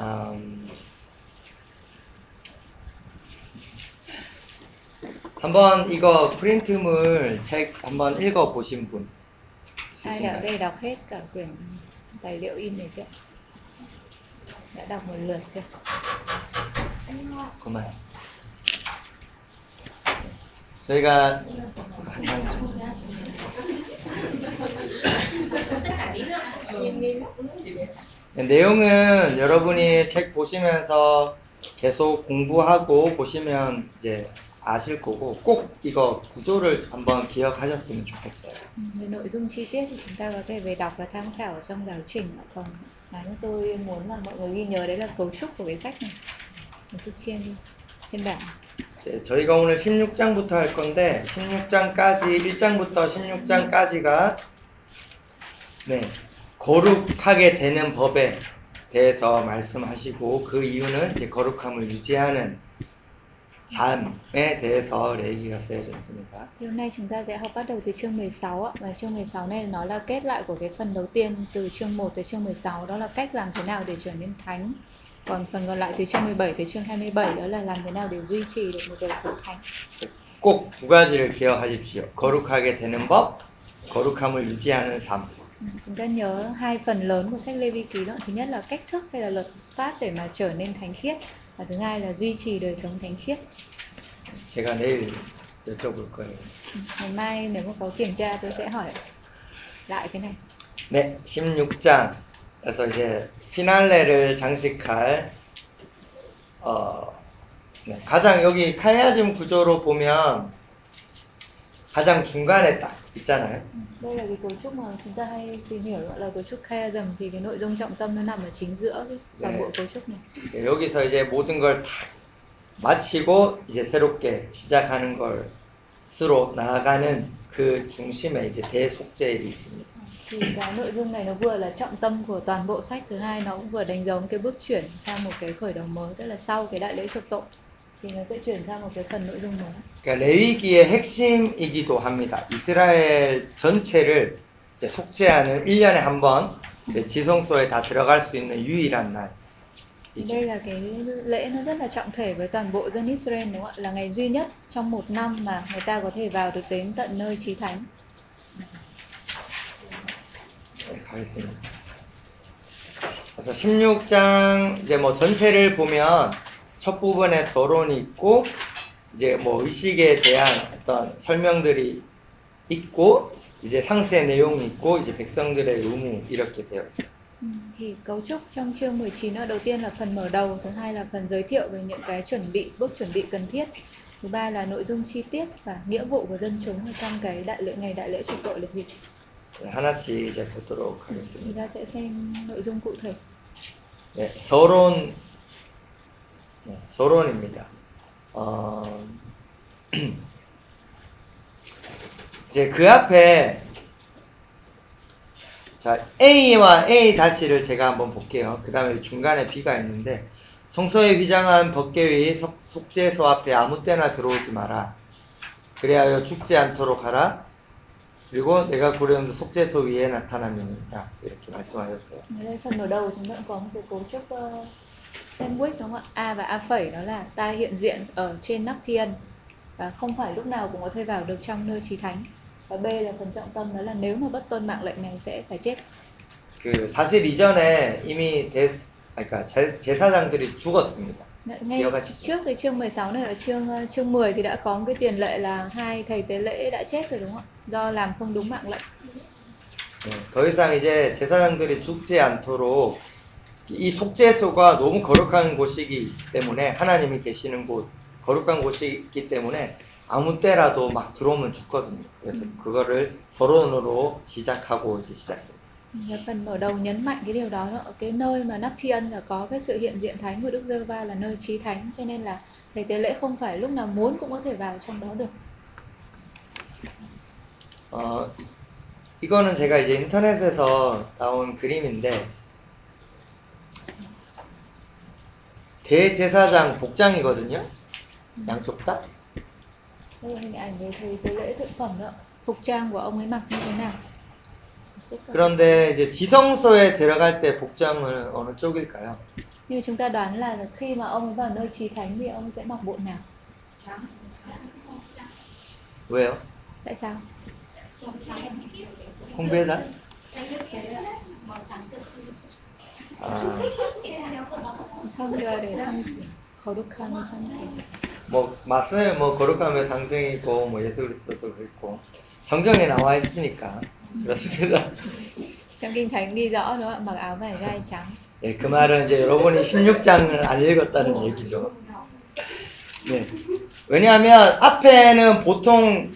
음, 한번 이거 프린트물 책 한번 읽어 보신 분 있으신가요? đây đọc hết cả quyển tài liệu in này chưa đã đọc một lượt chưa 그만. 저희가 한번 좀 네, 내용은 여러분이 책 보시면서 계속 공부하고 보시면 이제 아실 거고 꼭 이거 구조를 한번 기억하셨으면 좋겠어요. Ừ, Về nội dung chi tiết thì chúng ta có thể về đọc và tham khảo ở trong giáo trình ạ. còn mà chúng tôi muốn là mọi người ghi nhớ đấy là cấu trúc của cái sách này mình sẽ trên trên bảng 이제 저희가 오늘 16장부터 할 건데 16장까지 1장부터 16장까지가 네, 거룩하게 되는 법에 대해서 말씀하시고 그 이유는 이제 거룩함을 유지하는 삶에 대해서 얘기가 쓰여졌습니다. Hôm nay chúng ta sẽ học bắt đầu từ chương 16 ạ. Và chương 16 này nó là kết lại của cái phần đầu tiên từ chương 1 tới chương 16 đó là cách làm thế nào để trở nên thánh. Còn phần còn lại từ chương 17 tới chương 27 đó là làm thế nào để duy trì được một đời sống thánh. 꼭 두 가지를 기억하십시오. 거룩하게 되는 법, 거룩함을 유지하는 삶. Ừ, Chúng ta nhớ hai phần lớn của sách Lê Vi Ký đó. Thứ nhất là cách thức hay là luật pháp để mà trở nên thánh khiết. Và thứ hai là duy trì đời sống thánh khiết. 제가 내일 여쭤볼 거예요. Ừ, Ngày mai nếu mà có kiểm tra tôi sẽ hỏi lại cái này. 네, 16장. 그래서 이제 피날레를 장식할 어, 네, 가장 여기 카이아즘 구조로 보면 가장 중간에 딱 있잖아요. Ừ, Đây là cái cấu trúc mà chúng ta hay tìm hiểu gọi là cấu trúc Chiasm thì cái nội dung trọng tâm nó nằm ở chính giữa cái toàn 네. bộ cấu trúc này. 네, 여기서 이제 모든 걸 다 마치고 이제 새롭게 시작하는 것으로 나아가는 그 중심에 이제 대속제일이 있습니다. Thì cái nội dung này nó vừa là trọng tâm của toàn bộ sách thứ hai nó cũng vừa đánh dấu một cái bước chuyển sang một cái khởi đầu mới tức là sau cái đại lễ chuộc tội Thì nó sẽ chuyển sang một cái phần nội dung mới. 그러니까 레위기의 핵심이기도 합니다. 이스라엘 전체를 이제 속죄하는 1년에 한 번 지성소에 다 들어갈 수 있는 유일한 날. Đây là cái lễ nó rất là trọng thể với toàn bộ dân Israel đúng không ạ? Là ngày duy nhất trong một năm mà người ta có thể vào được đến tận nơi chí thánh. 네, 가겠습니다. 그래서 16장 이제 뭐 전체를 보면 첫 부분에 서론이 있고 이제 뭐 의식에 대한 어떤 설명들이 있고 이제 상세 내용이 있고 이제 백성들의 의무 이렇게 되어 있어요. Ừ, Thì cấu trúc trong chương 19 đó đầu tiên là phần mở đầu, thứ hai là phần giới thiệu về những cái chuẩn bị, bước chuẩn bị cần thiết. Thứ ba là nội dung chi tiết và nghĩa vụ của dân chúng ở trong cái đại lễ ngày đại lễ chuộc tội là gì. 네, 하나씩 이제 보도록 Thì 하겠습니다. ta sẽ xem nội dung cụ thể. 네, 서론, 네, 서론입니다. 어, 이제 그 앞에 자 A와 A 다시를 제가 한번 볼게요. 그 다음에 중간에 B가 있는데 성소에 휘장한 벗개위 석- 속죄소 앞에 아무 때나 들어오지 마라. 그래하여 죽지 않도록 하라. 그리고 내가 고려하면서 속죄소 위에 나타남이니라 이렇게 말씀하셨어요. Đây phần mở đầu chúng ta cũng có một cái cấu trúc uh, sandwich đúng không ạ? A và A phẩy đó là ta hiện diện ở trên nắp thiên và không phải lúc nào cũng có thể vào được trong nơi chí thánh. Và B là phần trọng tâm đó là nếu mà bất tuân mạng lệnh này sẽ phải chết. 그 사실 이전에 이미 대, 아니, 그러니까 제, 제사장들이 죽었습니다. Ngay 기억하시죠? trước cái chương 16 này ở chương ờ, chương 10 thì đã có một cái tiền lệ là hai thầy tế lễ đã chết rồi đúng không ạ? Do làm không đúng mạng lệnh. 네, 더 이상 이제 제사장들이 죽지 않도록 이 속죄소가 너무 거룩한 곳이기 때문에 하나님이 계시는 곳, 거룩한 곳이기 때문에 아무 때라도 막 들어오면 죽거든요. 그래서 그거를 서론으로 시작하고 이제 시작해요. Phần mở đầu nhấn mạnh cái điều đó ở cái nơi mà nắp thiên là có cái sự hiện diện thánh của Đức giê va là nơi chí thánh cho nên là thầy tế lễ không phải lúc nào muốn cũng có thể vào trong đó được. 어, 이거는 제가 이제 인터넷에서 나온 그림인데, 대제사장 복장이거든요. 양쪽 다. Đây là hình ảnh về thầy tế lễ thượng phẩm đó. Phục trang của ông ấy mặc như thế nào? 그런데 이제 지성소에 들어갈 때 복장은 어느 쪽일까요? Nhưng chúng ta đoán là khi mà ông vào nơi trí thánh thì ông sẽ mặc bộ nào? trắng 왜요? Tại sao? màu trắng không biết đó. 아, 성결의 상징, 거룩함의 상징. 뭐 맞아요. 뭐 거룩함의 상징이고 뭐 예수 그리스도도 그렇고 성경에 나와 있으니까 그렇습니다. Thánh ghi rõ ạ? Mặc áo vải gai trắng. 예, 그 말은 이제 여러분이 16장을 안 읽었다는 얘기죠. 네. 왜냐하면 앞에는 보통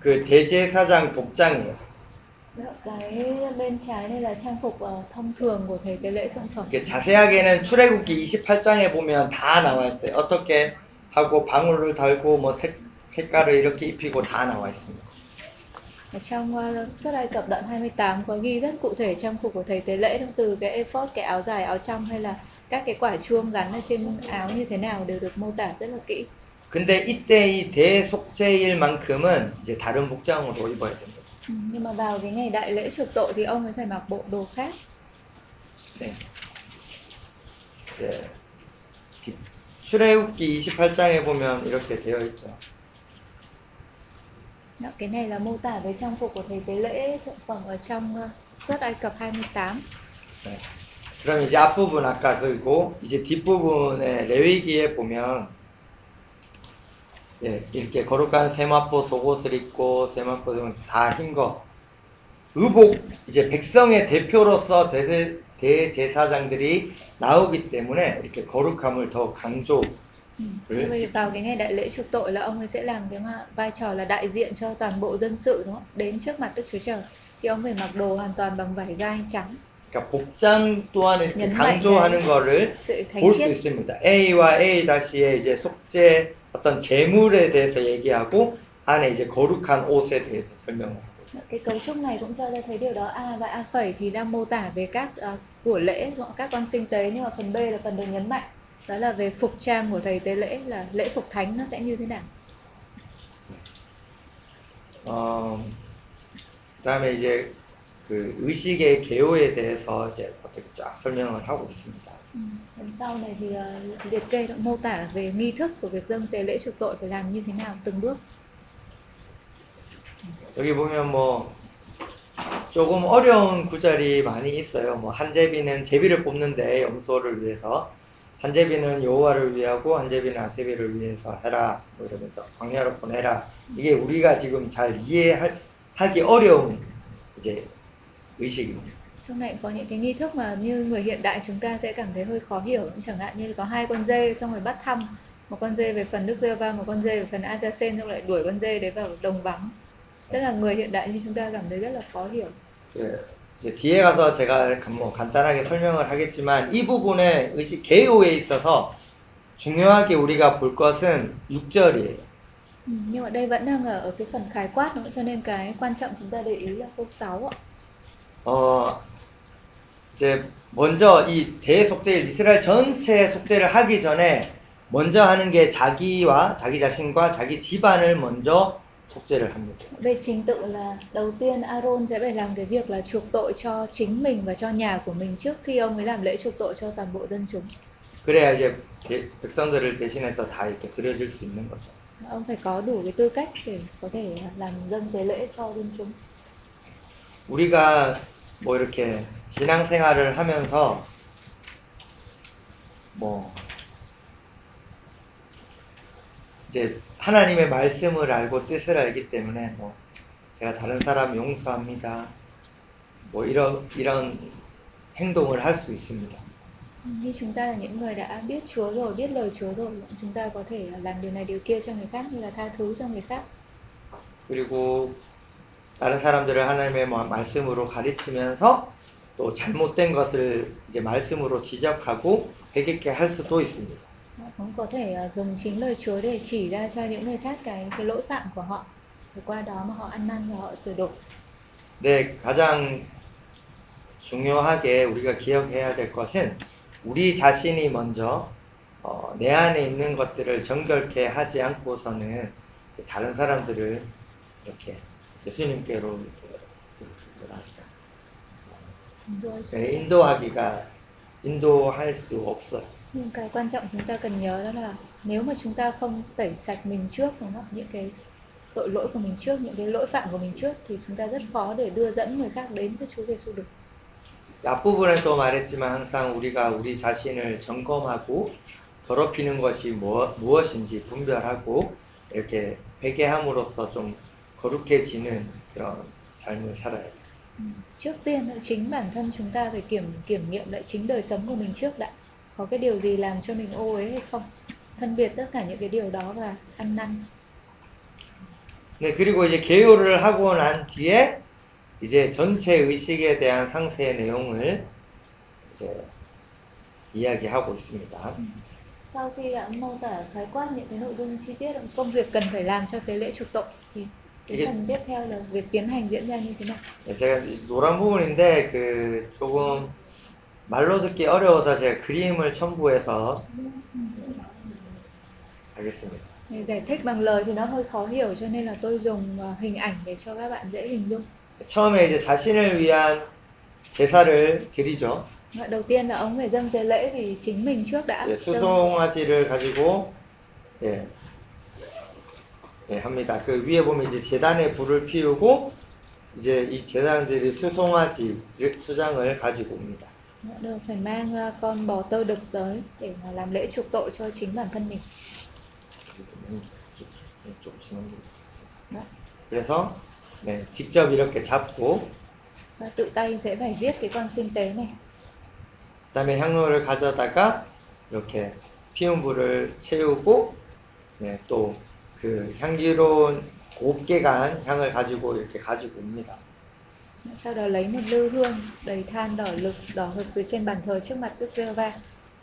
그 대제사장 복장이에요. Cái bên trái đây là trang phục ờ, thông thường của thầy tế lễ thượng phẩm. 이렇게 자세하게는 출애굽기 28장에 보면 다 나와 있어요. 어떻게 하고 방울을 달고 뭐 색, 색깔을 이렇게 입히고 다 나와 있습니다. Ở trong uh, suất Ai Cập đoạn 28 có ghi rất cụ thể trang phục của thầy tế lễ từ cái ephod, cái áo dài, áo trong hay là các cái quả chuông gắn ở trên áo như thế nào đều được mô tả rất là kỹ. 근데 이때 이 대속죄일만큼은 이제 다른 복장으로 입어야 됩니다. Ừ, Nhưng mà vào cái ngày đại lễ chuộc tội thì ông ấy phải mặc bộ đồ khác. 네. 이제 뒷- 출애굽기 28장에 보면 이렇게 되어 있죠. Đó, Cái này là mô tả về trang phục của thầy tế lễ thượng phẩm ở trong uh, suất Ai Cập 28. 네. 그럼 이제 앞부분 아까 그리고 이제 뒷부분에 레위기에 보면 예, 이렇게 거룩한 세마포 속옷을 입고 세마포 다흰 거. 의복 이제 백성의 대표로서 대세, 대제사장들이 나오기 때문에 이렇게 거룩함을 더 강조. Ship. vào cái ngày đại lễ chuộc tội là ông ấy sẽ làm cái mà vai trò là đại diện cho toàn bộ dân sự đúng không? Đến trước mặt Đức Chúa Trời thì ông phải mặc đồ hoàn toàn bằng vải gai trắng. 그러니까 복장 또한 이렇게 강조하는 네. 거를 볼 수. 있습니다. A와 A 다시의 이제 속죄 어떤 재물에 대해서 얘기하고 안에 이제 거룩한 옷에 대해서 설명을 하고 있어요. Cái cấu trúc này cũng cho ta thấy điều đó A và A phẩy thì đang mô tả về các uh, của lễ, đúng không? các con sinh tế nhưng mà phần B là phần được nhấn mạnh đó là về phục trang của thầy tế lễ là lễ phục thánh nó sẽ như thế nào. 어, 그다음에 이제 그 의식의 개요에 대해서 이제 어떻게 쫙 설명을 하고 있습니다. Ừ. Sau này thì uh, liệt kê mô tả về nghi thức của việc dâng tế lễ chuộc tội phải làm như thế nào từng bước. 여기 보면 뭐 조금 어려운 구절이 많이 있어요. 뭐 한제비는 제비를 뽑는데 염소를 위해서 한제비는 여호와를 위하고 한제비는 아세비를 위해서 해라. 뭐 이러면서 광야로 보내라. 이게 우리가 지금 잘 이해하기 어려운 이제 의식입니다. Trong này có những cái nghi thức mà như người hiện đại chúng ta sẽ cảm thấy hơi khó hiểu chẳng hạn như là có hai con dê xong rồi bắt thăm một con dê về phần Đức giê va một con dê về phần Azazen xong lại đuổi con dê đấy vào đồng vắng tức là người hiện đại như chúng ta cảm thấy rất là khó hiểu 그 이제 뒤에 가서 제가 뭐 간단하게 설명을 하겠지만 이 부분의 의식 개요에 있어서 중요하게 우리가 볼 것은 6절이에요. ừ, nhưng ở đây vẫn đang ở, ở cái phần khái quát nữa cho nên cái quan trọng chúng ta để ý là câu 6 ạ 어, 이제 먼저 이 대속죄일 이스라엘 전체 속죄를 하기 전에 먼저 하는 게 자기와 자기 자신과 자기 집안을 먼저 속죄를 합니다. về trình tự là đầu tiên Aaron sẽ phải làm cái việc là chuộc tội cho chính mình và cho nhà của mình trước khi ông ấy làm lễ chuộc tội cho toàn bộ dân chúng 그래야 이제 대- 백성들을 대신해서 다 이렇게 드려질 수 있는 거죠. ông phải có đủ cái tư cách để có thể làm dâng tế lễ cho dân chúng 우리가 뭐 이렇게 신앙생활을 하면서 뭐 이제 하나님의 말씀을 알고 뜻을 알기 때문에 뭐 제가 다른 사람 용서합니다. 뭐 이런 이런 행동을 할 수 있습니다. như chúng ta là những người đã biết Chúa rồi biết lời Chúa rồi chúng ta có thể làm điều này điều kia cho người khác như là tha thứ cho người khác 그리고 다른 사람들을 하나님의 뭐 말씀으로 가르치면서 또 잘못된 것을 이제 말씀으로 지적하고 회개케 할 수도 있습니다. cũng có thể ờ, dùng chính lời Chúa để chỉ ra cho những người khác cái cái lỗi phạm của họ để qua đó mà họ ăn năn và họ sửa đổi 네, 가장 중요하게 우리가 기억해야 될 것은 우리 자신이 먼저 어, 내 안에 있는 것들을 정결케 하지 않고서는 다른 사람들을 이렇게 예수님께로 Rồi. 네, 인도하기가 인도할 수 없어요. nhưng cái quan trọng chúng ta cần nhớ đó là nếu mà chúng ta không tẩy sạch mình trước đúng không? những cái tội lỗi của mình trước những cái lỗi phạm của mình trước thì chúng ta rất khó để đưa dẫn người khác đến với Chúa Giêsu được 앞부분에도 말했지만 항상 우리가 우리 자신을 점검하고 더럽히는 것이 뭐, 무엇인지 분별하고 이렇게 회개함으로써 좀 거룩해지는 그런 삶을 살아야 돼요. Ừ. trước tiên là chính bản thân chúng ta phải kiểm kiểm nghiệm lại chính đời sống của mình trước đã có cái điều gì làm cho mình ô uế hay không phân biệt tất cả những cái điều đó và ăn năn 네, 그리고 이제 개요를 하고 난 뒤에 이제 전체 의식에 대한 상세 내용을 이제 이야기하고 있습니다. sau khi đã mô tả khái quát những cái nội dung chi tiết công việc cần phải làm cho tế lễ chuộc tội thì cái 이게- phần tiếp theo là việc tiến hành diễn ra như thế nào 네, 제가 이 노란 부분인데 그 조금 말로 듣기 어려워서 제가 그림을 첨부해서 하겠습니다. Để giải thích bằng lời thì nó hơi khó hiểu cho nên là tôi dùng hình ảnh để cho các bạn dễ hình dung 처음에 이제 자신을 위한 제사를 드리죠. Đầu tiên là ông phải dâng tế lễ vì chính mình trước đã 예, 수송아지를 가지고 예, 예, 합니다. 그 위에 보면 이제 재단에 불을 피우고 이제 이 제사장들이 수송아지 수장을 가지고 옵니다. được phải mang ờ, con bò tơ đực tới để mà làm lễ chuộc tội cho chính bản thân mình 쭉, 쭉, 조금씩 넘깁니다. Đó. 그래서 네, 직접 이렇게 잡고 và tự tay sẽ phải giết cái con sinh tế này 그다음에 향로를 가져다가 이렇게 피운 불을 채우고 네, 또 그 향기로운 곱게 간 향을 가지고 이렇게 가지고 옵니다. sau đó lấy một lư hương đầy than đỏ lực đỏ hực từ trên bàn thờ trước mặt Đức Giê-hô-va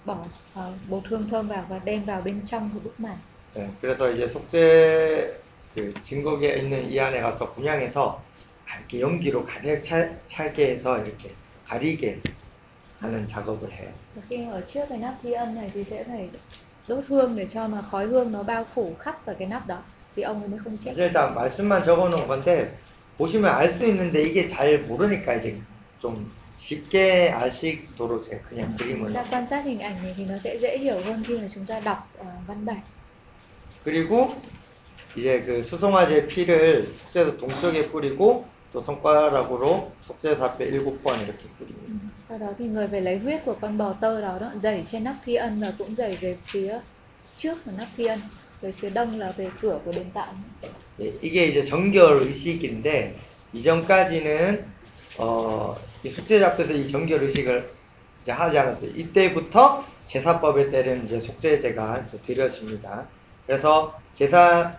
bỏ ờ, bột hương thơm vào và đem vào bên trong của bức màn 네, 그래서 이제 속죄 그 증거기에 있는 이 안에 가서 분양해서 이렇게 연기로 가득 차, 차게 해서 이렇게 가리게 하는 작업을 해요. khi ở trước cái nắp thi ân này thì sẽ phải đốt hương để cho mà khói hương nó bao phủ khắp vào cái nắp đó thì ông ấy mới không chết 사실 일단 말씀만 적어놓은 건데 보시면 알 수 있는데 이게 잘 모르니까 이제 좀 쉽게 알 수 있도록 제가 그냥 그림을 ta quan sát hình ảnh này thì nó sẽ dễ hiểu hơn khi mà chúng ta đọc ờ, văn bản 그리고 이제 그 수송아지의 피를 속죄소 동쪽에 뿌리고 또 손가락으로 속죄소 앞에 일곱 번 이렇게 뿌립니다. Ừ. sau đó thì người phải lấy huyết của con bò tơ đó đó dày trên nắp thi ân và cũng dày về phía trước của nắp thi ân về phía đông là về cửa của đền tạo 예, 이게 이제 정결 의식인데 이전까지는 어, 이 속죄자 앞에서 이 정결 의식을 이제 하지 않았어요. 이때부터 제사법에 따른 이제 속죄제가 이제 드려집니다. 그래서 제사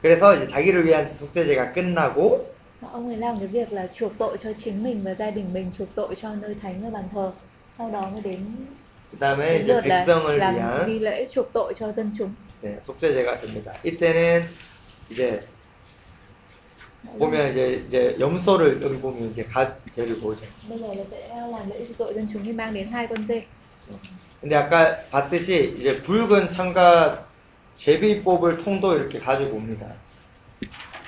그래서 이제 자기를 위한 속죄제가 끝나고 ông ấy làm cái việc là chuộc tội cho chính mình và gia đình mình chuộc tội cho nơi thánh và bàn thờ sau đó mới đến 그다음에 이제 백성을 làm 위한 lễ chuộc tội cho dân chúng 네, 속죄제가 됩니다. 이때는 이제 보면 이제 이제 염소를 여기 보면 이제 갓 데리고 오죠. 근데 아까 봤듯이 이제 붉은 청각 제비뽑을 통도 이렇게 가지고 옵니다.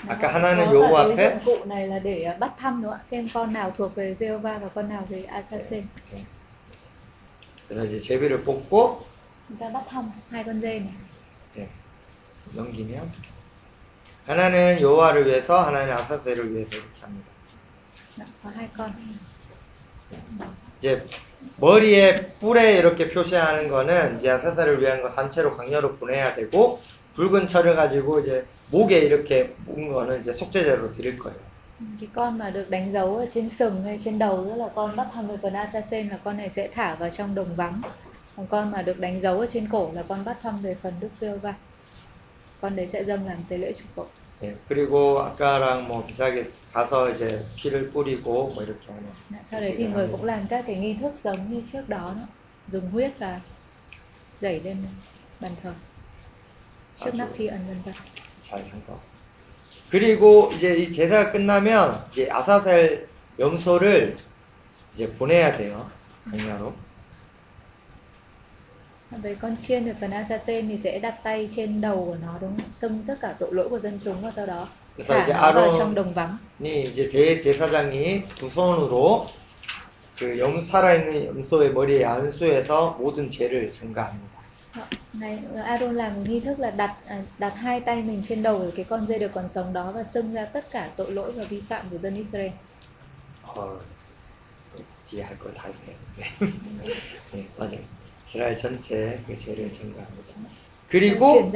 아까 하나는 요거 cái 앞에 dụng cụ này là để à, bắt thăm đúng không ạ xem con nào thuộc về Jehovah và con nào về Asasen 이렇게. 그래서 이제 제비를 뽑고 chúng ta bắt thăm hai con dê này 네, 넘기면 하나는 여호와를 위해서 하나는 아사셀을 위해서 이렇게 합니다. Đó, có hai con 이제 머리에 뿔에 이렇게 표시하는 거는 이제 아사셀을 위한 거 산채로 강렬로 보내야 되고 붉은 철을 가지고 이제 목에 이렇게 묶은 거는 이제 속죄제로 드릴 거예요. Ừ, cái con mà được đánh dấu ở trên sừng hay trên đầu đó là con bắt thăm về phần Asasen là con này sẽ thả vào trong đồng vắng còn con mà được đánh dấu ở trên cổ là con bắt thăm về phần Đức Giê-hô-va con đấy sẽ dâng làm tế lễ chuộc tội 예, 그리고 아까랑 뭐 비슷하게 가서 이제 피를 뿌리고 뭐 이렇게 하는. Dạ, sau đấy thì 의식을 người 합니다. cũng làm các cái nghi thức giống như trước đó nữa. dùng huyết và dẩy lên bàn thờ trước À, nắp rồi. thi ân vân vân 잘 한 거. 그리고 이제 이 제사가 끝나면 이제 아사셀 염소를 이제 보내야 돼요. 강야로. với con chiên được phần Asasen thì sẽ đặt tay trên đầu của nó đúng xưng tất cả tội lỗi của dân chúng và sau đó 그래서 thả 이제 nó vào trong đồng vắng 이 이제 대제사장이 두 손으로 그 염, 살아있는 염소의 머리에 안수해서 모든 죄를 전가합니다. Ngài Aaron làm một nghi thức là đặt đặt hai tay mình trên đầu của cái con dê được còn sống đó và xưng ra tất cả tội lỗi và vi phạm của dân Israel. 어, 또 뒤에 할걸다 했어요. 네. 네, 맞아요. 이스라엘 전체 그 죄를 전가합니다. 그리고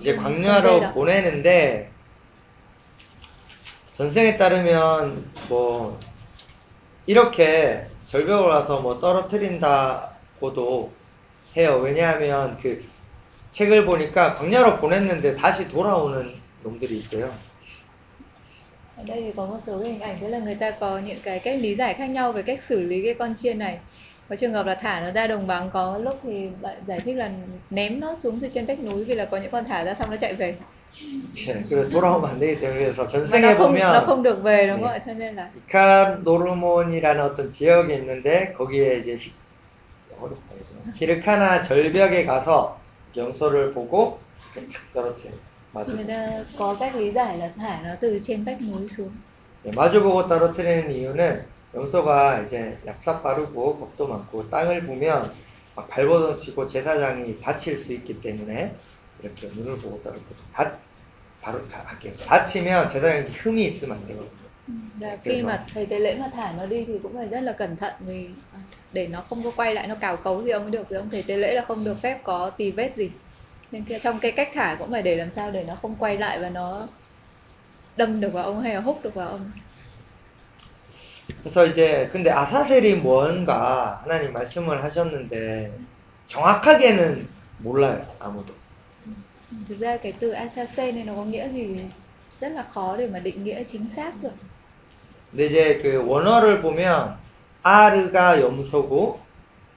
이제 광야로. 보내는데 전생에 따르면 뭐 이렇게 절벽을 와서 뭐 떨어뜨린다고도 해요. 왜냐하면 그 책을 보니까 광야로 보냈는데 다시 돌아오는 놈들이 있대요. Ở đây thì có một số cái hình ảnh tức là người ta có những cái cách lý giải khác nhau về cách xử lý cái con chiên này. Có trường hợp là thả nó ra đồng vắng, có lúc thì bạn giải thích là ném nó xuống từ trên vách núi vì là có những con thả ra xong nó chạy về. 예, 그래서 돌아오면 안 되기 때문에 그래서 Và nó 전생에 không nó 보면 không được về đúng không 네. ạ? Cho nên là 이카노르몬이라는 어떤 지역에 있는데 거기에 이제 히- 어렵다 그죠? 히르카나 절벽에 가서 영소를 보고 떨어뜨려 마주 người ta có cách lý giải là thả nó từ trên vách núi xuống. 예, 마주보고 떨어뜨리는 이유는 염소가 이제 얍삽 빠르고 겁도 많고 땅을 보면 막 발버둥치고 제사장이 다칠 수 있기 때문에 이렇게 눈을 보고 떨어뜨려 다 바로 가- 할게요 다치면 제사장이 흠이 있으면 안 되거든요 Và Kiểu khi rồi. mà thầy tế lễ mà thả nó đi thì cũng phải rất là cẩn thận vì à, để nó không có quay lại nó cào cấu gì ông mới được thì ông thầy tế lễ là không được phép có tì vết gì nên kia trong cái cách thả cũng phải để làm sao để nó không quay lại và nó đâm được vào ông hay là húc được vào ông 그래서 이제 근데 아사셀이 뭔가 하나님 말씀을 하셨는데 정확하게는 몰라요 아무도 thực ra cái từ asase này nó có nghĩa gì rất là khó để mà định nghĩa chính xác được 근데 이제 그 원어를 보면 아르가 염소고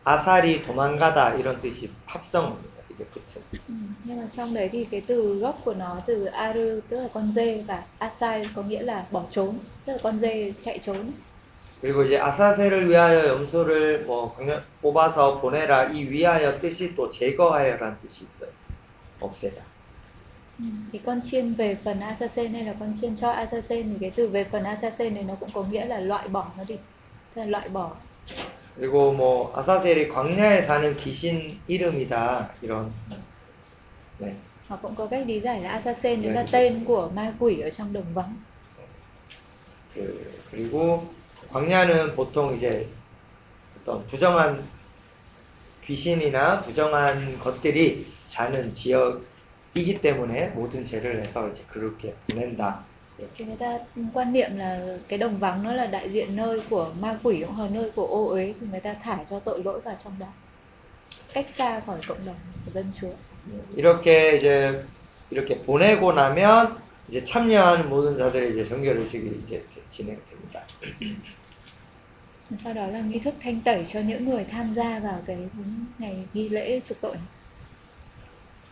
아살이 도망가다 이런 뜻이 합성입니다 이게 ừ. nhưng mà trong đấy thì cái từ gốc của nó từ aru tức là con dê và asai có nghĩa là bỏ trốn tức là con dê chạy trốn 그리고 이제 아사셀을 위하여 염소를 뭐 강력 뽑아서 보내라 이 위하여 뜻이 또 제거하여라는 뜻이 있어요 없애다 Ừ. Thì con chiên về phần assassin hay là con chiên cho assassin thì cái từ về phần assassin này nó cũng có nghĩa là loại bỏ nó đi tức là loại bỏ 그리고 뭐 아사셀이 광야에 사는 귀신 이름이다 이런 네. hoặc cũng có cách lý giải là assassin đấy là tên của ma quỷ ở trong đồng vắng 그, 그리고 광야는 보통 이제 어떤 부정한 귀신이나 부정한 것들이 사는 지역 이기 때문에 모든 죄를 해서 이제 그렇게 보낸다. 이렇게. thì người ta quan niệm là cái đồng vắng nó là đại diện nơi của ma quỷ cũng là nơi của ô uế thì người ta thả cho tội lỗi vào trong đó cách xa khỏi cộng đồng của dân chúa 이렇게 이제 이렇게 보내고 나면 이제 참여하는 모든 자들의 이제 정결 의식이 이제 진행됩니다. sau đó là nghi thức thanh tẩy cho những người tham gia vào cái ngày nghi lễ chuộc tội này.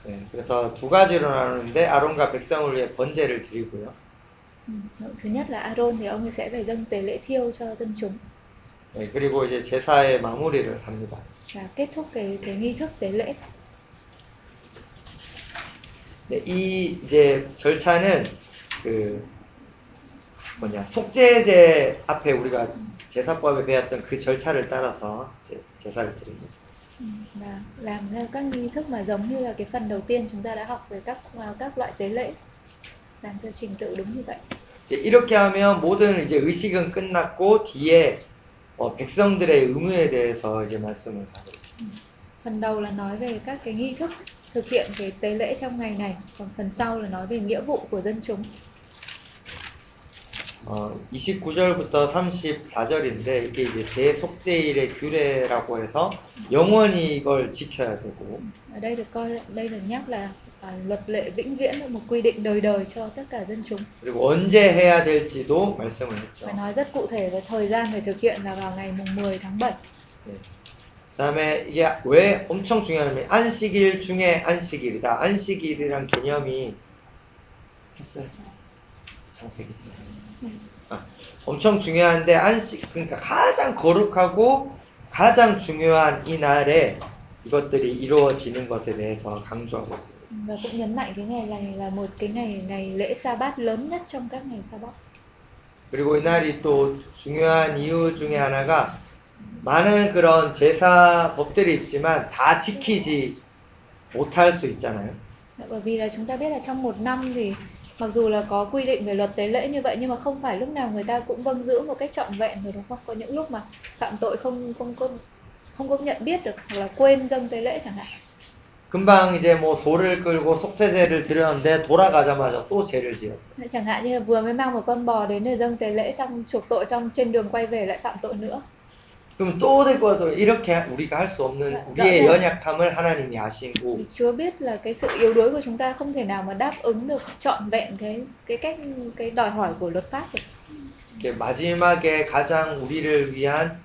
네, 그래서 두 가지로 나누는데 아론과 백성을 위해 번제를 드리고요. Thứ nhất là Aaron thì ông ấy sẽ phải dâng tế lễ thiêu cho dân chúng 네, 그리고 이제 제사의 마무리를 합니다. và kết thúc cái cái nghi thức tế lễ. 네, 이 이제 절차는 그 뭐냐 속죄제 앞에 우리가 제사법에 배웠던 그 절차를 따라서 이제 제사를 드립니다. Ừ. Và làm ra các nghi thức mà giống như là cái phần đầu tiên chúng ta đã học về các à, các loại tế lễ. Làm theo trình tự đúng như vậy. 이제 이렇게 하면 모든 이제 의식은 끝났고 뒤에 어, 백성들의 의무에 대해서 이제 말씀을 하고 Ừ. Phần đầu là nói về các cái nghi thức thực hiện cái tế lễ trong ngày này, còn phần sau là nói về nghĩa vụ của dân chúng. 어, 29절부터 34절인데 이게 이제 대속죄일의 규례라고 해서 영원히 이걸 지켜야 되고 đây được coi đây được nhắc là à, luật lệ vĩnh viễn là một quy định đời đời cho tất cả dân chúng. 그리고 언제 해야 될지도 말씀을 했죠. Phải nói rất cụ thể về thời gian để thực hiện là vào ngày mùng 10 tháng 7. 네. 그다음에 이게 왜 엄청 중요하냐면 안식일 중에 안식일이다. 안식일이란 개념이 했어요. 창세기 때. 아, 엄청 중요한데 안식 그러니까 가장 거룩하고 가장 중요한 이 날에 이것들이 이루어지는 것에 대해서 강조하고 있습니다. Và cũng nhấn mạnh cái ngày này là một cái ngày ngày lễ sa bát lớn nhất trong các ngày sa bát. 그리고 이날이 또 중요한 이유 중에 하나가 많은 그런 제사 법들이 있지만 다 지키지 못할 수 있잖아요. Bởi vì là chúng ta biết là trong một năm thì mặc dù là có quy định về luật tế lễ như vậy nhưng mà không phải lúc nào người ta cũng vâng giữ một cách trọn vẹn rồi đúng không? Có những lúc mà phạm tội không không có không có nhận biết được hoặc là quên dâng tế lễ chẳng hạn. 금방 이제 뭐 소를 끌고 속죄제를 드렸는데 돌아가자마자 또 죄를 지었어요. Chẳng hạn như là vừa mới mang một con bò đến để dâng tế lễ xong chuộc tội xong trên đường quay về lại phạm tội nữa. 그럼 또 데리고 와도 이렇게 우리가 할 수 없는 네, 우리의 네. 연약함을 하나님이 아시고 Thì Chúa biết là cái sự yếu đuối của chúng ta không thể nào mà đáp ứng được trọn vẹn cái cái cách cái đòi hỏi của luật pháp được. 이렇게 마지막에 가장 우리를 위한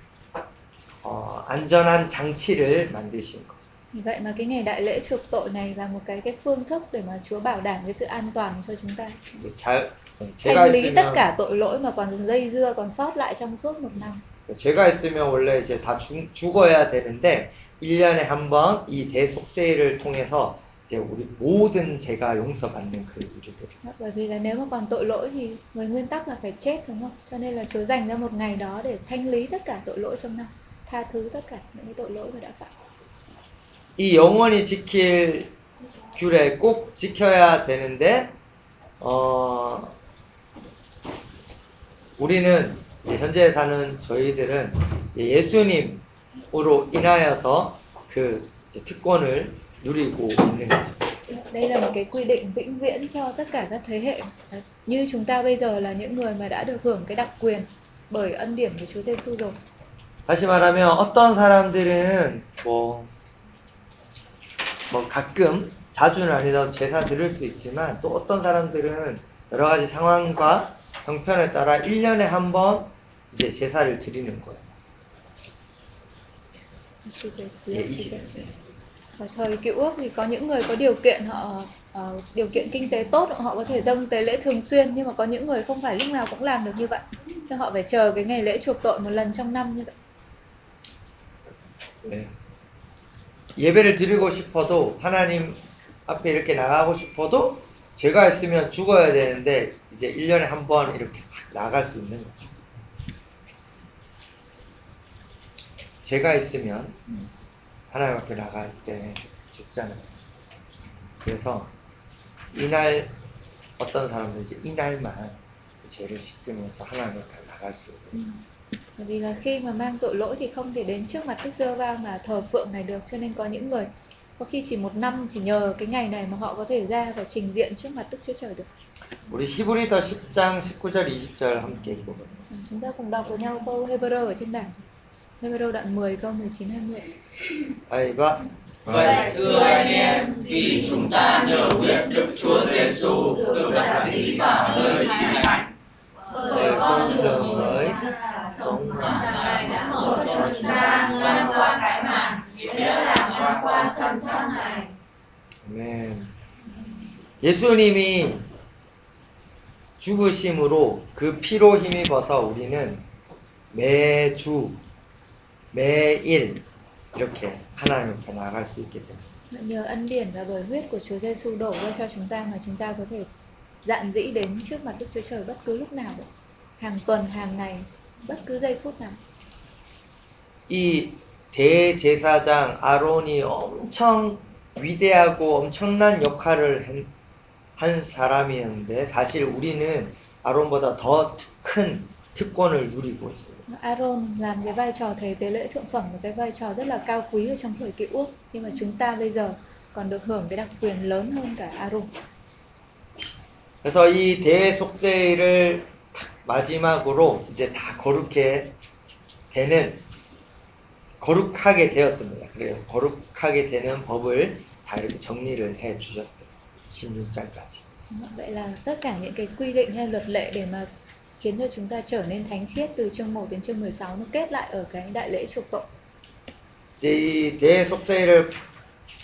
어, 안전한 장치를 만드신 것. Vì vậy mà cái ngày đại lễ chuộc tội này là một cái cái phương thức để mà Chúa bảo đảm cái sự an toàn cho chúng ta. 이제 잘 네, 제가 Thanh lý tất 있으면 cả tội lỗi mà còn dây dưa còn sót lại trong suốt một năm. 제가 있으면 원래 이제 다 죽, 죽어야 되는데 1년에 한 번 이 대속죄를 통해서 이제 우리 모든 죄가 용서받는 그 Đó, Bởi vì là nếu mà còn tội lỗi thì với nguyên tắc là phải chết đúng không? Cho nên là Chúa dành ra một ngày đó để thanh lý tất cả tội lỗi trong năm, tha thứ tất cả những cái tội lỗi mà đã phạm. 이 영원히 지킬 규례 꼭 지켜야 되는데 어 우리는 현재 사는 저희들은 예수님으로 인하여서 그 특권을 누리고 있는 거죠. Đây là một cái quy định vĩnh viễn cho tất cả các thế hệ. Như chúng ta bây giờ là những người mà đã được hưởng cái đặc quyền bởi ân điển của Chúa Giêsu rồi. 다시 말하면 어떤 사람들은 뭐, 뭐 가끔 자주는 아니더라도 제사 드릴 수 있지만 또 어떤 사람들은 여러 가지 상황과 형편에 따라 1년에 한 번 이제 제사를 드리는 거예요. 예, 20. Ở thời cựu ước thì có những người có điều kiện họ ờ, điều kiện kinh tế tốt họ có thể dâng tế lễ thường xuyên nhưng mà có những người không phải lúc nào cũng làm được như vậy. Nên họ phải chờ cái ngày lễ chuộc tội một lần trong năm như vậy. 네. 예배를 드리고 싶어도 하나님 앞에 이렇게 나가고 싶어도 죄가 있으면 죽어야 되는데 이제 1년에 한 번 이렇게 나갈 수 있는 거죠. 죄가 있으면 하나님 앞에 나갈 때 죽잖아요. 그래서 이날 어떤 사람들은 이제 이날만 죄를 씻으면서 하나님 앞에 나갈 수 있는 Bởi vì là khi mà mang tội lỗi thì không thể đến trước mặt Đức giê va mà thờ phượng này được cho nên có những người có khi chỉ một năm chỉ nhờ cái ngày này mà họ có thể ra và trình diện trước mặt Đức Chúa Trời được. 우리 히브리서 10장 19절 20절 함께 읽어보도록 Ừ, Chúng ta cùng đọc với nhau câu Hebrew ở trên bảng. Hebrew đoạn 10 câu 19 20. 아이바 Vậy thưa anh em, vì chúng ta nhờ biết Đức Chúa Giêsu được đặt dĩ vào nơi chính thánh bởi con đường mới sống mà Ngài đã mở cho chúng ta ngang qua cái màn, nghĩa là ngang qua sân sát này. 아멘. 예수님이 죽으심으로 그 피로 힘입어서 우리는 매주 매일 이렇게 하나님 앞에 나갈 수 있게 됩니다. Nhờ ân điển và bởi huyết của Chúa Giêsu đổ ra cho chúng ta mà chúng ta có thể dạn dĩ đến trước mặt Đức Chúa Trời bất cứ lúc nào, hàng tuần, hàng ngày, bất cứ giây phút nào. 이 대제사장 아론이 엄청 위대하고 엄청난 역할을 한, 한 사람이었는데 사실 우리는 아론보다 더 큰 특권을 누리고 있습니다. Aaron làm cái vai trò thầy tế lễ thượng phẩm một cái vai trò rất là cao quý ở trong thời cựu ước nhưng mà chúng ta bây giờ còn được hưởng cái đặc quyền lớn hơn cả Aaron. 그래서 이 대속죄를 탁 마지막으로 이제 다 거룩해 되는 거룩하게 되었습니다. 그래요. 거룩하게 되는 법을 다 이렇게 정리를 해 주셨어요. 16장까지. Vậy là tất cả những cái quy định hay luật lệ để mà khiến cho chúng ta trở nên thánh khiết từ chương 1 đến chương 16 nó kết lại ở cái đại lễ chuộc tội. 이제 이 대속죄를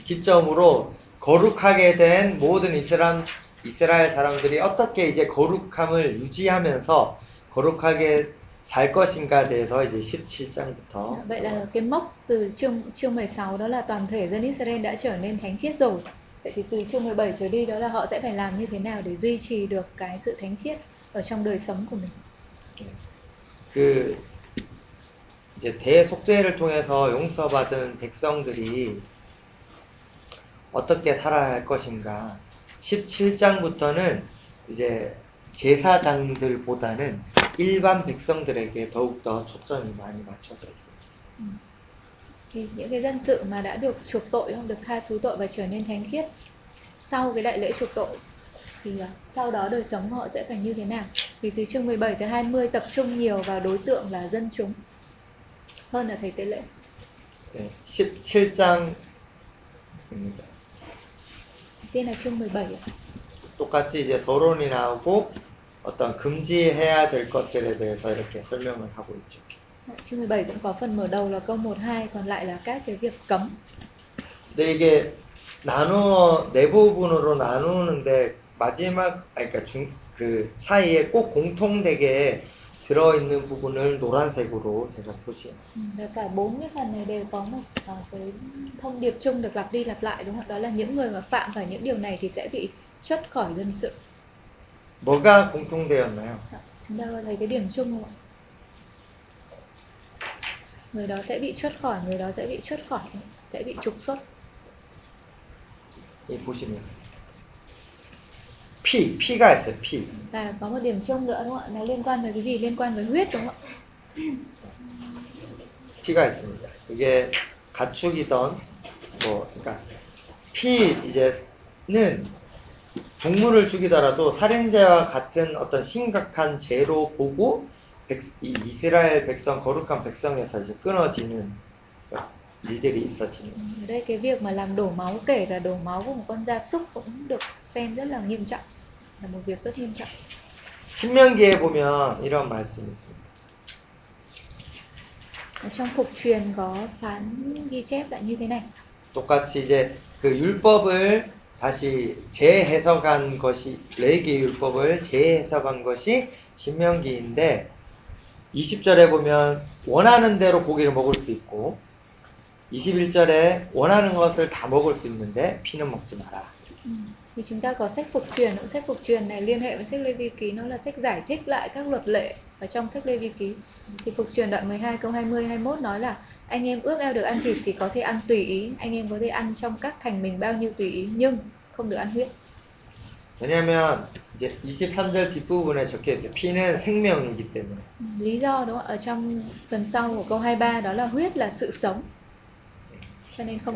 기점으로 거룩하게 된 모든 이스라엘, 이스라엘 사람들이 어떻게 이제 거룩함을 유지하면서 거룩하게 살 것인가에 대해서 이제 17장부터 Vậy là cái mốc từ chương chương 16 đó là toàn thể dân Israel đã trở nên thánh khiết rồi. Vậy thì từ chương 17 trở đi đó là họ sẽ phải làm như thế nào để duy trì được cái sự thánh khiết Ở trong đời sống của mình. 그 이제 대속죄를 통해서 용서받은 백성들이 어떻게 살아야 할 것인가 17장부터는 이제 제사장들보다는 일반 백성들에게 더욱더 초점이 많이 맞춰져 있어요. thì những cái dân sự mà đã được chuộc tội không được tha thứ tội và trở nên thánh khiết sau cái đại lễ chuộc tội thì à, sau đó đời sống của họ sẽ phải như thế nào thì từ chương 17 tới 20 tập trung nhiều vào đối tượng là dân chúng hơn là thầy tế lễ 네, 17장입니다. tiên là chương 17 ạ. 똑같이 이제 서론이 나오고 어떤 금지해야 될 것들에 대해서 이렇게 설명을 하고 있죠. chương 17 cũng có phần mở đầu là câu 1 2 còn lại là các cái việc cấm 근데 이게 나누어 네 부분으로 나누는데 마지막 아니 그러니까 중, 그 사이에 꼭 공통되게 들어있는 부분을 노란색으로 제가 표시해놨어요. Ừ, và cả bốn cái phần này đều có một ờ, cái thông điệp chung được lặp đi lặp lại đúng không ạ? Đó là những người mà phạm phải những điều này thì sẽ bị xuất khỏi dân sự. 뭐가 공통되었나요? Dạ, Chúng ta có thấy cái điểm chung không ạ? Người đó sẽ bị xuất khỏi, người đó sẽ bị xuất khỏi, sẽ bị trục xuất. 이 보시면 피, 피가 있어요. 피. Và có một điểm chung nữa đúng không ạ? Nó liên quan với cái gì? Liên quan với huyết đúng không ạ? 피가 있습니다. 이게 가축이던 뭐 그러니까 피 이제는 동물을 죽이더라도 살인죄와 같은 어떤 심각한 죄로 보고 백- 이 이스라엘 백성 거룩한 백성에서 이제 끊어지는 일들이 Ở đây cái việc mà làm đổ máu kể cả đổ máu của một con gia súc cũng được xem rất là nghiêm trọng. Là một việc rất nghiêm trọng. 신명기에 보면 이런 말씀이 있습니다. Trong phục truyền có phán ghi chép lại như thế này. 똑같이 이제 그 율법을 다시 재해석한 것이 레기 율법을 재해석한 것이 신명기인데 20절에 보면 원하는 대로 고기를 먹을 수 있고 21절에 원하는 것을 다 먹을 수 있는데 피는 먹지 마라. Ừ. Thì chúng ta có sách phục truyền, nữa. sách phục truyền này liên hệ với sách Lê Vi Ký, nó là sách giải thích lại các luật lệ ở trong sách Lê Vi Ký. Thì phục truyền đoạn 12 câu 20 21 nói là anh em ước ao được ăn thịt thì có thể ăn tùy ý, anh em có thể ăn trong các thành mình bao nhiêu tùy ý nhưng không được ăn huyết. 왜냐하면 이제 23절 뒷부분에 적혀 있어요. 피는 생명이기 때문에. Ừ, Lý do đúng không? ạ? Ở trong phần sau của câu 23 đó là huyết là sự sống.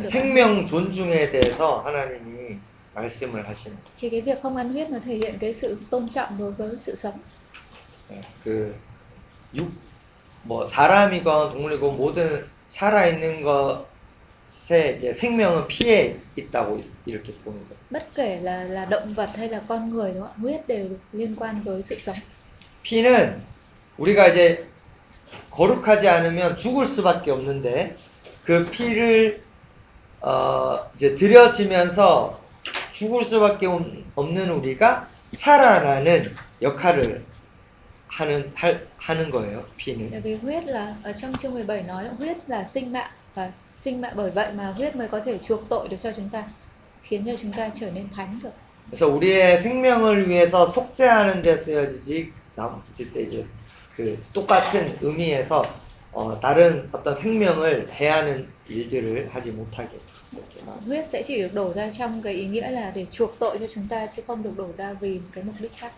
생명 존중에 대해서 하나님이 말씀을 하시는 거예요. Thì cái việc không ăn huyết nó thể hiện cái sự tôn trọng đối với sự sống. 네, 그 육, 뭐 사람이건 동물이건 모든 살아있는 것에 이제 생명은 피에 있다고 이렇게 보는 거예요. Bất kể là là động vật hay là con người đúng không? Huyết đều liên quan với sự sống. 피는 우리가 이제 거룩하지 않으면 죽을 수밖에 없는데 그 피를 어 이제 들여지면서 죽을 수밖에 없- 없는 우리가 살아나는 역할을 하는 할, 하는 거예요. Tại 피는. vì huyết là ở trong chương 17 nói huyết là sinh mạng và sinh mạng bởi vậy mà huyết mới có thể chuộc tội được cho chúng ta, khiến cho chúng ta trở nên thánh được. 그래서 우리의 생명을 위해서 속죄하는 데 쓰여지지 나머지 때 이제 그 똑같은 의미에서 어, 다른 어떤 생명을 해하는 일들을 하지 못하게 Huyết sẽ chỉ được đổ ra trong cái ý nghĩa là để chuộc tội cho chúng ta chứ không được đổ ra vì một cái mục đích khác.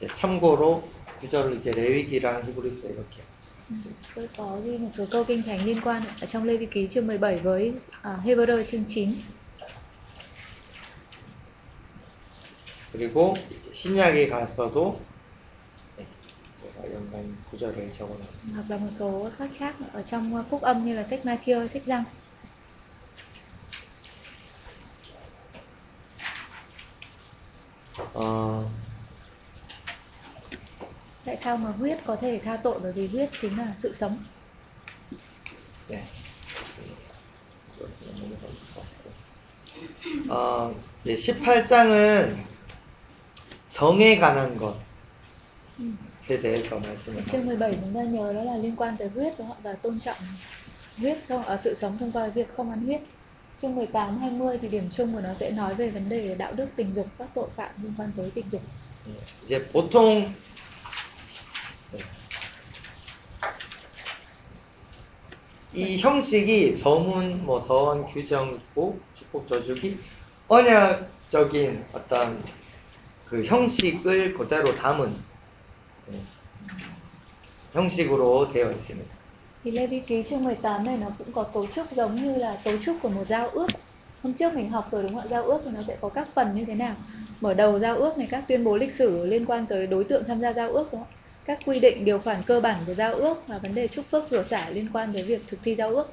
이제 참고로 구절을 이제 레위기랑 히브리서 이렇게 있습니다. Tôi có ghi một số câu kinh thánh liên quan ở trong Lê Vi Ký chương 17 với à, Hebrew chương 9. 그리고 이제 신약에 가서도 네, 제가 연관 구절을 적어놨습니다. hoặc là một số sách khác ở trong phúc âm như là sách Matthew, sách Giăng. 어, Tại sao mà huyết có thể tha tội bởi vì huyết chính là sự sống. 네, 좋습니다. 이거 넘어가도 될것 같고. 어, 이제 18장은 성에 관한 것에 대해서 Ở 말씀을 chương 하고 17 chúng ta nhớ đó là liên quan tới huyết đúng không? ạ? và tôn trọng huyết không ở sự sống thông qua việc không ăn huyết. chương 18 20 thì điểm chung của nó sẽ nói về vấn đề đạo đức tình dục, các tội phạm liên quan tới tình dục. 예, 이제 보통 이 형식이 서문, 뭐 서원, 규정 있고 축복 저주기 언약적인 어떤 그 형식을 그대로 담은 예, 형식으로 되어 있습니다. Thì Lê Vi Ký chương 18 này nó cũng có cấu trúc giống như là cấu trúc của một giao ước. Hôm trước mình học rồi đúng không ạ? Giao ước thì nó sẽ có các phần như thế nào? Mở đầu giao ước này các tuyên bố lịch sử liên quan tới đối tượng tham gia giao ước đúng không? ạ? Các quy định điều khoản cơ bản của giao ước và vấn đề chúc phước rửa xả liên quan tới việc thực thi giao ước.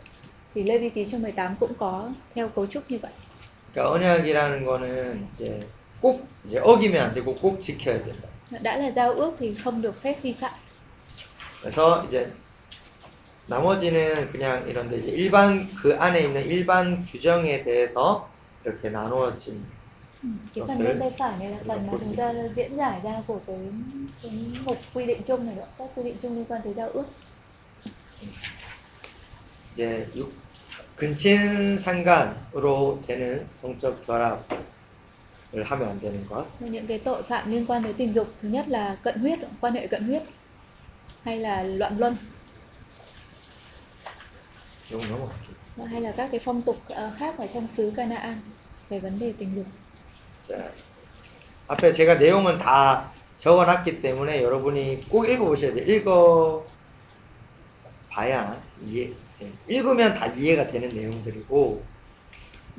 Thì Lê Vi Ký chương 18 cũng có theo cấu trúc như vậy. 그러니까 언약이라는 거는 이제 꼭 이제 어기면 안 되고 꼭 지켜야 된다. Đã là giao ước thì không được phép vi phạm. 그래서 이제 나머지는 그냥 이런데 이제 일반 그 안에 있는 일반 규정에 대해서 이렇게 나누어진 Ừ, Cái Nó phần sẽ- bên tay phải này là phần mà nó chúng ta diễn giải ra của cái, cái mục quy định chung này nữa, các quy định chung liên quan tới giao ước. 이제 육- 근친 상간으로 되는 성적 결합을 하면 안 되는 것. Và những cái tội phạm liên quan tới tình dục thứ nhất là cận huyết, quan hệ cận huyết hay là loạn luân 좀 넘어갈게요. hay là các cái phong tục ờ, khác ở trong xứ Canaan về vấn đề tình dục. 자, 앞에 제가 내용은 다 적어놨기 때문에 여러분이 꼭 읽어보셔야 돼요. 읽어 봐야 이해, 네, 읽으면 다 이해가 되는 내용들이고,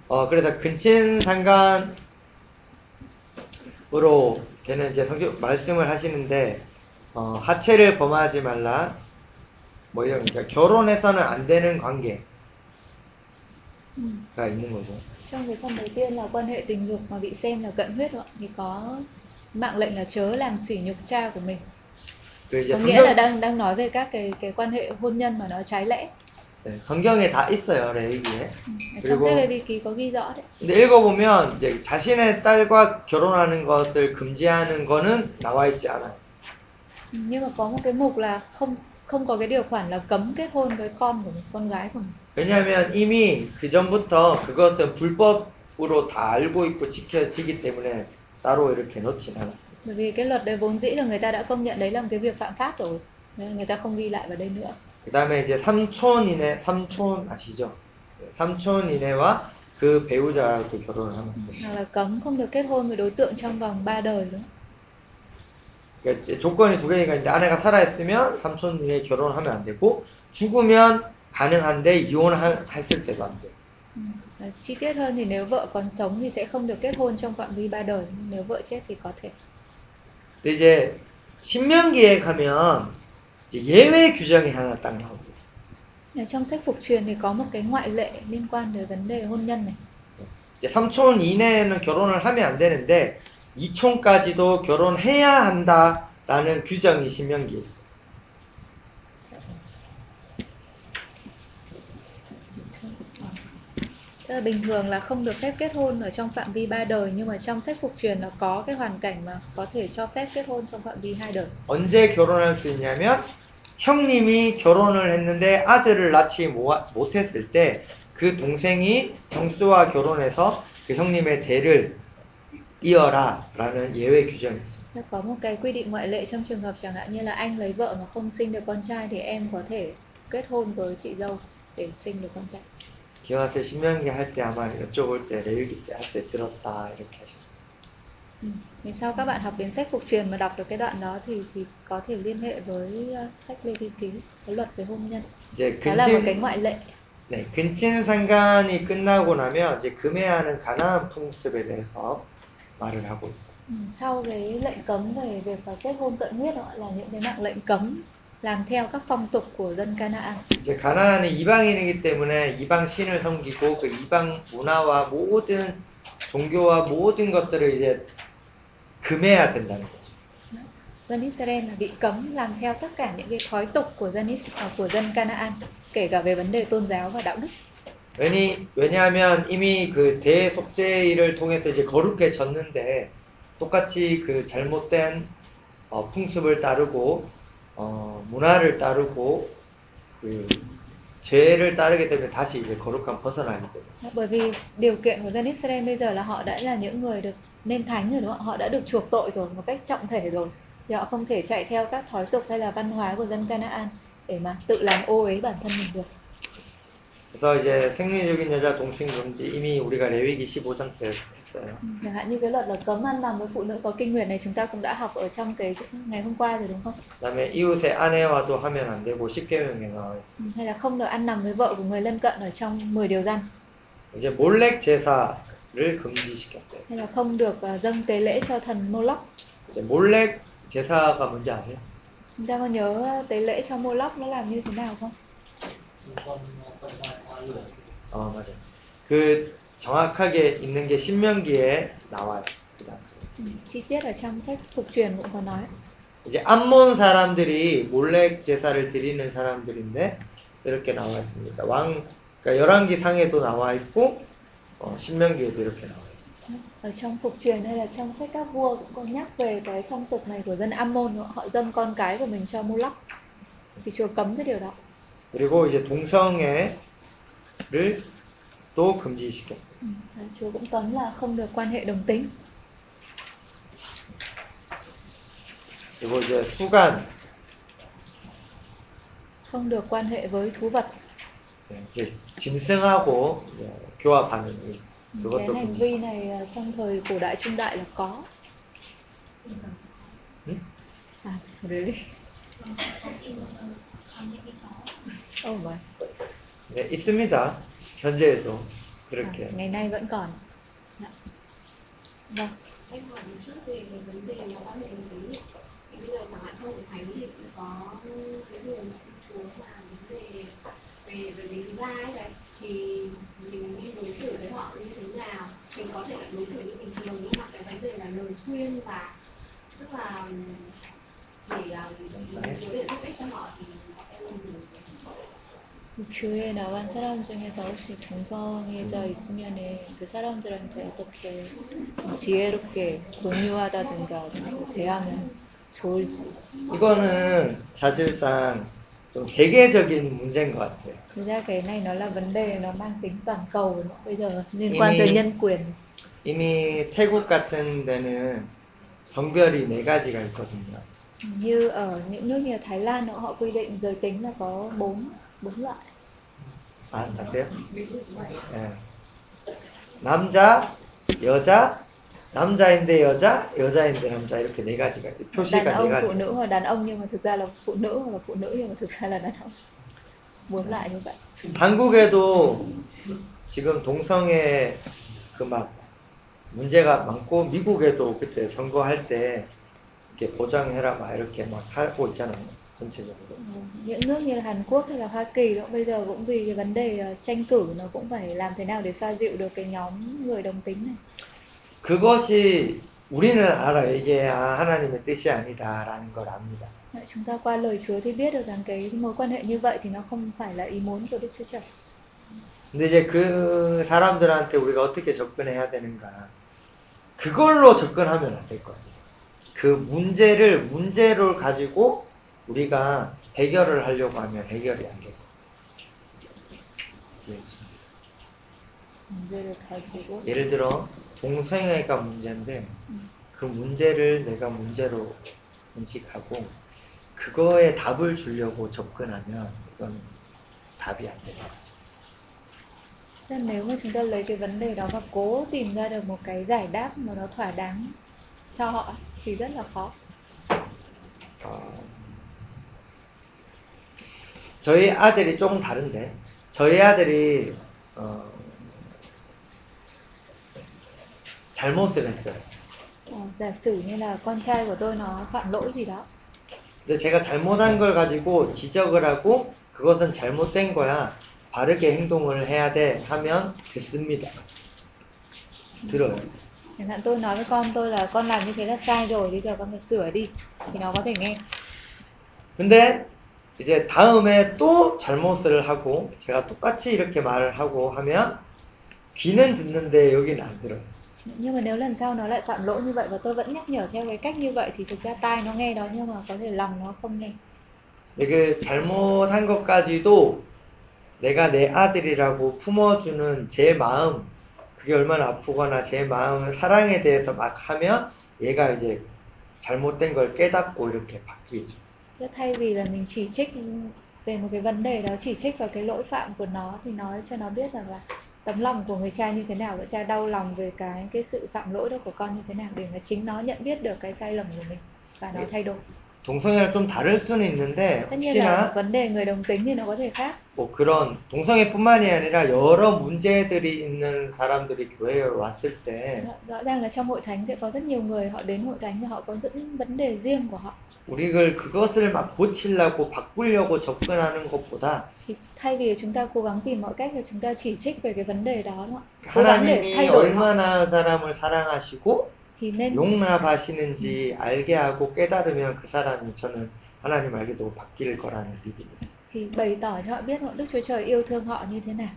어, 그래서 근친 상간 으로 되는 이제 성경 말씀을 하시는데, 어, 하체를 범하지 말라, 뭐 이런, 그러니까 결혼해서는 안 되는 관계가 Ừ. 있는 거죠. Trong cái phần đầu tiên là quan hệ tình dục mà bị xem là cận huyết đúng không? ạ? thì có mạng lệnh là chớ làm sỉ nhục cha của mình. 그 이제 Có nghĩa là 성경, đang đang nói về các cái cái quan hệ hôn nhân mà nó trái lẽ. 네, 성경에 다 있어요, trong 그리고- rõ đấy. 근데 읽어보면 이제 자신의 딸과 결혼하는 것을 금지하는 거는 나와 있지 않아요. Ừ, Nhưng mà có một cái mục là không không có cái điều khoản là cấm kết hôn với con của mình, con gái của mình. 왜냐하면 이미 그 전부터 그것은 불법으로 다 알고 있고 지켜지기 때문에 따로 이렇게 넣진 않아요. Bởi vì cái luật đấy vốn dĩ là người ta đã công nhận đấy là một cái việc phạm pháp rồi. Nên người ta không ghi lại vào đây nữa. 그 다음에 이제 삼촌 이내, 삼촌 아시죠? 삼촌 이내와 그 배우자도 결혼을 하면 안 돼요. Hoặc là cấm không được kết hôn với đối tượng trong vòng 3 đời đúng không? 그러니까 조건이 두 개니까 이제 아내가 살아있으면 삼촌 이내 결혼을 하면 안 되고 죽으면 가능한데 이혼했을 때도 안 돼요. Chi tiết hơn thì nếu vợ còn sống thì sẽ không được kết hôn trong phạm vi 3 đời. Nhưng nếu vợ chết thì có thể. 근데 이제 신명기에 가면 예외 규정이 하나 딱 나옵니다. Ở trong sách phục truyền thì có một cái ngoại lệ liên quan đến vấn đề hôn nhân này. 이제 3촌 이내에는 결혼을 하면 안 되는데 2촌까지도 결혼해야 한다라는 규정이 신명기에 있어요. Tức là bình thường là không được phép kết hôn ở trong phạm vi 3 đời nhưng mà trong sách phục truyền nó có cái hoàn cảnh mà có thể cho phép kết hôn trong phạm vi hai đời. 언제 결혼할 수 있냐면 형님이 결혼을 했는데 아들을 낳지 모- 못했을 때 그 동생이 형수와 결혼해서 그 형님의 대를 이어라라는 예외 규정이 있어요. Nó có một cái quy định ngoại lệ trong trường hợp chẳng hạn như là anh lấy vợ mà không sinh được con trai thì em có thể kết hôn với chị dâu để sinh được con trai. 기와세 신명기 할 때 아마 여쭤볼 때 레위기 때 할 때 들었다 이렇게 하시면 Ừ. Thì sau các bạn học đến sách phục truyền mà đọc được cái đoạn đó thì thì có thể liên hệ với uh, sách Lê Vi Ký, cái luật về hôn nhân. 이제 Đó là một cái 근친 ngoại lệ. 네, 근친 상간이 끝나고 나면 이제 금해하는 가나안 풍습에 대해서 말을 하고 있어요. Ừ. Sau cái lệnh cấm về việc là kết hôn cận huyết đó là những cái mạng lệnh cấm làm theo các phong tục của dân Canaan. 이제 가나안은 이방인이기 때문에 이방 신을 섬기고 그 이방 문화와 모든 종교와 모든 것들을 이제 금해야 된다는 거죠. Dân Israel là bị cấm làm theo tất cả những cái thói tục của dân Is- à, của dân Canaan, kể cả về vấn đề tôn giáo và đạo đức. 왜니, 왜냐하면 이미 그 대속죄를 통해서 이제 거룩해졌는데 똑같이 그 잘못된 어, 풍습을 따르고 어, 문화를 따르고 그 죄를 따르게 되면 다시 이제 거룩함 벗어나기 때문에. bởi vì điều kiện của dân Israel bây giờ là họ đã là những người được nên thánh rồi đúng không? Họ đã được chuộc tội rồi một cách trọng thể rồi. Thì họ không thể chạy theo các thói tục hay là văn hóa của dân Canaan để mà tự làm ô uế bản thân mình được. 그래서 이제 생리적인 여자 동신 금지 이미 우리가 레위기 15장 때 했어요. Ừ, Chẳng hạn như cái luật là cấm ăn nằm với phụ nữ có kinh nguyệt này chúng ta cũng đã học ở trong cái ngày hôm qua rồi đúng không? 그다음에 이웃의 아내와도 하면 안 되고 10계명에 나와 있어요. Ừ, Hay là không được ăn nằm với vợ của người lân cận ở trong 10 điều răn. 이제 몰렉 제사를 금지시켰어요. Hay là không được ờ, dâng tế lễ cho thần Moloch. 이제 몰렉 제사가 뭔지 아세요? Chúng ta có nhớ ờ, tế lễ cho Moloch nó làm như thế nào không? 어 맞아요. 그 정확하게 있는 게 신명기에 나와요. Chi tiết ở trong sách phục truyền cũng có nói. 이제 암몬 사람들이 몰렉 제사를 드리는 사람들인데 이렇게 나와 있습니다. 왕 그러니까 열왕기 상에도 나와 있고 어, 신명기에도 이렇게 나와 있어요. Ở trong phục truyền hay là trong sách các vua cũng có nhắc về cái phong tục này của dân Ammon họ dâng con cái của mình cho Moloch. Thì Chúa cấm cái điều đó. 그리고 이제 동성애를 또 금지시켰어요. Ừ, và Chúa cũng cấm là không được quan hệ đồng tính. 그리고 이제 수간 Không được quan hệ với thú vật. 네, 이제 짐승하고 이제 교합하는 일, Ừ, Cái 그것도 hành vi 금지시켰어요. này ờ, trong thời cổ đại trung đại là có. 응? À, really? Oh my. 네, 있습니다. 현재에도 À, 그렇게. ngày nay vẫn còn. Dạ. Vâng. em hỏi một chút về cái vấn đề là quan hệ đồng tính ấy. thì bây giờ chẳng hạn trong hội thánh thì cũng có cái người mà công chúa là vấn đề về về tính thứ ba ấy đấy thì mình nên đối xử với họ như thế nào mình có thể là đối xử như bình thường nhưng mà cái vấn đề là lời khuyên và tức là để uh, để giúp ích cho họ thì 주위에 나간 사람 중에서 혹시 동성애자 있으면은 그 사람들한테 어떻게 좀 지혜롭게 권유하다든가 어떻게 대하면 좋을지. 이거는 사실상 좀 세계적인 문제인 것 같아요. Thực ra cái này nó là vấn đề nó mang tính toàn cầu rồi. bây giờ liên quan tới Ý- nhân quyền. 이미 태국 같은 데는 성별이 네 가지가 있거든요. Như ở những nước như Thái Lan họ quy định giới tính là có bốn bốn loại. 아, 아세요? 예. 남자, 여자, 남자인데 여자, 여자인데 남자 이렇게 네 가지가 있어요. đàn 표시가 네 ông phụ 가지. nữ hoặc đàn ông nhưng mà thực ra là phụ nữ hoặc là phụ nữ nhưng mà thực ra là đàn ông bốn loại như vậy 한국에도 지금 동성애 그 막 문제가 많고 미국에도 그때 선거할 때 이렇게 보장해라 막 이렇게 막 하고 있잖아요. 전체적으로. Ừ, những nước như là Hàn Quốc hay là Hoa Kỳ đó bây giờ cũng vì cái vấn đề ờ, tranh cử nó cũng phải làm thế nào để xoa dịu được cái nhóm người đồng tính này 그것이 우리는 알아요. 이게 아, 하나님의 뜻이 아니다라는 걸 압니다. Đấy, chúng ta qua lời Chúa thì biết được rằng cái mối quan hệ như vậy thì nó không phải là ý muốn của Đức Chúa Trời 근데 이제 그 사람들한테 우리가 어떻게 접근해야 되는가? 그걸로 접근하면 안 될 것 같아요. 그 문제를 문제로 가지고 우리가 해결을 하려고 하면 해결이 안 같아요. 그렇죠. 문제를 가지고 예를 들어 동성애가 문제인데 그 문제를 내가 문제로 인식하고 그거에 답을 주려고 접근하면 이건 답이 안 되는 거죠. Là nếu mà chúng ta lấy cái vấn đề đó và cố tìm ra được một cái giải đáp mà nó thỏa đáng cho họ thì rất là khó 어, 저희 아들이 조금 다른데 저희 아들이 어, 잘못을 했어요. Ờ, giả sử như là con trai của tôi nó phạm lỗi gì đó 근데 제가 잘못한 걸 가지고 지적을 하고 그것은 잘못된 거야. 바르게 행동을 해야 돼 하면 듣습니다. 들어요. Chẳng hạn tôi nói với con tôi là con làm như thế là sai rồi bây giờ con phải sửa đi thì nó có thể nghe 근데 이제 다음에 또 잘못을 하고 제가 똑같이 이렇게 말을 하고 하면 귀는 듣는데 여기는 안 들어요. nhưng mà nếu lần sau nó lại phạm lỗi như vậy và tôi vẫn nhắc nhở theo cái cách như vậy thì thực ra tai nó nghe đó nhưng mà có thể lòng nó không nghe 그 잘못한 것까지도 내가 내 아들이라고 품어주는 제 마음, 그게 얼마나 아프거나 제 마음, 사랑에 대해서 막 하면 얘가 이제 잘못된 걸 깨닫고 이렇게 바뀌죠. Thế thay vì là mình chỉ trích về một cái vấn đề đó chỉ trích vào cái lỗi phạm của nó thì nói cho nó biết rằng là tấm lòng của người cha như thế nào và cha đau lòng về cái cái sự phạm lỗi đó của con như thế nào để mà chính nó nhận biết được cái sai lầm của mình và nó 네. thay đổi 동성애랑 좀 다를 수는 있는데 혹시나 뭐 그런 동성애뿐만이 아니라 여러 문제들이 있는 사람들이 교회에 왔을 때 rõ, ràng là trong hội thánh sẽ có rất nhiều người họ đến hội thánh họ có những vấn đề riêng của họ 우리를 그것을 막 고치려고 바꾸려고 접근하는 것보다 thay vì chúng ta cố gắng tìm mọi cách để chúng ta chỉ trích về cái vấn đề đó cố gắng để 하나님이 thay đổi họ 얼마나 사람을 사랑하시고 thì nên 용납하시는지 알게 하고 깨달으면 그 사람이 저는 하나님 알게 되고 바뀔 거라는 믿음이 있어요. thì bày tỏ cho họ biết họ Đức Chúa Trời yêu thương họ như thế nào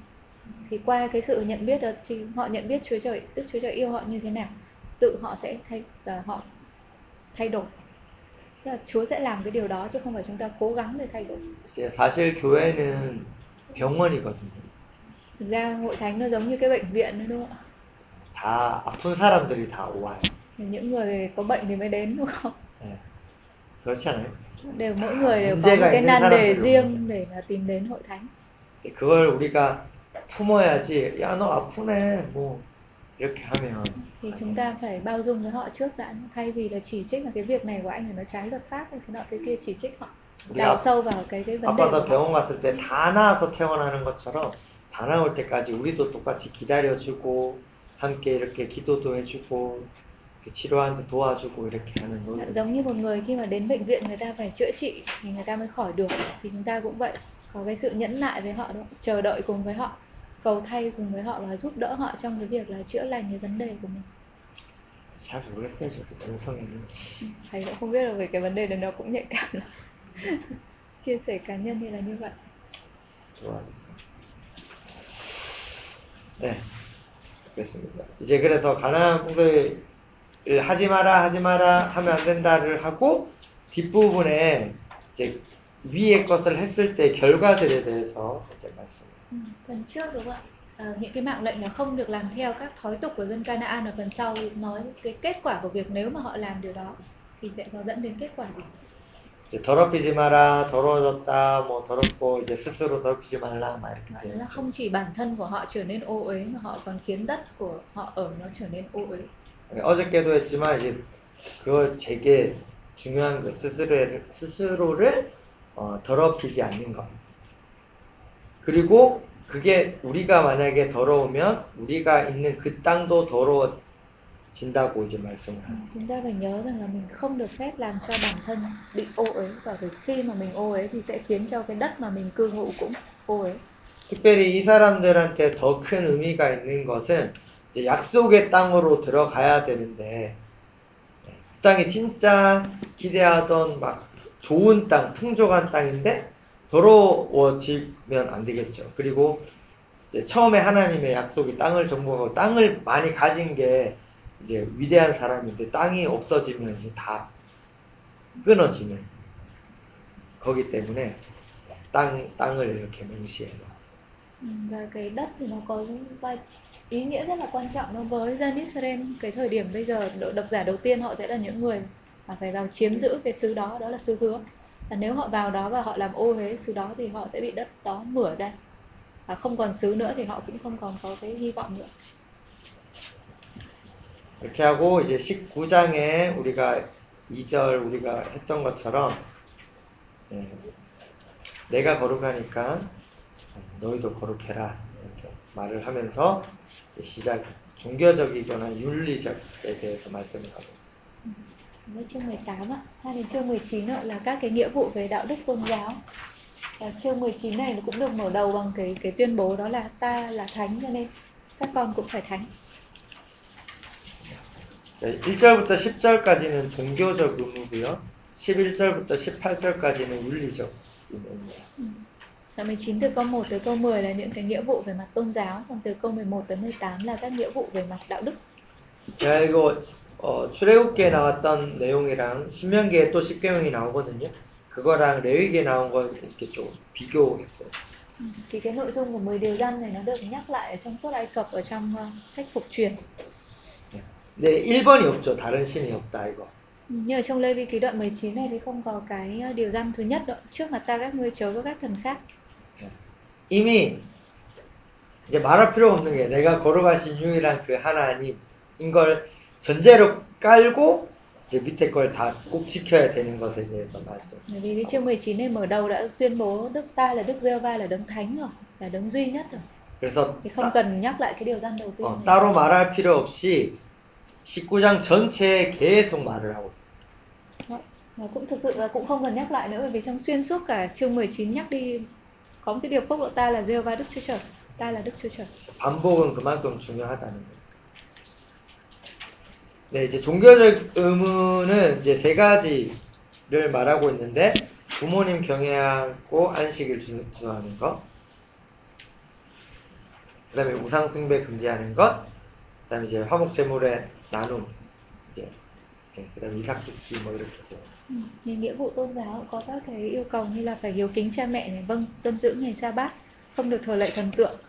thì qua cái sự nhận biết đó thì họ nhận biết Chúa Trời Đức Chúa Trời yêu họ như thế nào tự họ sẽ thay và họ thay đổi Tức là Chúa sẽ làm cái điều đó chứ không phải chúng ta cố gắng để thay đổi 이제 사실 교회는 병원이거든요. thực ra hội thánh nó giống như cái bệnh viện đấy đúng không ạ 다 아픈 사람들이 다 와요. thì những người có bệnh thì mới đến đúng không 네. 그렇지 않아요? đều mỗi người đều có 문제가 một cái 있는 nan đề 사람들이 riêng để mà tìm đến hội thánh 그걸 우리가 품어야지. 야, 너 아프네. 뭐 이렇게 하면 thì chúng ta phải bao dung với họ trước đã thay vì là chỉ trích là cái việc này của anh là nó trái luật pháp hay thế nọ thế kia chỉ trích họ 우리 đào 아, sâu vào cái cái vấn đề 아빠가 của họ 병원 갔을 때 다 나아서 퇴원하는 것처럼 다 나올 때까지 우리도 똑같이 기다려주고 함께 이렇게 기도도 해주고 이렇게 치료하는데 도와주고 이렇게 하는 Dạ, 노력. giống như một người khi mà đến bệnh viện người ta phải chữa trị thì người ta mới khỏi được thì chúng ta cũng vậy có cái sự nhẫn nại với họ đúng không? chờ đợi cùng với họ cầu thay cùng với họ và giúp đỡ họ trong cái việc là chữa lành cái vấn đề của mình 잘 모르겠어요, 저도 동성애는. thầy cũng không biết là về cái vấn đề này nó cũng nhạy cảm lắm chia sẻ cá nhân thì là như vậy 도와주세요. 네, 그렇습니다. 이제 그래서 가나안 풍토를 하지 마라, 하지 마라 하면 안 된다를 하고 뒷부분에 이제 위의 것을 했을 때 결과들에 대해서 이제 말씀. Ừ, phần trước đúng không ạ Ờ, những cái mạng lệnh là không được làm theo các thói tục của dân Canaan ở phần sau nói cái kết quả của việc nếu mà họ làm điều đó thì sẽ có dẫn đến kết quả gì 이제 더럽히지 마라, 더러워졌다, 뭐 더럽고 이제 스스로 더럽히지 말라, 막 이렇게 있죠. không chỉ bản thân của họ trở nên ô uế mà họ còn khiến đất của họ ở nó trở nên ô uế. 어저께도 했지만 이제 그거 제게 중요한 거 스스로를 스스로를 어, 더럽히지 않는 것. 그리고 그게 우리가 만약에 더러우면 우리가 있는 그 땅도 더러워 진다고 이제 말씀을 합니다. Chúng ta phải nhớ rằng là mình không được phép làm cho bản thân bị ô uế và vì khi mà mình ô uế thì sẽ khiến cho cái đất mà mình cư ngụ cũng ô uế. 특별히 이 사람들한테 더 큰 의미가 있는 것은 이제 약속의 땅으로 들어가야 되는데 그 땅이 진짜 기대하던 막 좋은 땅, 풍족한 땅인데 더러워지면 안 되겠죠. 그리고 이제 처음에 하나님의 약속이 땅을 정복하고 땅을 많이 가진 게 이제 위대한 사람인데 땅이 없어지면 이제 다 끊어지는 거기 때문에 땅 땅을 이렇게 명시해 놨어요. Ừ, Và cái đất thì nó có những vai ý nghĩa rất là quan trọng đối với dân Israel cái thời điểm bây giờ đ- độc giả đầu tiên họ sẽ là những người mà phải vào chiếm giữ cái xứ đó đó là xứ hứa và nếu họ vào đó và họ làm ô uế xứ đó thì họ sẽ bị đất đó mửa ra và không còn xứ nữa thì họ cũng không còn có cái hy vọng nữa 이렇게 하고 이제 19장에 우리가 2절 우리가 했던 것처럼 예, 내가 거룩하니까 너희도 거룩해라 이렇게 말을 하면서 시작 종교적이거나 윤리적에 대해서 말씀을 하고. Với chương 18 ạ, sang đến chương 19 ạ, là các cái nghĩa vụ về đạo đức tôn giáo. Và chương 19 này cũng được mở đầu bằng cái cái tuyên bố đó là ta là thánh cho nên các con cũng phải thánh. 1절부터 10절까지는 종교적 의무고요. 11절부터 18절까지는 윤리적 의무입니다. Đoạn 19 từ câu 1 tới câu 10 là những cái nghĩa vụ về mặt tôn giáo, còn từ câu 11 tới 18 là các nghĩa vụ về mặt đạo đức. 제가 이거 어, 출애굽기에 나왔던 내용이랑 신명기에 또 십계명이 나오거든요. 그거랑 레위기에 나온 거 이렇게 좀 비교했어요. Thì cái nội dung của 10 điều răn này nó được nhắc lại ở trong suốt Ai Cập ở trong ờ, sách phục truyền. 네, 1번이 없죠. 다른 신이 없다 이거. Ừ, Nhưng ở trong Lê Vi ký đoạn 19 này thì không có cái điều răn thứ nhất đâu. Trước mặt ta các ngươi chớ có các thần khác. 이미 이제 말할 필요 없는 게 내가 거룩하신 유일한 그 하나님인 걸 전제로 깔고 이제 밑에 걸 다 꼭 지켜야 되는 것에 대해서 말씀. Vì cái chương 19 này mở đầu đã tuyên bố Đức ta là Đức giê va là đấng thánh rồi, là đấng duy nhất rồi. 그래서 Thì không 따, cần nhắc lại cái điều răn đầu tiên. 어. 따로 말할 필요 없이 19장 전체에 계속 말을 하고. Đó. Và cũng thực sự là cũng không cần nhắc lại nữa bởi vì trong xuyên suốt cả chương 19 nhắc đi có một cái điều phúc là ta là va Đức Chúa Trời. Ta là Đức Chúa Trời. 반복은 그만큼 중요하다는 거예요. 네, 이제 종교적 의무는 이제 세 가지를 말하고 있는데 부모님 경외하고 안식일 주- 준수하는 것, 그다음에 우상 숭배 금지하는 것, 그다음에 이제 화목 제물의 나눔, 이제 네, 그다음에 이삭 죽기 뭐 이렇게 돼요. Ừ. Thì nghĩa vụ tôn giáo có các cái yêu cầu như là phải hiếu kính cha mẹ này, vâng, tuân giữ ngày sa bát, không được thờ lạy thần tượng,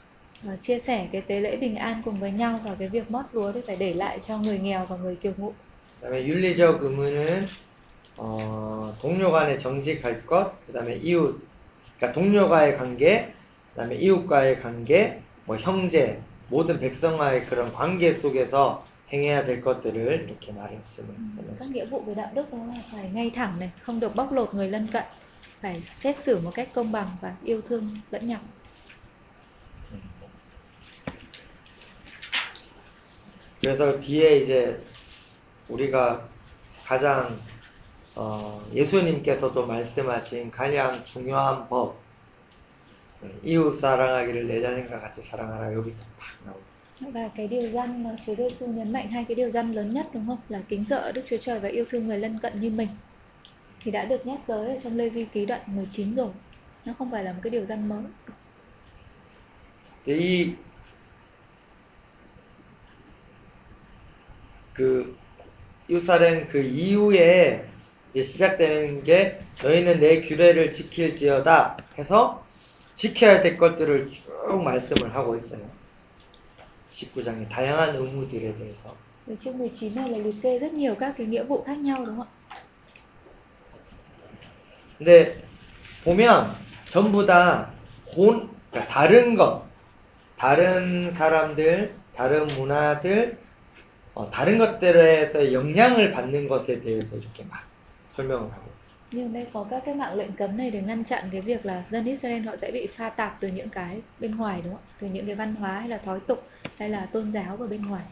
và chia sẻ cái tế lễ bình an cùng với nhau và cái việc mót lúa thì phải để lại cho người nghèo và người kiều ngụ. 그다음에 윤리적 의무는 어, 동료 간에 정직할 것, 그다음에 이웃, 그러니까 동료와의 관계, 그다음에 이웃과의 관계, 뭐 형제, 모든 백성과의 그런 관계 속에서 행해야 될 것들을 이렇게. 되는 Các 거죠. nghĩa vụ về đạo đức đó là phải ngay thẳng này, không được bóc lột người lân cận, phải xét xử một cách công bằng và yêu thương lẫn nhau. 그래서 뒤에 이제 우리가 가장 어, 예수님께서도 말씀하신 가장 중요한 법, 네, 이웃 사랑하기를 내 자신과 같이 사랑하라 여기서 딱 나오고. Và cái điều răn mà Chúa Giêsu nhấn mạnh hai cái điều răn lớn nhất đúng không? Là kính sợ Đức Chúa Trời và yêu thương người lân cận như mình. Thì đã được nhắc tới ở trong Lê Vi ký đoạn 19 rồi. Nó không phải là một cái điều răn mới. 근데 이, 그, 이웃사랑 그 이후에 이제 시작되는 게 너희는 내 규례를 지킬지어다 해서 지켜야 될 것들을 쭉 말씀을 하고 있어요. 19장에 다양한 의무들에 대해서. Ở chương 19 này là liệt kê rất nhiều các cái nghĩa vụ khác nhau đúng không ạ? 근데 보면 전부 다 혼, 그러니까 다른 것, 다른 사람들, 다른 문화들, 어, 다른 것들에서 영향을 받는 것에 대해서 이렇게 막 설명을 하고. Nhưng đây có các cái mạng lệnh cấm này để ngăn chặn cái việc là dân Israel họ sẽ bị pha tạp từ những cái bên ngoài đúng không? Từ những cái văn hóa hay là thói tục hay là tôn giáo ở bên ngoài.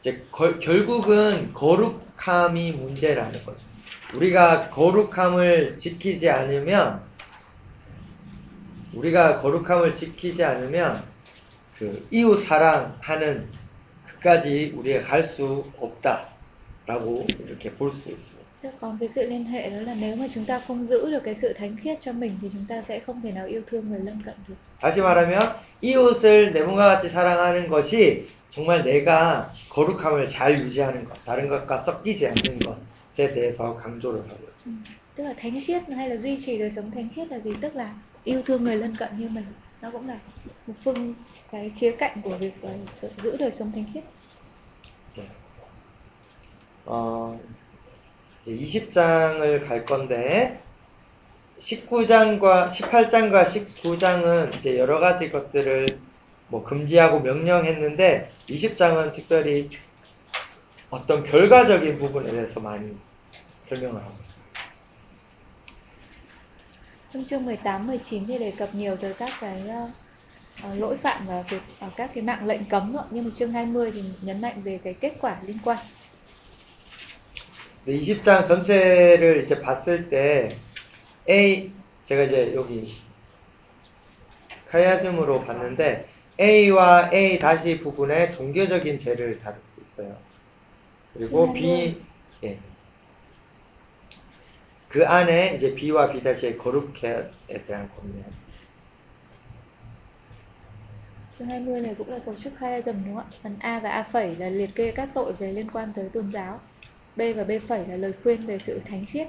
이제 거- 결국은 거룩함이 문제라는 거죠. 우리가 거룩함을 지키지 않으면 우리가 거룩함을 지키지 않으면 그 이웃 사랑하는 그까지 우리가 갈 수 없다라고 이렇게 볼 수 있습니다. Thế còn cái sự liên hệ đó là nếu mà chúng ta không giữ được cái sự thánh khiết cho mình thì chúng ta sẽ không thể nào yêu thương người lân cận được. 다시 말하면 이웃을 내 몸과 같이 사랑하는 것이 정말 내가 거룩함을 잘 유지하는 것, 다른 것과 섞이지 않는 것에 대해서 강조를 하고 있습니다. Ừ. Tức là thánh khiết hay là duy trì đời sống thánh khiết là gì? Tức là yêu thương người lân cận như mình. Nó cũng là một phương cái khía cạnh của việc ờ, giữ đời sống thánh khiết. 네. 어, 이제 20장을 갈 건데 19장과 18장과 19장은 이제 여러 가지 것들을 뭐 금지하고 명령했는데 20장은 특별히 어떤 결과적인 부분에 대해서 많이 설명을 하고 있어요. Trong chương 18, 19 thì đề cập nhiều tới các cái ờ, lỗi phạm và việc ờ, các cái mạng lệnh cấm nữa. Nhưng mà chương 20 thì nhấn mạnh về cái kết quả liên quan. 근데 20장 전체를 이제 봤을 때 A 제가 이제 여기 카야즘으로 봤는데 A와 A 다시 부분에 종교적인 죄를 다루고 있어요. 그리고 B 예. 그 안에 이제 B와 B 다시의 거룩해에 대한 권면. Chương 20 này cũng là cấu trúc khai dầm đúng không ạ? Phần A và A phẩy là liệt kê các tội về liên quan tới tôn giáo. B và B phẩy là lời khuyên về sự thánh khiết.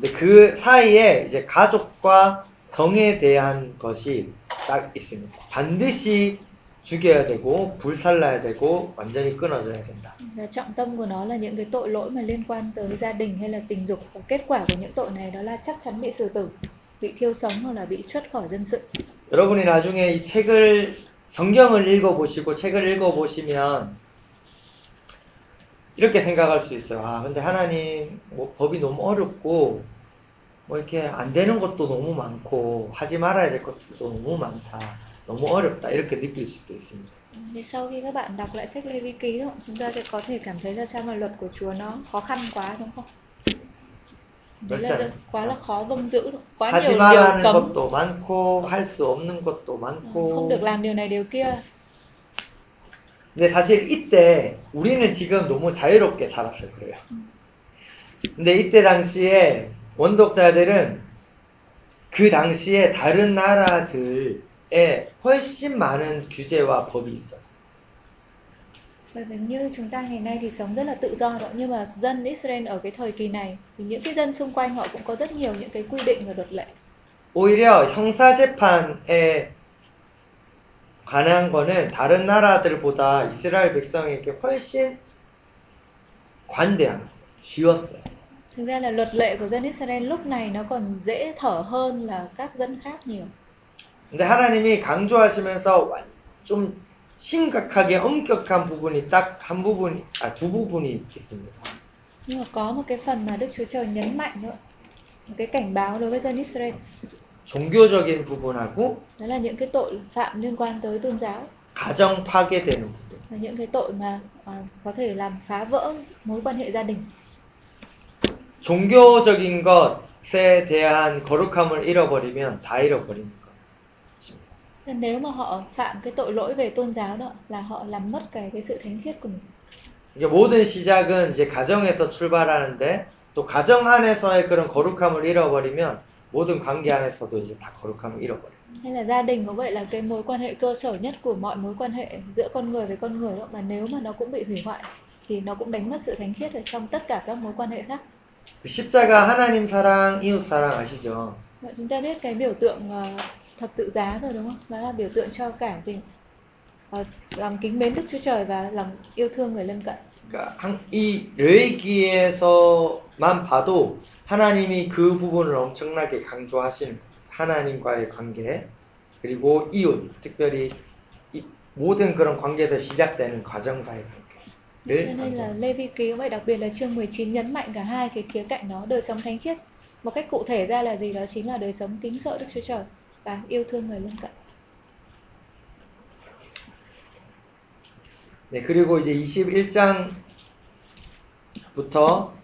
근데 그 사이에 이제 가족과 성에 대한 것이 딱 있습니다. 반드시 죽여야 되고 불살라야 되고 완전히 끊어져야 된다. Và trọng tâm của nó là những cái tội lỗi mà liên quan tới gia đình hay là tình dục và kết quả của những tội này đó là chắc chắn bị xử tử, bị thiêu sống hoặc là bị truất khỏi dân sự. 여러분이 나중에 이 책을 성경을 읽어보시고 책을 읽어보시면 이렇게 생각할 수 있어요. 아, 근데 하나님 뭐 법이 너무 어렵고 뭐 이렇게 안 되는 것도 너무 많고 하지 말아야 될 것도 너무 많다. 너무 어렵다. 이렇게 느낄 수도 있습니다. Thì sau khi các bạn đọc lại sách Lê Vi Ký chúng ta sẽ có thể cảm thấy là sao mà luật của Chúa nó khó khăn quá đúng không? Đấy là 그렇죠. quá là khó vâng giữ, quá 하지 nhiều điều cấm, 것도 많고 할수 없는 것도 không 많고 được làm điều này điều kia. 근데 사실 이때 우리는 지금 너무 자유롭게 살았어요. 그래요. 근데 이때 당시에 원독자들은 그 당시에 다른 나라들에 훨씬 많은 규제와 법이 있어요. Vì như chúng ta ngày nay thì sống rất là tự do đó nhưng mà dân Israel ở cái thời kỳ này thì những cái dân xung quanh họ cũng có rất nhiều những cái quy định và luật lệ. 오히려 형사 재판에 관한 거는 다른 나라들보다 이스라엘 백성에게 훨씬 관대한. 쉬웠어요. Thực ra là luật lệ của dân Israel lúc này nó còn dễ thở hơn là các dân khác nhiều. 근데 하나님이 강조하시면서 완- 좀 심각하게 엄격한 부분이 딱 한 부분, 아, 두 부분이 있습니다. Nhưng mà có một cái phần mà Đức Chúa Trời nhấn mạnh nữa, một cái cảnh báo đối với dân Israel, 종교적인 부분하고 đó là những cái tội phạm liên quan tới tôn giáo, 가정 파괴되는 부분. là những cái tội mà à, có thể làm phá vỡ mối quan hệ gia đình. 종교적인 것에 대한 거룩함을 잃어버리면 다 잃어버리는 것. Thế nếu mà họ phạm cái tội lỗi về tôn giáo đó là họ làm mất cái cái sự thánh khiết của mình. 이게 모든 시작은 이제 가정에서 출발하는데 또 가정 안에서의 그런 거룩함을 잃어버리면 모든 관계 안에서도 이제 다 거룩함을 잃어버려요. Hay là gia đình cũng vậy là cái mối quan hệ cơ sở nhất của mọi mối quan hệ giữa con người với con người đó mà nếu mà nó cũng bị hủy hoại thì nó cũng đánh mất sự thánh khiết ở trong tất cả các mối quan hệ khác. 그 십자가 하나님 사랑, 이웃 사랑 아시죠? Vậy chúng ta biết cái biểu tượng ờ, thập tự giá rồi đúng không? Nó là biểu tượng cho cả tình ờ, lòng kính mến Đức Chúa Trời và lòng yêu thương người lân cận. 그러니까 한- 이 레위기에서만 봐도 하나님이 그 부분을 엄청나게 거예요. 하나님과의 관계 그리고 이웃 특별히 이 모든 그런 관계에서 시작되는 가정과의 Cho 관계를 nên là. Lê Vi Ký vậy đặc biệt là chương 19 nhấn mạnh cả hai cái khía cạnh đó đời sống thánh khiết. Một cách cụ thể ra là gì đó chính là đời sống kính sợ Đức Chúa Trời và yêu thương người lân cận. 네 그리고 이제 21장부터 네,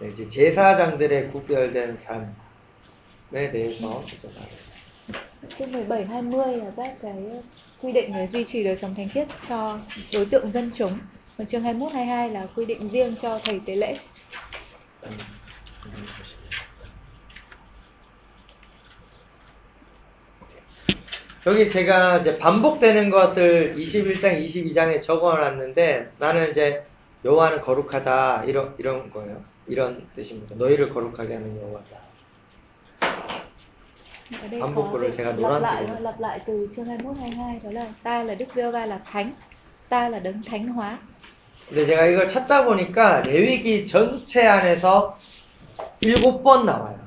이제 제사장들의 구별된 삶에 대해서 이제 말해요. Chương 17 20 là cái quy định để duy trì đời sống thánh khiết cho đối tượng dân chúng. Còn chương 21 22 là quy định riêng cho thầy tế lễ. 음, 음. 여기 제가 이제 반복되는 것을 21장, 22장에 적어 놨는데 나는 이제 여호와는 거룩하다 이런 이런 거예요. 이런 뜻입니다. 너희를 거룩하게 하는 여호와다. Ở đây Âm có bục của việc Sài Gòn lặp Loan lại thì- lặp lại từ chương 21 22 đó là ta là Đức Giê-hô-va là thánh, ta là đấng thánh hóa. 근데 제가 이걸 찾다 보니까 레위기 전체 안에서 일곱 번 나와요.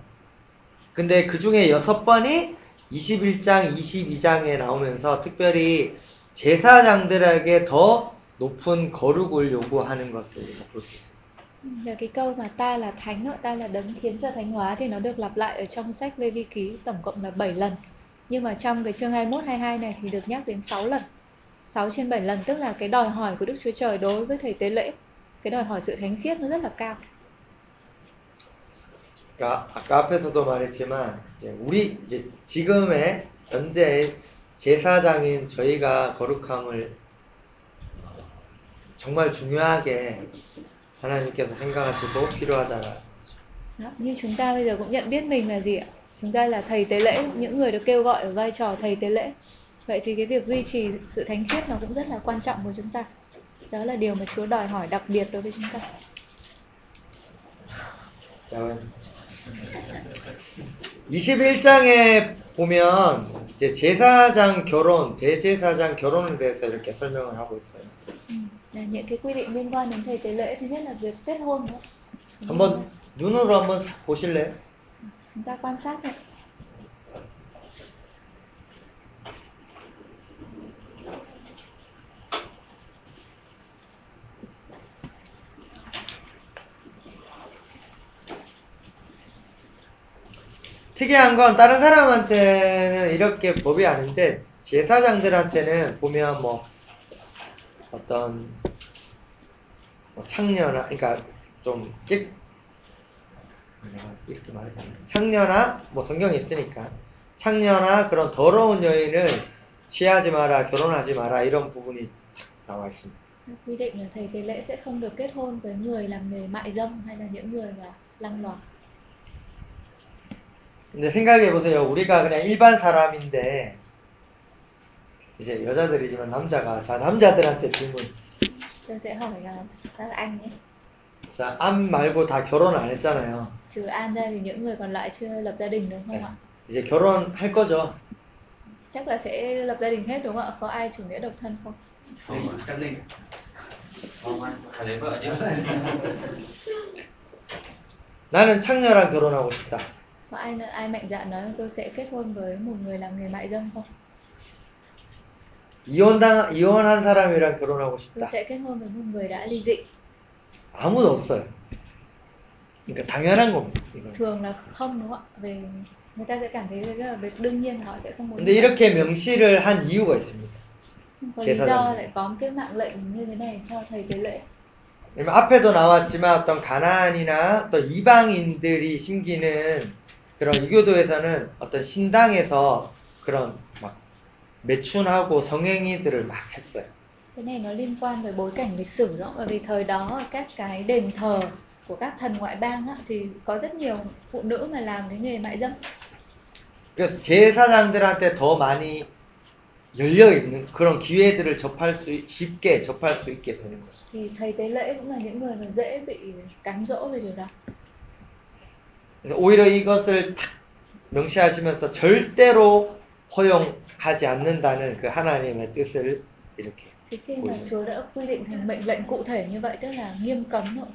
근데 그 중에 여섯 번이 21장, 22장에 나오면서 특별히 제사장들에게 더 높은 거룩을 요구하는 것을 볼수 있어요. Và cái câu mà ta là thánh đó, ta là đấng khiến cho thánh hóa thì nó được lặp lại ở trong sách Lê Vi Ký tổng cộng là 7 lần. Nhưng mà trong cái chương 21 22 này thì được nhắc đến 6 lần. 6 trên 7 lần tức là cái đòi hỏi của Đức Chúa Trời đối với thầy tế lễ. Cái đòi hỏi sự thánh khiết nó rất là cao. 그러니까 아까 앞에서도 말했지만 이제 우리 이제 지금의 현대의 제사장인 저희가 거룩함을 정말 중요하게 하나님께서 생각하시고 필요하다라. Đó, như chúng ta bây giờ cũng nhận biết mình là gì ạ? Chúng ta là thầy tế lễ, những người được kêu gọi ở vai trò thầy tế lễ. Vậy thì cái việc duy trì sự thánh khiết nó cũng rất là quan trọng của chúng ta. Đó là điều mà Chúa đòi hỏi đặc biệt đối với chúng ta. 자, 21장에 보면 이제 제사장 결혼, 대제사장 결혼에 대해서 이렇게 설명을 하고 있어요. Ừ, Là những cái quy định liên quan đến thầy tế lễ thứ nhất là việc kết hôn nữa 한번 눈으로 한번 싹 보실래요? chúng ta quan sát này 특이한 건 다른 사람한테는 이렇게 법이 아닌데 제사장들한테는 보면 뭐 어떤 뭐 창녀나 그러니까 좀 깨, 이렇게 말했다 창녀나 뭐 성경에 있으니까 창녀나 그런 더러운 여인을 취하지 마라 결혼하지 마라 이런 부분이 탁 나와 있습니다. quy định là thầy tế lễ sẽ không được kết hôn với người làm nghề mại dâm hay là những người mà lăng loàn 근데 생각해 보세요. 우리가 그냥 일반 사람인데 이제 여자들이지만 남자가 자 남자들한테 질문. sẽ hỏi là các anh nhé 자, 암 말고 다 결혼 안 했잖아요. trừ an ra thì những người còn lại chưa lập gia đình đúng không 네. ạ 이제 결혼할 거죠. chắc là sẽ lập gia đình hết đúng không ạ có ai chủ nghĩa độc thân không không định không anh phải lấy vợ chứ 나는 창녀랑 결혼하고 싶다. có ai ai mạnh dạn nói tôi sẽ kết hôn với một người làm nghề mại dâm không 이혼당 이혼한 사람이랑 결혼하고 싶다. sẽ kết hôn với một người đã ly dị 아무도 없어요. 그러니까 당연한 겁니다. 이건. thường là không đúng không ạ về người ta sẽ cảm thấy rất là việc đương nhiên họ sẽ không muốn 근데 이렇게 명시를 한 이유가 있습니다. không có chế lý tạo do ra. lại có một cái mạng lệnh như thế này cho thầy tế lễ 왜냐면 앞에도 나왔지만 어떤 가나안이나 또 이방인들이 심기는 그런 이교도에서는 어떤 신당에서 그런 막 매춘하고 성행위들을 막 했어요. cái này nó liên quan tới bối cảnh lịch sử đó bởi vì thời đó các cái đền thờ của các thần ngoại bang á, thì có rất nhiều phụ nữ mà làm cái nghề mại dâm 그래서 제사장들한테 더 많이 열려 있는 그런 기회들을 접할 수 쉽게 접할 수 있게 되는 거죠. thì thầy tế lễ cũng là những người mà dễ bị cám dỗ về điều đó 오히려 이것을 탁 명시하시면서 절대로 허용 하지 않는다는 그 하나님의 뜻을 이렇게 thì khi mà Ui. Chúa đã quy định thành mệnh lệnh cụ thể như vậy tức là nghiêm cấm rồi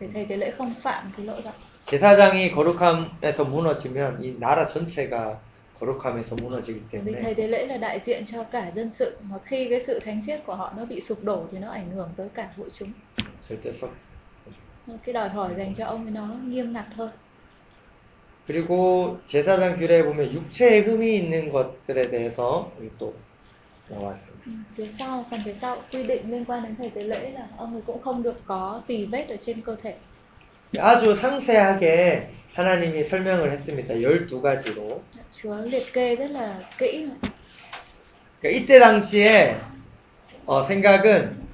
để thầy tế lễ không phạm cái lỗi đó 제사장이 거룩함에서 무너지면 이 나라 전체가 거룩함에서 무너지기 vì 때문에 thầy tế lễ là đại diện cho cả dân sự mà khi cái sự thánh khiết của họ nó bị sụp đổ thì nó ảnh hưởng tới cả hội chúng 절대 썩 cái đòi hỏi dành cho ông ấy nó nghiêm ngặt hơn 그리고 제사장 규례에 보면 육체에 흠이 있는 것들에 대해서 또 나와 있습니다. Ừ, phía sau phần phía sau quy định liên quan đến thầy tế lễ là ông ấy cũng không được có tỳ vết ở trên cơ thể 아주 상세하게 하나님이 설명을 했습니다. 12가지로. Chúa liệt kê rất là kỹ 그러니까 이때 당시에 어, 생각은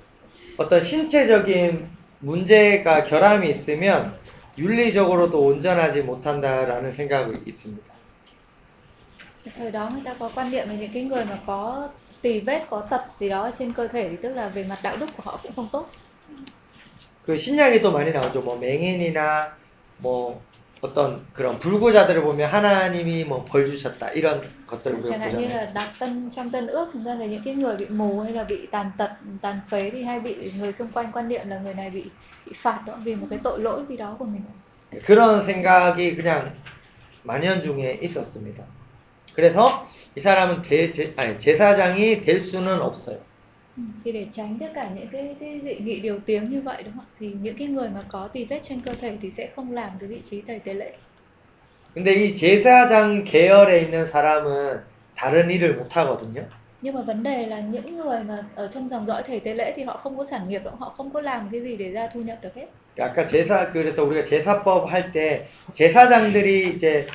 어떤 신체적인 문제가 결함이 있으면 윤리적으로도 온전하지 못한다라는 생각이 있습니다. thời đó người ta có quan niệm là những cái người mà có tỳ vết có tật gì đó trên cơ thể thì tức là về mặt đạo đức của họ cũng không tốt 그 신약에 또 많이 나오죠. 뭐 맹인이나 뭐 어떤 그런 불구자들을 보면 하나님이 뭐 벌 주셨다 이런 것들을 우리가 chẳng hạn như 보잖아요. là đặc tân trong tân ước chúng ta thấy những cái người bị mù hay là bị tàn tật tàn phế thì hay bị người xung quanh quan niệm là người này bị bị phạt đó vì một cái tội lỗi gì đó của mình 그런 생각이 그냥 만연중에 있었습니다. 그래서 이 사람은 대, 제, 아니, 제사장이 될 수는 없어요. Thì để tránh tất cả những cái, cái dị nghị điều tiếng như vậy đúng không thì những cái người mà có tỳ vết trên cơ thể thì sẽ không làm cái vị trí thầy tế lễ 근데 이 제사장 계열에 있는 사람은 다른 일을 못 하거든요. nhưng mà vấn đề là những người mà ở trong dòng dõi thầy tế lễ thì họ không có sản nghiệp đâu họ không có làm cái gì để ra thu nhập được hết 아까 제사 그래서 우리가 제사법 할 때 제사장들이 이제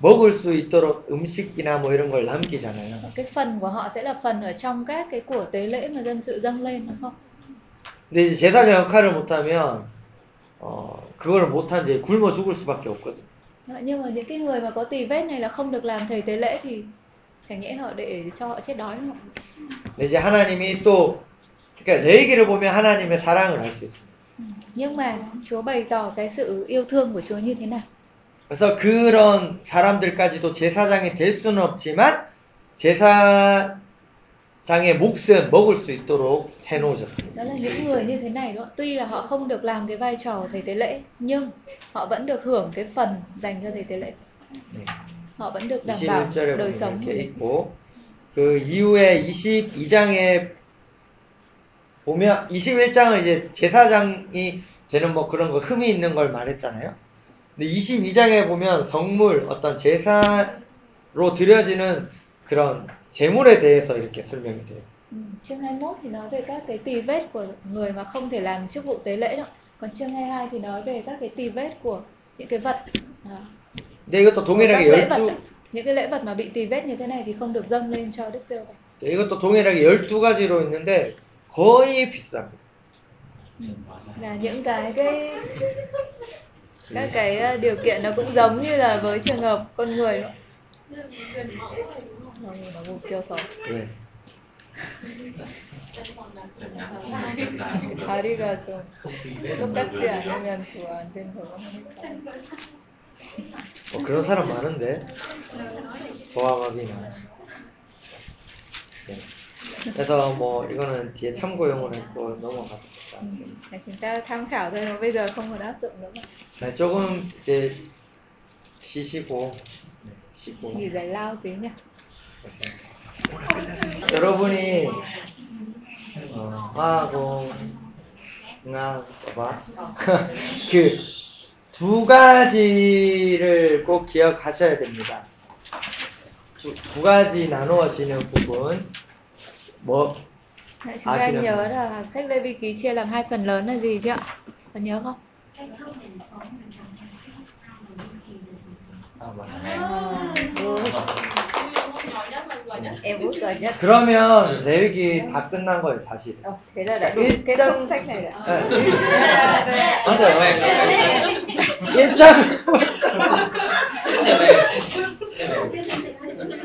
먹을 수 있도록 음식이나 뭐 이런 걸 남기잖아요. cái phần của họ sẽ là phần ở trong các cái của tế lễ mà dân sự dâng lên đúng không 근데 이제 제사장 역할을 못하면 어 그걸 못한 이제 굶어 죽을 수밖에 없거든. Đó, nhưng mà những cái người mà có tỳ vết này là không được làm thầy tế lễ thì chẳng nhẽ họ để cho họ chết đói đúng không 근데 이제 하나님이 또 그러니까 레이기를 보면 하나님의 사랑을 알 수 있습니다. Ừ. nhưng mà Chúa bày tỏ cái sự yêu thương của Chúa như thế nào 그래서 그런 사람들까지도 제사장이 될 수는 없지만 제사장의 몫은 먹을 수 있도록 해놓으셨습니다. đó là những người như thế này đó tuy là họ không được làm cái vai trò thầy tế lễ nhưng họ vẫn được hưởng cái phần dành cho thầy tế lễ 네. Họ vẫn được đảm bảo 21절에 đời sống 이렇게. 있고 그 이후에 22장에 보면 21장은 이제 제사장이 되는 뭐 그런 거 흠이 있는 걸 말했잖아요. 근데 22장에 보면 성물 어떤 제사로 드려지는 그런 제물에 대해서 이렇게 설명이 돼요. Chương 21 thì nói về các cái tỳ vết của người mà không thể làm chức vụ tế lễ đâu còn chương 22 thì nói về các cái tỳ vết của những cái vật 근데 이것도 동일하게 các lễ vật 12 ạ. những cái lễ vật mà bị tỳ vết như thế này thì không được dâng lên cho đức giê hô 이것도 동일하게 12가지로 있는데 거의 비쌉니다. là những cái cái các cái ờ, điều kiện nó cũng giống như là với trường hợp con người đó gần mẫu rồi đúng không? nó nó một kiểu sống 네. Chân còn là Chân ngắn không được, chân dài không được. 아리가죠 Không tì vết 똑같지 않으면 좋아한테는 적응하니까 뭐 그런 사람 많은데 소아마비나 네. 그래서 뭐 이거는 뒤에 참고용으로 했고 넘어갑니다 네, 조금 이제 쉬시고 네, 쉬고 여러분이 어, 하고 나 봐봐 그 두 가지를 꼭 기억하셔야 됩니다. 두, 두 가지 나누어지는 부분 뭐 Đấy, chúng À, ta xin lỗi. nhớ là sách Lê Vi Ký chia làm hai phần lớn là gì chứ ạ? Có nhớ không? 아, 맞아. À, nhất. 그러면 레위기 다 끝난 거예요, 사실. Chân- thúc sách này đã. 네. 맞아요. 1장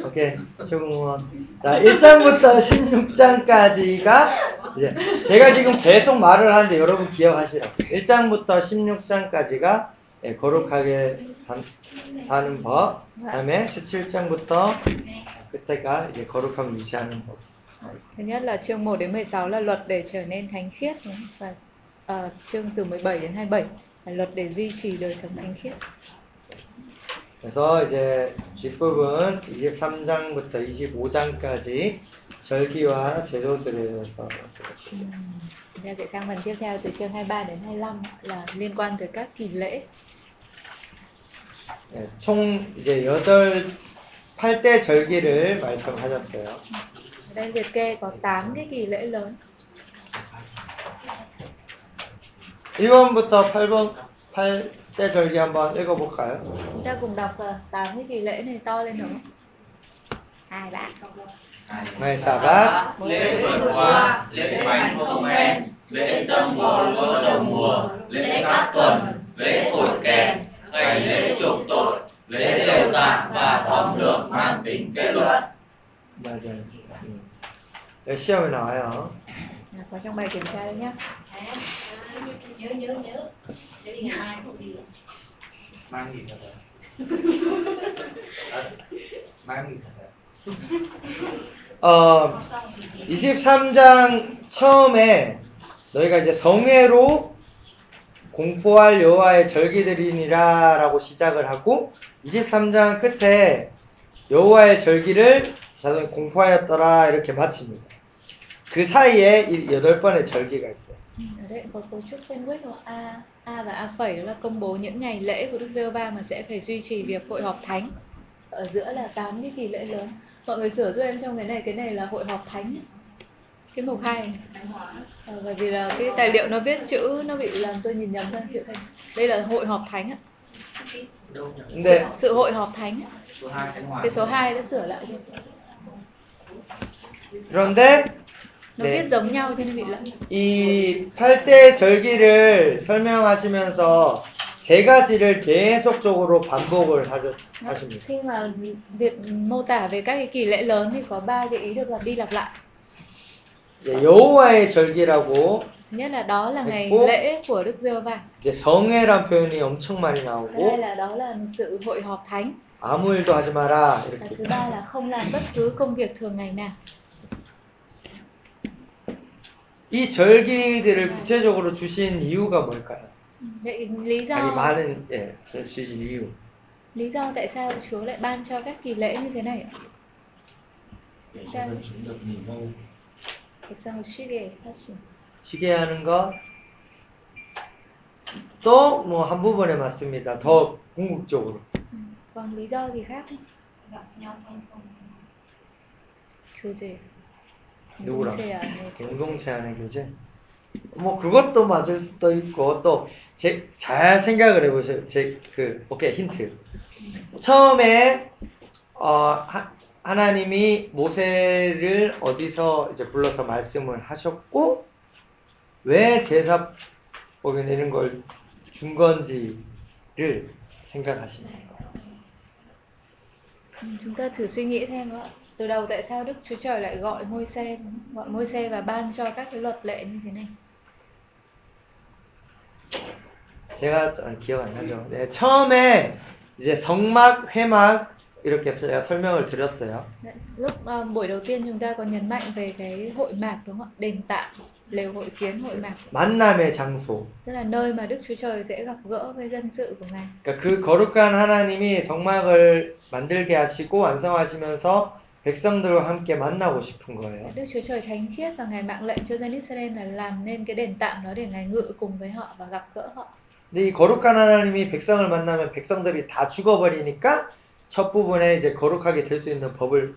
오케이 최공무원 자 1장부터 16장까지가 이제 제가 지금 계속 말을 하는데 여러분 기억하시라고 1장부터 16장까지가 예, 거룩하게 산- 사는 법 그다음에 17장부터 그때가 이제 거룩함을 유지하는 법 Thứ nhất là chương 1 đến 16 là luật để trở nên thánh khiết đúng không? và ờ, chương từ 17 đến 27 là luật để duy trì đời sống thánh khiết. 그래서 이제 뒷부분 23장부터 25장까지 절기와 제도들에 대해서 Ừm. Chúng ta sẽ sang phần tiếp theo từ chương 23 đến 25 là liên quan tới các kỳ lễ. 예, 총 이제 여덟 8대 절기를 말씀하셨어요. Ở đây liệt kê có 8 cái kỳ lễ lớn. 1번부터 8번 8대 절기 한번 읽어볼까요? Chúng ta cùng đọc ờ, 8 cái kỳ lễ này to lên được không? Hai bạn. ngày xả bát, lễ vượt qua, lễ bánh không men, lễ dâng bò lúa đầu mùa, lễ các tuần, lễ thổi kèn, ngày lễ chuộc tội, lễ đều tạ và thọ lượng mang tính kết luận. 맞아요. 음. 여기 시험에 나와요. À, có trong bài kiểm tra đấy nhá. À, nhớ nhớ nhớ. Thế thì ngày mai không đi. Mang nghỉ thật Mang nghỉ thật 어, 23장 처음에 너희가 이제 성회로 공포할 여호와의 절기들이니라 라고 시작을 하고 23장 끝에 여호와의 절기를 자손 공포하였더라 이렇게 마칩니다. 그 사이에 이 여덟 번의 절기가 있어요. Ở đây có cấu trúc sandwich của A, A và A phẩy là công bố những ngày lễ của Đức Giê-hô-va mà sẽ phải duy trì việc hội họp thánh. Ở giữa là 8 cái kỳ lễ lớn. Mọi người sửa giúp em trong cái này, cái này là hội họp thánh. Cái mục 2 này. Ờ, bởi vì là cái tài liệu nó viết chữ nó bị làm tôi nhìn nhầm thôi chữ thánh. Đây là hội họp thánh ạ. Đâu nhỉ? 근데 Sự hội họp thánh. ạ. Số 2 sẽ ngoài Cái số 2 đã sửa lại thôi. 그런데 Nó 네. viết giống nhau cho nên bị lẫn. 이 8대 절기를 설명하시면서 세 가지를 계속적으로 반복을 하셨, 하십니다. Khi mà việc mô tả về các cái kỳ lễ lớn thì có ba cái ý được lặp đi lặp lại. 여호와의 절기라고 nhất là đó là ngày lễ của Đức Giê-hô-va 이제 성회란 표현이 엄청 많이 나오고 là đó là sự hội họp thánh 아무 일도 하지 마라 và 이렇게. thứ ba là không làm bất cứ công việc thường ngày nào 이 절기들을 구체적으로 주신 이유가 뭘까요? vậy lý 아니 do 많은 예, 주신 이유. lý do tại sao Chúa lại ban cho các kỳ lễ như thế này để cho dân chúng được nghỉ ngơi 백성을 쉬게 하신 쉬게 하는 것. 또 뭐 한 부분에 맞습니다. 더 궁극적으로. Ừ. còn lý do gì khác không? gặp nhau trong không 교제 누구랑? 공동체 안에 안의 교제. 뭐 그것도 맞을 수도 있고 또 제 잘 생각을 해보세요. 제 그 오케이 힌트. 처음에 어 하, 하나님이 모세를 어디서 이제 불러서 말씀을 하셨고 왜 제사법에 내는 걸준 건지를 생각하시는 거예요. Chúng ta thử suy nghĩ thêm ạ từ đầu tại sao Đức Chúa Trời lại gọi môi xe gọi môi xe và ban cho các cái luật lệ như thế này 제가 아, 기억 안 나죠. 네, 처음에 이제 성막, 회막 이렇게 제가 설명을 드렸어요. Lúc ờ, buổi đầu tiên chúng ta có nhấn mạnh về cái hội mạc đúng không ạ đền tạm lều hội kiến hội mạc 만남의 장소. tức là nơi mà Đức Chúa Trời sẽ gặp gỡ với dân sự của ngài 그러니까 그 거룩한 하나님이 성막을 만들게 하시고 완성하시면서 백성들과 함께 만나고 싶은 거예요. Đức Chúa Trời thánh khiết và ngài mạng lệnh cho dân Israel là làm nên cái đền tạm đó để ngài ngự cùng với họ và gặp gỡ họ 근데 이 거룩한 하나님이 백성을 만나면 백성들이 다 죽어버리니까 첫 부분에 이제 거룩하게 될 수 있는 법을.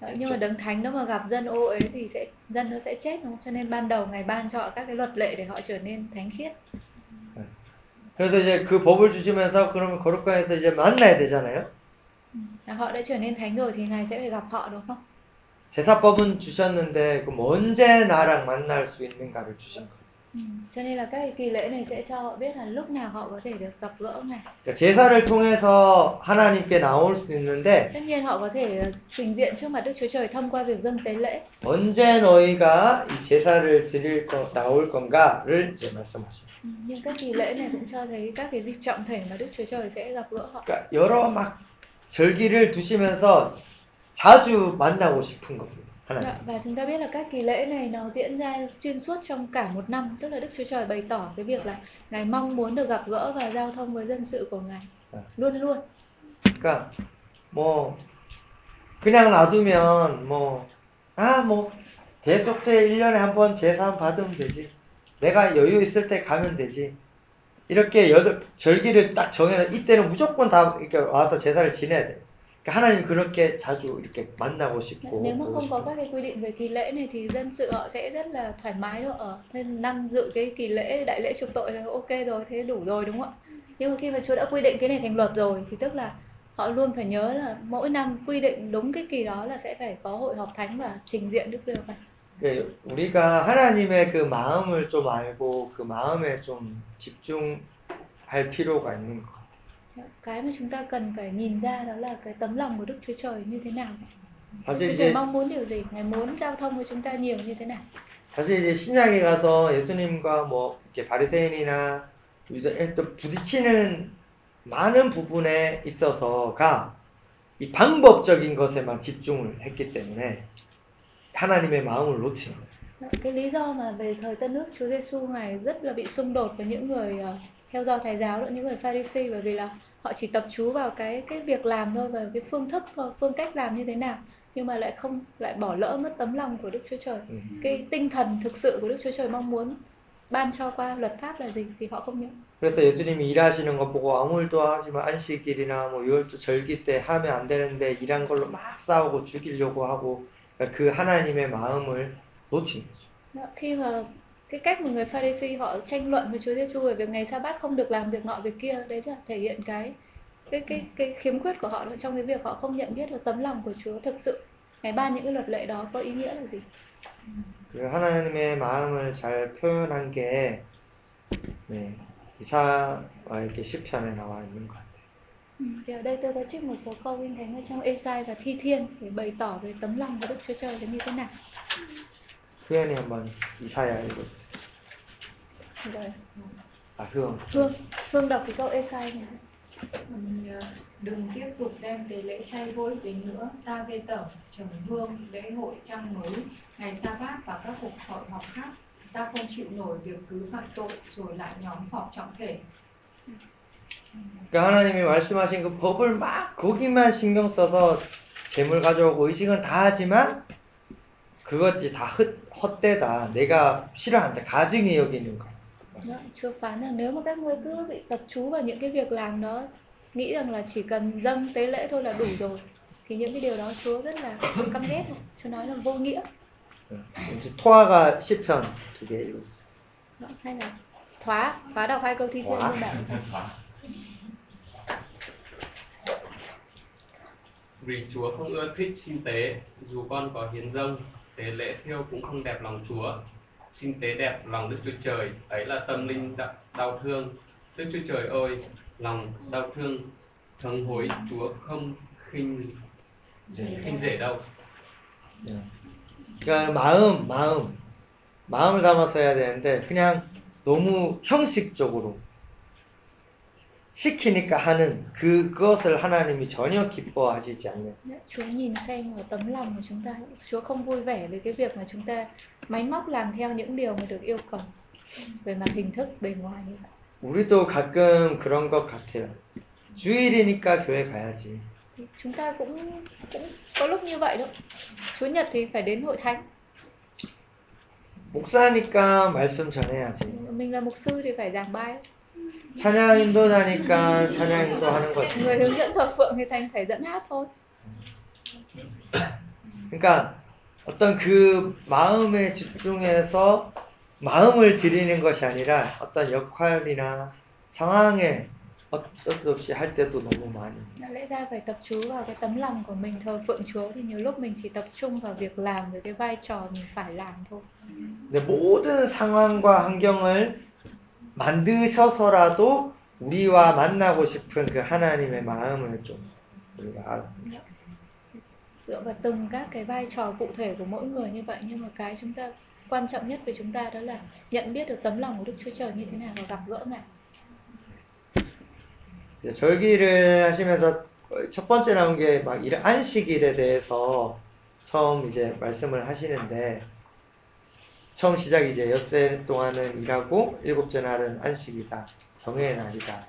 Đấy, nhưng mà đấng thánh đó mà gặp dân ô ấy thì sẽ dân nó sẽ chết đúng không? Cho nên ban đầu ngài ban cho họ các cái luật lệ để họ trở nên thánh khiết. 그래서 이제 그 법을 주시면서 그러면 거룩한에서 이제 만나야 되잖아요. Họ đã trở nên thánh rồi thì ngài sẽ phải gặp họ đúng không? 제사법은 주셨는데 그럼 언제 나랑 만날 수 있는가를 주신 거예요. Ừ. Cho nên là các cái kỳ lễ này sẽ cho họ biết là lúc nào họ có thể được gặp gỡ ngài. 그러니까 제사를 통해서 하나님께 나올 수 있는데 Tất nhiên họ có thể trình diện trước mặt Đức Chúa Trời thông qua việc dâng tế lễ. 언제 너희가 이 제사를 드릴 거 나올 건가를 이제 말씀하십니다. Ừ. Nhưng các kỳ lễ này cũng cho thấy các cái dịp trọng thể mà Đức Chúa Trời sẽ gặp gỡ họ. 그러니까 여러 막 절기를 두시면서 자주 만나고 싶은 겁니다. Dạ, 하나님. Và chúng ta biết là các kỳ lễ này nó diễn ra xuyên suốt trong cả một năm Tức là Đức Chúa Trời bày tỏ cái việc là Ngài mong muốn được gặp gỡ và giao thông với dân sự của Ngài Dạ. Luôn luôn 그러니까 뭐 그냥 놔두면 뭐아뭐 대속제 1년에 한 번 제사 받으면 되지. 내가 여유 있을 때 가면 되지. 이렇게 여덟 절기를 딱 정해놔 이때는 무조건 다 이렇게 와서 제사를 지내야 돼. 그러니까 하나님 그렇게 자주 이렇게 만나고 싶고 Nếu mà 보고 không có 싶고. các cái quy định về kỳ lễ này thì dân sự họ sẽ rất là thoải mái đâu ở Nên năm dự cái kỳ lễ đại lễ chuộc tội là ok rồi, thế đủ rồi đúng không ạ? Nhưng mà khi mà Chúa đã quy định cái này thành luật rồi thì tức là họ luôn phải nhớ là mỗi năm quy định đúng cái kỳ đó là sẽ phải có hội họp thánh và trình diện Đức Giê-hô-va. 그 우리가 하나님의 그 마음을 좀 알고 그 마음에 좀 집중할 필요가 있는 것 같아요. Cái mà chúng ta cần phải nhìn ra đó là cái tấm lòng của Đức Chúa Trời như thế nào 사실 Chúa 이제 Trời mong muốn điều gì Ngài muốn giao thông với chúng ta nhiều như thế nào 사실 이제 신약에 가서 예수님과 뭐 이렇게 바리새인이나 또 부딪히는 많은 부분에 있어서가 이 방법적인 것에만 집중을 했기 때문에 하나님의 마음을 놓친 거예요. cái lý do mà về thời Tân ước Chúa Giêsu ngài rất là bị xung đột với những người theo do Thái giáo lẫn những người Pharisee bởi vì là họ chỉ tập chú vào cái cái việc làm thôi và cái phương thức thôi, phương cách làm như thế nào nhưng mà lại không lại bỏ lỡ mất tấm lòng của Đức Chúa Trời 음. cái tinh thần thực sự của Đức Chúa Trời mong muốn ban cho qua luật pháp là gì thì họ không nhớ 그래서 예수님이 일하시는 거 보고 아무 일도 하지 마 안식일이나 뭐 유월절 절기 때 하면 안 되는데 일한 걸로 막 싸우고 죽이려고 하고 그러니까 그 하나님의 마음을 놓친 거죠. Đó, khi mà cái cách mà người Pharisee họ tranh luận với Chúa Giêsu về việc ngày Sa-bát không được làm việc nọ việc kia đấy là thể hiện cái cái cái cái khiếm khuyết của họ trong cái việc họ không nhận biết được tấm lòng của Chúa thực sự ngày ban những cái luật lệ đó có ý nghĩa là gì 그 하나님의 마음을 잘 표현한 게 네, 이사와 이렇게 시편에 나와 있는 것 같아요. ừ. thì ở đây tôi có trích một số câu kinh thánh ở trong Esai và Thi Thiên để bày tỏ về tấm lòng của Đức Chúa Trời là như thế nào 후연이 한번 이사야 읽어주세요. Rồi 아 hương hương hương đọc cái câu ê sai này đừng tiếp tục đem tế lễ chay vô ích đến nữa ta gây tẩm trầm hương lễ hội trăng mới ngày sa bát và các cuộc hội họp khác ta không chịu nổi việc cứ phạm tội rồi lại nhóm họp trọng thể 그러니까 하나님이 말씀하신 그 법을 막 거기만 신경 써서 재물 가져오고 의식은 다 하지만 그것이 다 헛, 헛되다. 내가 싫어한다. 가증히 여기는 거. Đó, Chúa phán rằng nếu mà các ngươi cứ bị tập chú vào những cái việc làm đó nghĩ rằng là chỉ cần dâng tế lễ thôi là đủ rồi thì những cái điều đó Chúa rất là căm ghét Chúa nói là vô nghĩa 이제 토아가 시편 두 개 읽어. Đó, hay là thoá phá đọc hai câu thi thiên Thoá. luôn bạn Vì Chúa không ưa thích xin tế, dù con có hiến dâng, tế lễ thiêu cũng không đẹp lòng Chúa. Xin tế đẹp lòng Đức Chúa Trời, ấy là tâm linh đau, đau thương. Đức Chúa Trời ơi, lòng đau thương, thống hối Chúa không khinh khinh dễ đâu. 그러니까 마음, 마음, 마음을 담아서 해야 되는데 그냥 너무 형식적으로 시키니까 하는 그 그것을 하나님이 전혀 기뻐하시지 않는. Đấy, Chúa nhìn xem vào tấm lòng của chúng ta Chúa không vui vẻ với cái việc mà chúng ta máy móc làm theo những điều mà được yêu cầu về mặt hình thức bề ngoài như vậy 우리도 가끔 그런 것 같아요. 주일이니까 교회 가야지. thì chúng ta cũng cũng có lúc như vậy đâu Chúa nhật thì phải đến hội thánh 목사니까 말씀 전해야지. mình là mục sư thì phải giảng bài 찬양 인도자니까 찬양 인도하는 거지. người hướng dẫn thờ phượng thì thành phải dẫn hát thôi 그러니까 어떤 그 마음에 집중해서 마음을 드리는 것이 아니라 어떤 역할이나 상황에 어쩔 수 없이 할 때도 너무 많이. lẽ ra phải tập trung vào cái tấm lòng của mình thờ phượng Chúa thì nhiều lúc mình chỉ tập trung vào việc làm với cái vai trò mình phải làm thôi 근데 모든 상황과 환경을 만드셔서라도 우리와 만나고 싶은 그 하나님의 마음을 좀 우리가 알았습니다. dựa vào từng các cái vai trò cụ thể của mỗi người như vậy nhưng mà cái chúng ta quan trọng nhất với chúng ta đó là nhận biết được tấm lòng của Đức Chúa Trời như thế nào và gặp gỡ Ngài. 절기를 하시면서 첫 번째 나온 게 막 이런 안식일에 대해서 처음 이제 말씀을 하시는데 처음 시작이 이제 엿새 동안은 일하고 일곱째 날은 안식이다. 정의 날이다.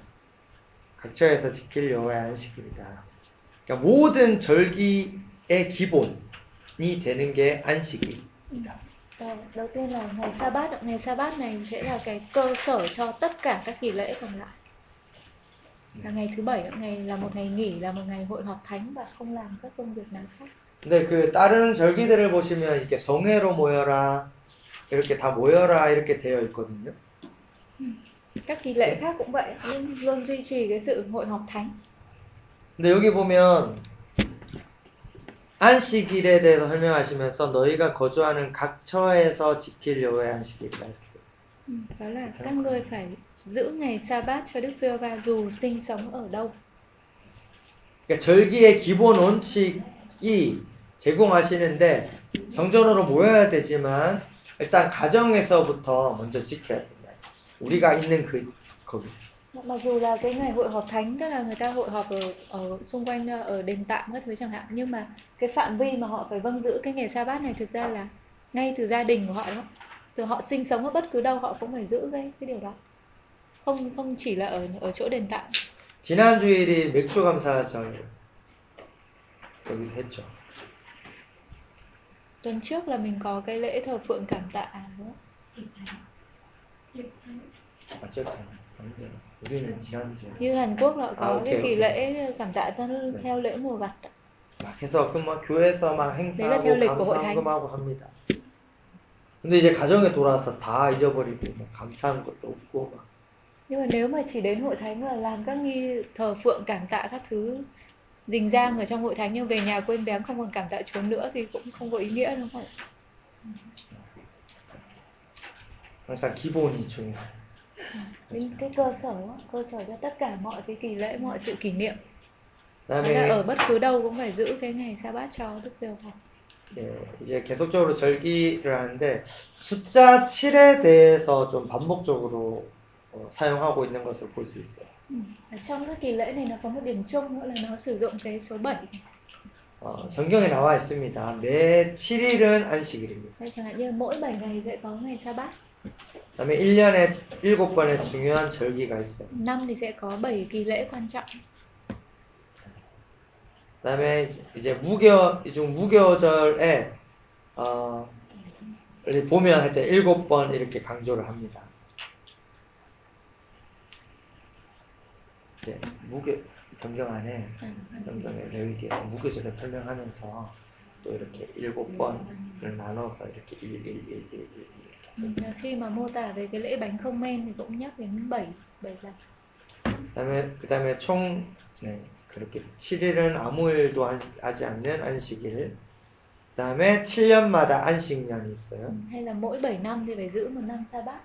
각처에서 지킬 여호와의 안식일이다. 그러니까 모든 절기의 기본이 되는 게 안식일이다. Rồi, đầu tiên là ngày sa bát ngày sa bát này sẽ là cái cơ sở cho tất cả các kỳ lễ còn lại là ngày thứ bảy ngày là một ngày nghỉ là một ngày hội họp thánh và không làm các công việc nào khác 근데 그 다른 절기들을 보시면 이렇게 성회로 모여라 이렇게 다 모여라 이렇게 되어 있거든요. các kỳ lễ khác cũng vậy luôn luôn duy trì cái sự hội họp thánh 근데 여기 보면 안식일에 대해서 설명하시면서 너희가 거주하는 각 처에서 지킬 여호와의 안식일이다. đó là các ngươi phải giữ ngày sa bát cho Đức giê va dù sinh sống ở đâu 그러니까 절기의 기본 원칙이 제공하시는데 성전으로 모여야 되지만 일단 가정에서부터 먼저 지켜야 된다. 우리가 있는 그 거기. mặc dù là cái ngày hội họp thánh tức là người ta hội họp ở, ở xung quanh ờ, ở đền tạm các thứ chẳng hạn nhưng mà cái phạm vi mà họ phải vâng giữ cái ngày sa bát này thực ra là ngay từ gia đình của họ đó từ họ sinh sống ở bất cứ đâu họ cũng phải giữ cái cái điều đó không không chỉ là ở ở chỗ đền tạm 지난 주일이 맥주 감사절 여기도 했죠. tuần trước là mình có cái lễ thờ phượng cảm tạ đúng không? 어쨌든 아무튼 우리는 지난주에 như Hàn Quốc họ có À, ok, cái kỳ ok. lễ cảm tạ theo, theo lễ mùa gặt ạ. 막 해서 그막 교회에서 막 내가 행사하고 태울릴 거, 다행. 감사한금하고 합니다. 근데 이제 가정에 돌아와서 다 잊어버리고 뭐 감사한 것도 없고 막 nhưng mà nếu mà chỉ đến hội thánh và làm các nghi thờ phượng cảm tạ các thứ rình rang ở trong hội thánh nhưng về nhà quên béng không còn cảm tạ Chúa nữa thì cũng không có ý nghĩa đúng không ạ? 항상 기본이 중요해요. cái, cái cơ sở á, cơ sở cho tất cả mọi cái kỳ lễ mọi sự kỷ niệm đó là 그다음에 ở bất cứ đâu cũng phải giữ cái ngày sa bát cho Đức giê va 예, 이제 계속적으로 절기를 하는데 숫자 7에 대해서 좀 반복적으로 어, 사용하고 있는 것을 볼 수 있어요. Ở trong các kỳ lễ này nó có một điểm chung nữa là nó sử dụng cái số 7 어, 성경에 나와 있습니다. 매 7일은 안식일입니다. Hay chẳng hạn như mỗi 7 ngày sẽ có ngày sa bát 그다음에 1년에 7번의 중요한 절기가 있어요. năm thì sẽ có 7 kỳ lễ quan trọng 그다음에 이제 무교 이중 무교절에 어 보면 할때 일곱 번 이렇게 강조를 합니다. 이제 무교 성경 안에 성경의 레위기에서 무교절을 설명하면서 또 이렇게 일곱 번을 나눠서 이렇게 1, 1, 1, 1, 1 이렇게 Ừ, là khi mà mô tả về cái lễ bánh không men thì cũng nhắc đến 7 7 lần 그다음에 그다음에 총 네, 그렇게 7일은 아무 일도 한- 하지 않는 안식일. 그다음에 7년마다 안식년이 있어요. Ừ, hay là mỗi 7 năm thì phải giữ một năm sa bát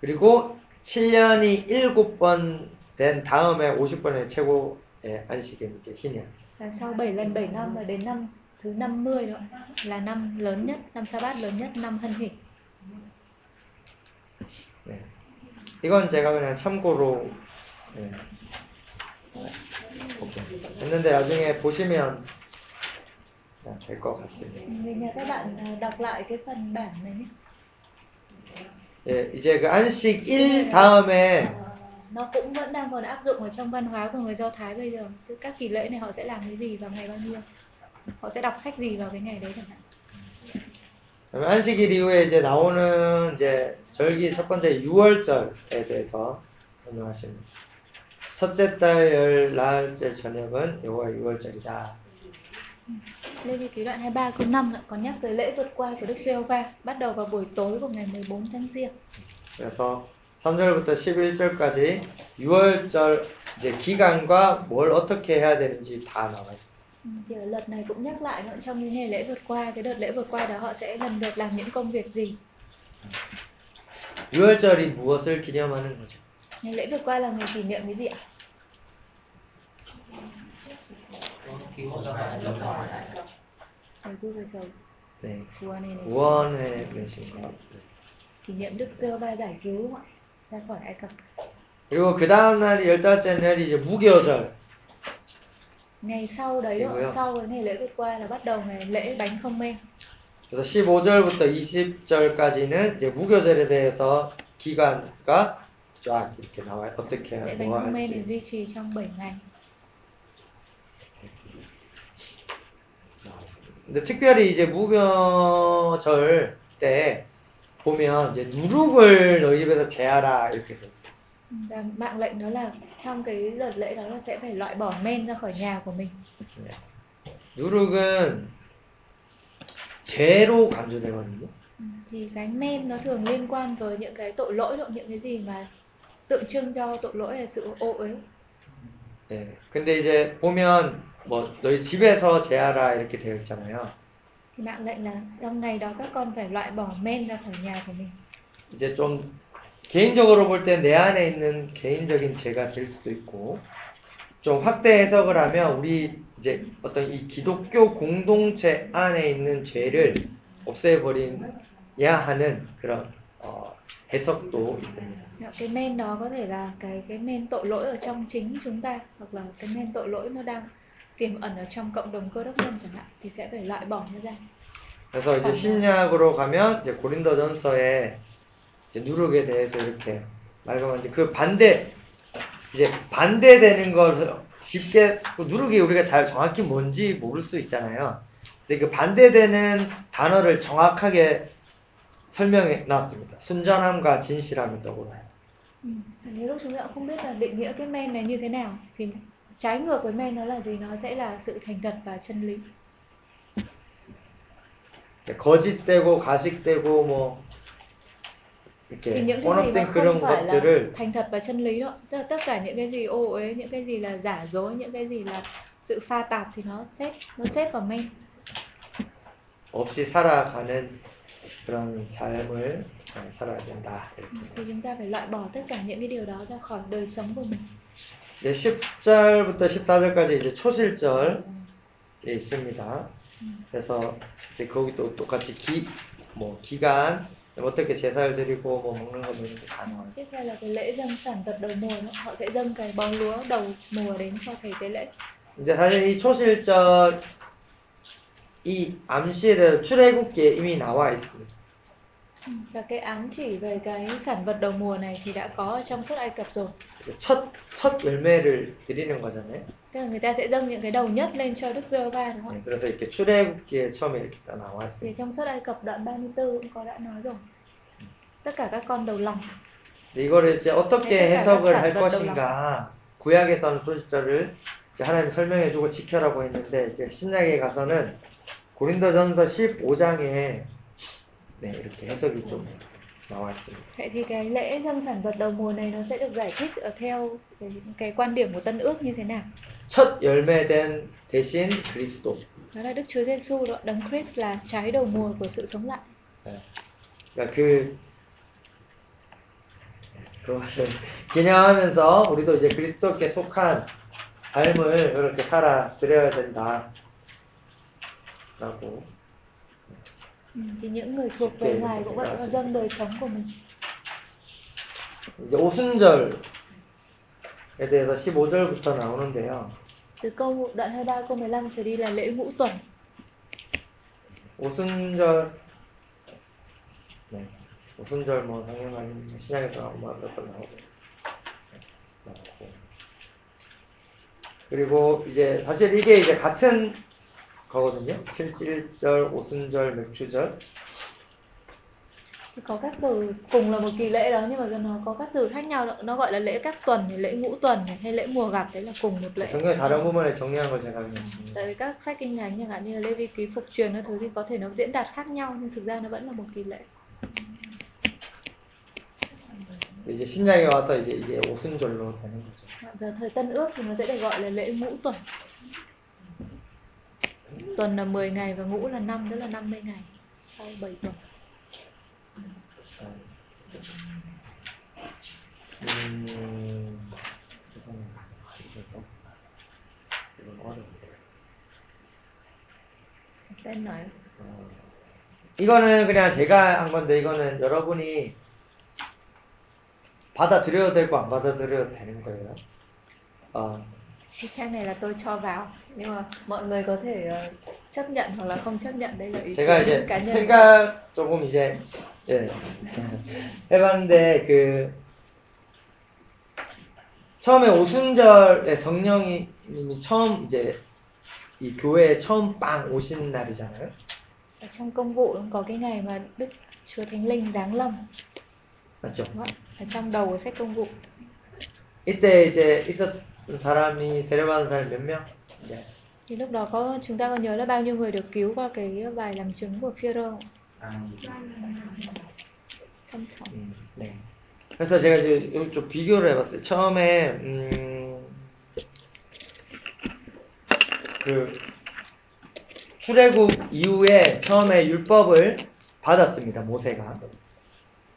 그리고 7년이 7번 된 다음에 50번의 최고의 안식일 이제 희년. sau 7 lần 7 năm là đến năm thứ 50 đó là năm lớn nhất năm sa bát lớn nhất năm hân hỷ 네. 이건 제가 그냥 참고로 네. 오케이. 했는데 나중에 보시면 될 것 같습니다. Nhà các bạn đọc lại cái phần bản này nhé 예, 이제 그 안식 일 다음에 Ờ, nó cũng vẫn đang còn áp dụng ở trong văn hóa của người Do Thái bây giờ Tức các kỳ lễ này họ sẽ làm cái gì vào ngày bao nhiêu họ sẽ đọc sách gì vào cái ngày đấy chẳng hạn 그다음에 안식일 이후에 이제 나오는 이제 절기 첫 번째 6월절에 대해서 설명하십니다. 첫째 달 열 나흘째 저녁은 여호와 6월절이다. Lê Vi ký đoạn 23 câu 5 lại có nhắc tới lễ vượt qua của Đức Giê-hô-va bắt đầu vào buổi tối của ngày 14 tháng Giêng. 그래서 3절부터 11절까지 6월절 이제 기간과 뭘 어떻게 해야 되는지 다 나와 있어요. Ừ, Thì ở luật này cũng nhắc lại nữa trong những ngày lễ vượt qua cái đợt lễ vượt qua đó họ sẽ lần lượt làm những công việc gì. 6월절이 무엇을 기념하는 거죠? Ngày lễ vượt qua là ngày kỷ niệm cái gì ạ? Thời vua về dầu 네. vua này này 구원의 메시지. kỷ niệm Đức Giê-hô-va giải cứu đúng không ạ? 그리고 그 다음 날이 열달째 날이 이제 무교절. Ngày sau đấy sau cái ngày lễ vượt qua là bắt đầu ngày lễ bánh không men. 그래서 15절부터 20절까지는 이제 무교절에 대해서 기간과 쫙 이렇게 나와요. 어떻게 Lễ bánh 뭐 không men thì 할지 duy trì trong 7 ngày. 나와. 근데 특별히 이제 무교절 때 보면 이제 누룩을 너희 집에서 제하라 이렇게 돼. 있어요. Và mạng lệnh đó là trong cái đợt lễ đó là sẽ phải loại bỏ men ra khỏi nhà của mình. 네. 누룩은 죄로 간주되거든요. Ừ, Thì cái men nó thường liên quan với những cái tội lỗi hoặc những cái gì mà tượng trưng cho tội lỗi là sự ô uế. 네. 근데 이제 보면 뭐 너희 집에서 제하라 이렇게 되어 있잖아요. Thì mạng lệnh là trong ngày đó các con phải loại bỏ men ra khỏi nhà của mình. 이제 좀 개인적으로 볼 때 내 안에 있는 개인적인 죄가 될 수도 있고 좀 확대 해석을 하면 우리 이제 어떤 이 기독교 공동체 안에 있는 죄를 없애버려야 하는 그런 어, 해석도 있습니다. Cái men đó có thể là cái cái men tội lỗi ở trong chính chúng ta hoặc là cái men tội lỗi nó đang tiềm ẩn ở trong cộng đồng cơ đốc nhân chẳng hạn thì sẽ phải loại bỏ nó ra. 그래서 이제 신약으로 가면 이제 고린도전서에 이제 누룩에 대해서 이렇게 말하는데 그 반대 이제 반대되는 걸 쉽게 그 누룩이 우리가 잘 정확히 뭔지 모를 수 있잖아요. 근데 그 반대되는 단어를 정확하게 설명해 놨습니다. 순전함과 진실함이 떠오르요. Ừ. Nếu lúc chúng ta cũng không biết là định nghĩa cái men này như thế nào thì trái ngược với men nó là gì? Nó sẽ là sự thành thật và chân lý. 거짓되고 가식되고 뭐 Thì 이렇게 những cái gì mà 혼합된 không 그런 phải là 것들을 thành thật và chân lý đó, tức là tất cả những cái gì ô uế, những cái gì là giả dối, những cái gì là sự pha tạp thì nó xếp nó xếp vào men. 없이 살아가는 그런 삶을 살아야 된다. 이렇게. Ừ, Thì chúng ta phải loại bỏ tất cả những cái điều đó ra khỏi đời sống của mình. 이제 10절부터 14절까지 이제 초실절이 있습니다. 그래서 이제 거기도 똑같이 기, 뭐 기간 어떻게 제사를 드리고 뭐 먹는 거 이런 게다 나와요. tiếp theo là cái lễ dâng sản vật đầu mùa nữa. họ sẽ dâng cái bó lúa đầu mùa đến cho thầy tế lễ 이제 사실 이 초실절 이 암시에 대해서 출애굽기에 이미 나와 있습니다. Và cái ám chỉ về cái sản vật đầu mùa này thì đã có ở trong suốt Ai Cập rồi 첫, 첫 열매를 드리는 거잖아요. tức là người ta sẽ dâng những cái đầu nhất lên cho Đức Giê-hô-va đúng không ạ 네, 그래서 이렇게 출애굽기에 처음에 이렇게 딱 나와 thì 있어요. trong suốt Ai Cập đoạn 34 cũng có đã nói rồi tất cả các con đầu lòng 이거를 이제 어떻게 네, 해석을 네, 할 네, 것인가 구약에서는 초실절을 이제 하나님 설명해주고 지켜라고 했는데 이제 신약에 가서는 고린도전서 15장에 네, 이렇게 해석이 좀 나와 있습니다. Vậy thì cái lễ dâng sản vật đầu mùa này nó sẽ được giải thích ở theo cái, cái quan điểm của Tân ước như thế nào? 첫 열매된 대신 그리스도. Đó là Đức Chúa Giêsu đó, Đấng Christ là trái đầu mùa của sự sống lại. 그러니까 그 그것을 기념하면서 우리도 이제 그리스도께 속한 삶을 그렇게 살아 드려야 된다. 라고 Ừ, thì những người thuộc về Ngài cũng vậy là dâng đời sống của mình. 이제 오순절에 대해서 15절부터 나오는데요. Từ câu đoạn 23 câu 15 trở đi là lễ ngũ tuần. 오순절 네. 오순절 뭐 당연히 신약에서 나오고 뭐몇번 나오고 네, 나오고 그리고 이제 사실 이게 이제 같은 거거든요. 77절, 오순절, 맥주절. Thì có các từ cùng là một kỳ lễ đó nhưng mà nó có các từ khác nhau. Nó gọi là lễ các tuần, này, lễ ngũ tuần này, hay lễ mùa gặp đấy là cùng một lễ. 성경의 다른 부분에 정리한 걸 제가 그냥 Tại vì các sách kinh thánh chẳng hạn như là Lê Vi ký phục truyền các thứ thì có thể nó diễn đạt khác nhau nhưng thực ra nó vẫn là một kỳ lễ. 이제 신약에 와서 이제 이게 오순절로 되는 거죠. Giờ thời Tân ước thì nó sẽ được gọi là lễ ngũ tuần. Tuần là 10 ngày và ngũ là năm, tức là 50 ngày sau 7 tuần. 음, 이거는 그냥 제가 한 건데 이거는 여러분이 받아들여도 되고 안 받아들여도 되는 거예요. 어, cái trang này là tôi cho vào nhưng mà mọi người có thể ờ, chấp nhận hoặc là không chấp nhận đây là ý 제가 kiến 이제 cá nhân. 생각 조금 이제 예, 해봤는데 그 처음에 오순절에 성령이 님이 처음 이제 이 교회에 처음 빵 오신 날이잖아요. Ở trong công vụ cũng có cái ngày mà Đức Chúa Thánh Linh giáng lâm 맞죠? đúng không? ạ? ở trong đầu của sách công vụ. 이때 이제 있었던 사람이 세례받은 사람이 몇 명? 네. Thì lúc đó có chúng ta có nhớ là bao nhiêu người được cứu qua cái bài làm chứng của không? 아, xong. 음, 네. 그래서 제가 이제 여기 좀 비교를 해봤어요. 처음에 음, 그 출애굽 이후에 처음에 율법을 받았습니다. 모세가.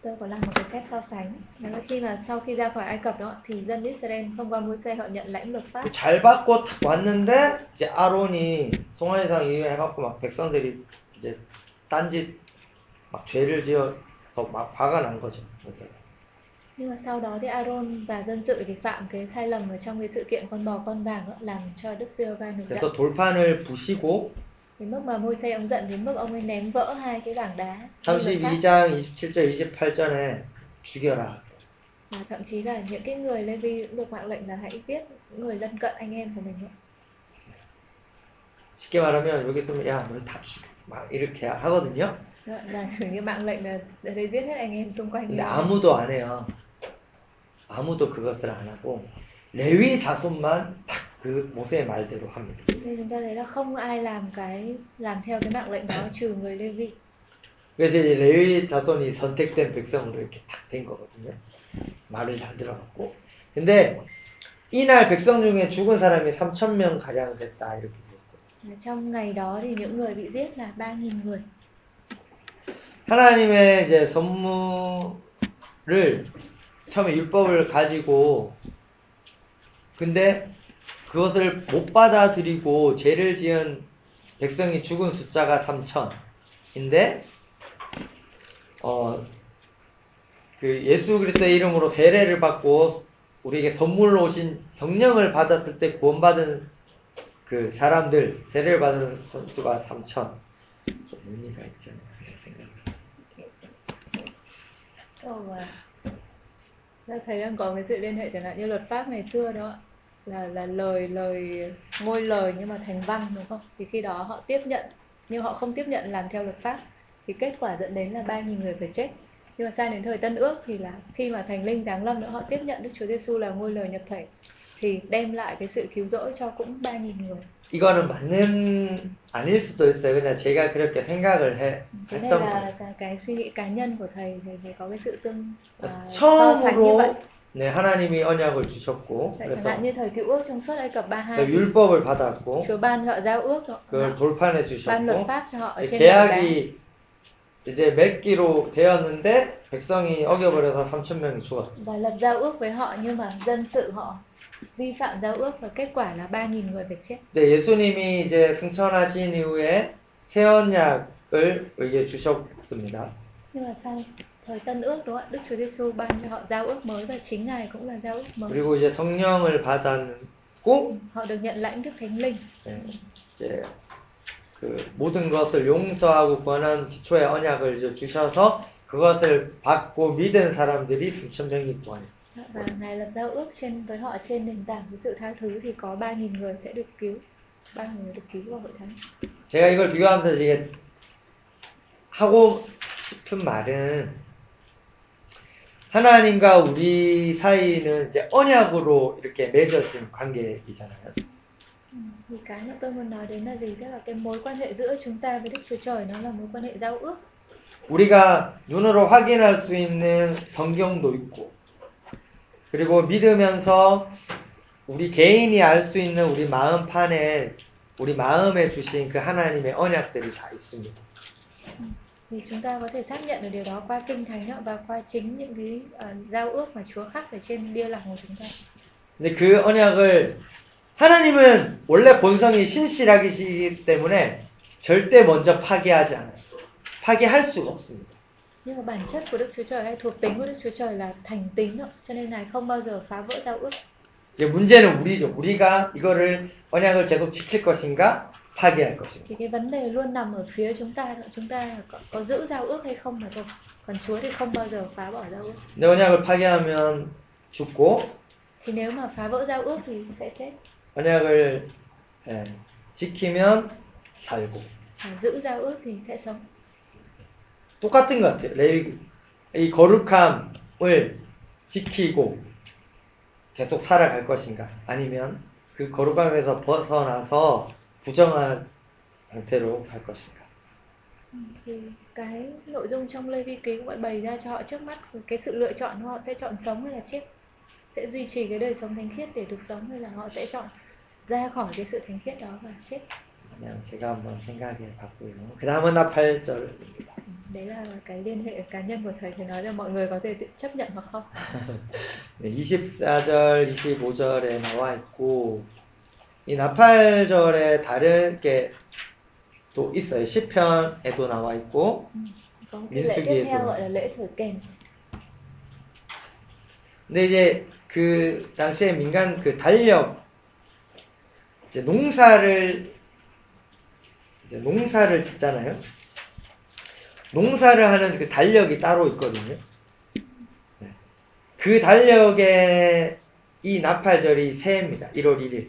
Tôi có làm một cái phép so sánh. Đó là khi mà sau khi ra khỏi Ai Cập đó thì dân Israel thông qua Môi-se họ nhận lãnh luật pháp. 잘 받고 탁 왔는데 이제 아론이 송환상 이후에 해갖고 막 백성들이 이제 딴짓 막 죄를 지어서 막 화가 난 거죠. 그래서 Nhưng mà sau đó thì Aaron và dân sự thì phạm cái sai lầm ở trong cái sự kiện con bò con vàng đó, làm cho Đức Giê-hô-va nổi giận. 그래서 돌판을 부시고 Đến mức mà Môi-se ông giận đến mức ông ấy ném vỡ hai cái bảng đá. ghi luật pháp. 32장 27절 28절에 죽여라. Và thậm chí là những cái người Lê-vi cũng được mạng lệnh là hãy giết những người lân cận anh em của mình nữa. 쉽게 말하면 여기 있으면 야 너희 다 죽여 막 이렇게 하거든요. Đó, Là sử như mạng lệnh là để giết hết anh em xung quanh. 근데 mình. 아무도 안 해요. 아무도 그것을 안 하고 레위 자손만 딱 그 모세의 말대로 합니다. Nên chúng ta thấy là không ai làm cái làm theo cái mạng lệnh đó trừ người Lê-vi. 그래서 이제 레위 자손이 선택된 백성으로 이렇게 딱 된 거거든요. 말을 잘 들어갖고. 근데 이날 백성 중에 죽은 사람이 3천 명 가량 됐다 이렇게. Và Trong ngày đó thì những người bị giết là 3.000 người. 하나님의 이제 선물을 처음에 율법을 가지고 근데 그것을 못 받아들이고 죄를 지은 백성이 죽은 숫자가 3천인데 어, 그 예수 그리스도의 이름으로 세례를 받고 우리에게 선물로 오신 성령을 받았을 때 구원받은 그 sa람들 세례를 받은 선수가 3천. 좀 의미가 있잖아요. 생각. Ta thấy đang có cái sự liên hệ chẳng hạn như luật pháp ngày xưa đó là là lời lời ngôi lời nhưng mà thành văn đúng không? Thì khi đó họ tiếp nhận nhưng họ không tiếp nhận làm theo luật pháp thì kết quả dẫn đến là 3.000 người phải chết. Nhưng mà sang đến thời Tân Ước thì là khi mà Thành Linh giáng lâm nữa họ tiếp nhận Đức Chúa Giêsu là ngôi lời nhập thể thì đem lại cái sự cứu rỗi cho cũng 3.000 người. 이거는 맞는 아닐 수도 있어요. 그냥 제가 그렇게 생각을 해, Cái này 했던 là 거예요. cái, cái suy nghĩ cá nhân của thầy thầy, thầy có cái sự tương à, 그래서 so sánh như vậy. 처음으로 네, 하나님이 언약을 주셨고 그래서 hạn như thời cựu ước trong suốt Ai Cập 32 thì 율법을 받았고. 그걸 돌판해 주셨고 이제. 계약이 이제 맺기로 되었는데 백성이 어겨버려서 3천 명이 họ vi phạm giao ước và kết quả là 3.000 người phải chết. 네, 예수님이 이제 승천하신 이후에 새 언약을 우리에게 주셨습니다. Nhưng mà sau thời Tân ước đúng không ạ? Đức Chúa Giêsu ban cho họ giao ước mới và chính Ngài cũng là giao ước mới. 그리고 이제 성령을 받았고 Họ được nhận lãnh Đức Thánh Linh 네, 이제 그 모든 것을 용서하고 구원하는 기초의 언약을 이제 주셔서 그것을 받고 믿은 사람들이 3천 명이 구원해요. và Ngài lập giao ước trên với họ trên nền tảng của sự tha thứ thì có 3.000 người sẽ được cứu. 3.000 người được cứu vào hội thánh. 제가 이걸 비교하면서 이게 하고 싶은 말은 하나님과 우리 사이는 이제 언약으로 이렇게 맺어진 관계이잖아요. Ừ, Thì cái mà tôi muốn nói đến là gì? Tức là cái mối quan hệ giữa chúng ta với Đức Chúa Trời nó là mối quan hệ giao ước. 우리가 눈으로 확인할 수 있는 성경도 있고, 그리고 믿으면서 우리 개인이 알 수 있는 우리 마음판에, 우리 마음에 주신 그 하나님의 언약들이 다 있습니다. Thì chúng ta có thể xác nhận được điều đó qua kinh thánh và qua chính những cái ờ, giao ước mà Chúa khắc ở trên bia lòng của chúng ta. 근데 그 언약을 하나님은 원래 본성이 신실하시기 때문에 절대 먼저 파괴하지 않아요. 파괴할 수가 없습니다. Nhưng mà bản chất của Đức Chúa Trời hay thuộc tính của Đức Chúa Trời là thành tín cho nên Ngài không bao giờ phá vỡ giao ước. 이제 문제는 우리죠. 우리가 이거를 언약을 계속 지킬 것인가, 파괴할 것인가. Thì cái vấn đề luôn nằm ở phía chúng ta, chúng ta có, có giữ giao ước hay không mà thôi. Còn Chúa thì không bao giờ phá bỏ giao ước. 내 언약을 파괴하면 죽고 Thì nếu mà phá vỡ giao ước thì sẽ chết. 언약을 예, 지키면 살고 Và giữ giao ước thì sẽ sống. 똑같은 것 같아요. 레위 이 거룩함을 지키고 계속 살아갈 것인가 아니면 그 거룩함에서 벗어나서 부정한 상태로 갈 것인가. Ừ, thì cái nội dung trong Lê Vi Ký cũng phải bày ra cho họ trước mắt cái sự lựa chọn của họ sẽ chọn sống hay là chết sẽ duy trì cái đời sống thánh khiết để được sống hay là họ sẽ chọn ra khỏi cái sự thánh khiết đó và chết 그냥 제가 한번 생각해 봤고요. 그 다음은 나 8절입니다. Ừ, đấy là cái liên hệ cá nhân của thầy thì nói là mọi người có thể tự chấp nhận hoặc không 네, 24절, 25절에 나와 있고, 이 나팔절에 다른 게 또 있어요. 10편에도 나와 있고, 민수기에도 근데 이제 그 당시에 민간 그 달력, 이제 농사를, 이제 농사를 짓잖아요. 농사를 하는 그 달력이 따로 있거든요. 네. 그 달력에 이 나팔절이 새해입니다. 1월 1일.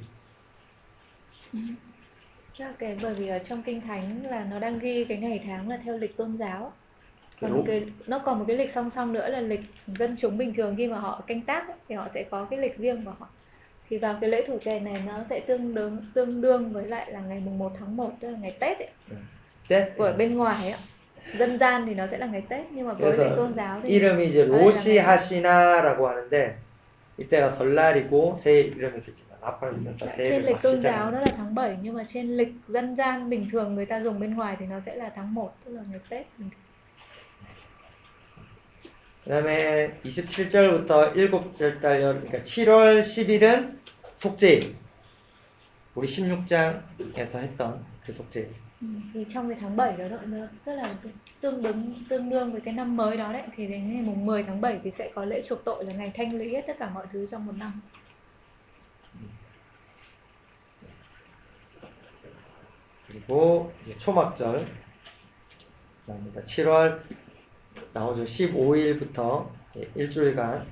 Tức là cái bởi vì ở trong kinh thánh là nó đang ghi cái ngày tháng là theo lịch tôn giáo còn Đúng. cái nó còn một cái lịch song song nữa là lịch dân chúng bình thường khi mà họ canh tác ấy, thì họ sẽ có cái lịch riêng của họ thì vào cái lễ thử kèn này nó sẽ tương đương tương đương với lại là ngày mùng 1 tháng 1 tức là ngày Tết ấy, 때 của bên ngoài ấy. ạ. dân gian thì nó sẽ là ngày Tết nhưng mà với 그래서 lịch tôn giáo thì 이름이 이제 아, 로시 네. 하시나라고 하는데 이때가 설날이고 새 이름이 있지만 나팔면서 trên 새해를 lịch 막 tôn giáo nó là tháng 7 nhưng mà trên lịch dân gian bình thường người ta dùng bên ngoài thì nó sẽ là tháng 1 tức là ngày Tết bình thường. 그다음에 27절부터 7절 달력 그러니까 7월 10일은 속죄일. 우리 16장에서 했던 그 속죄. Ừ, thì trong cái tháng 7 đó nó nó rất là tương ứng tương đương với cái năm mới đó đấy thì đến ngày mùng 10 tháng 7 thì sẽ có lễ chuộc tội là ngày thanh lý hết tất cả mọi thứ trong một năm 그리고 이제 초막절 나옵니다. 7월 나오죠. 15일부터 일주일간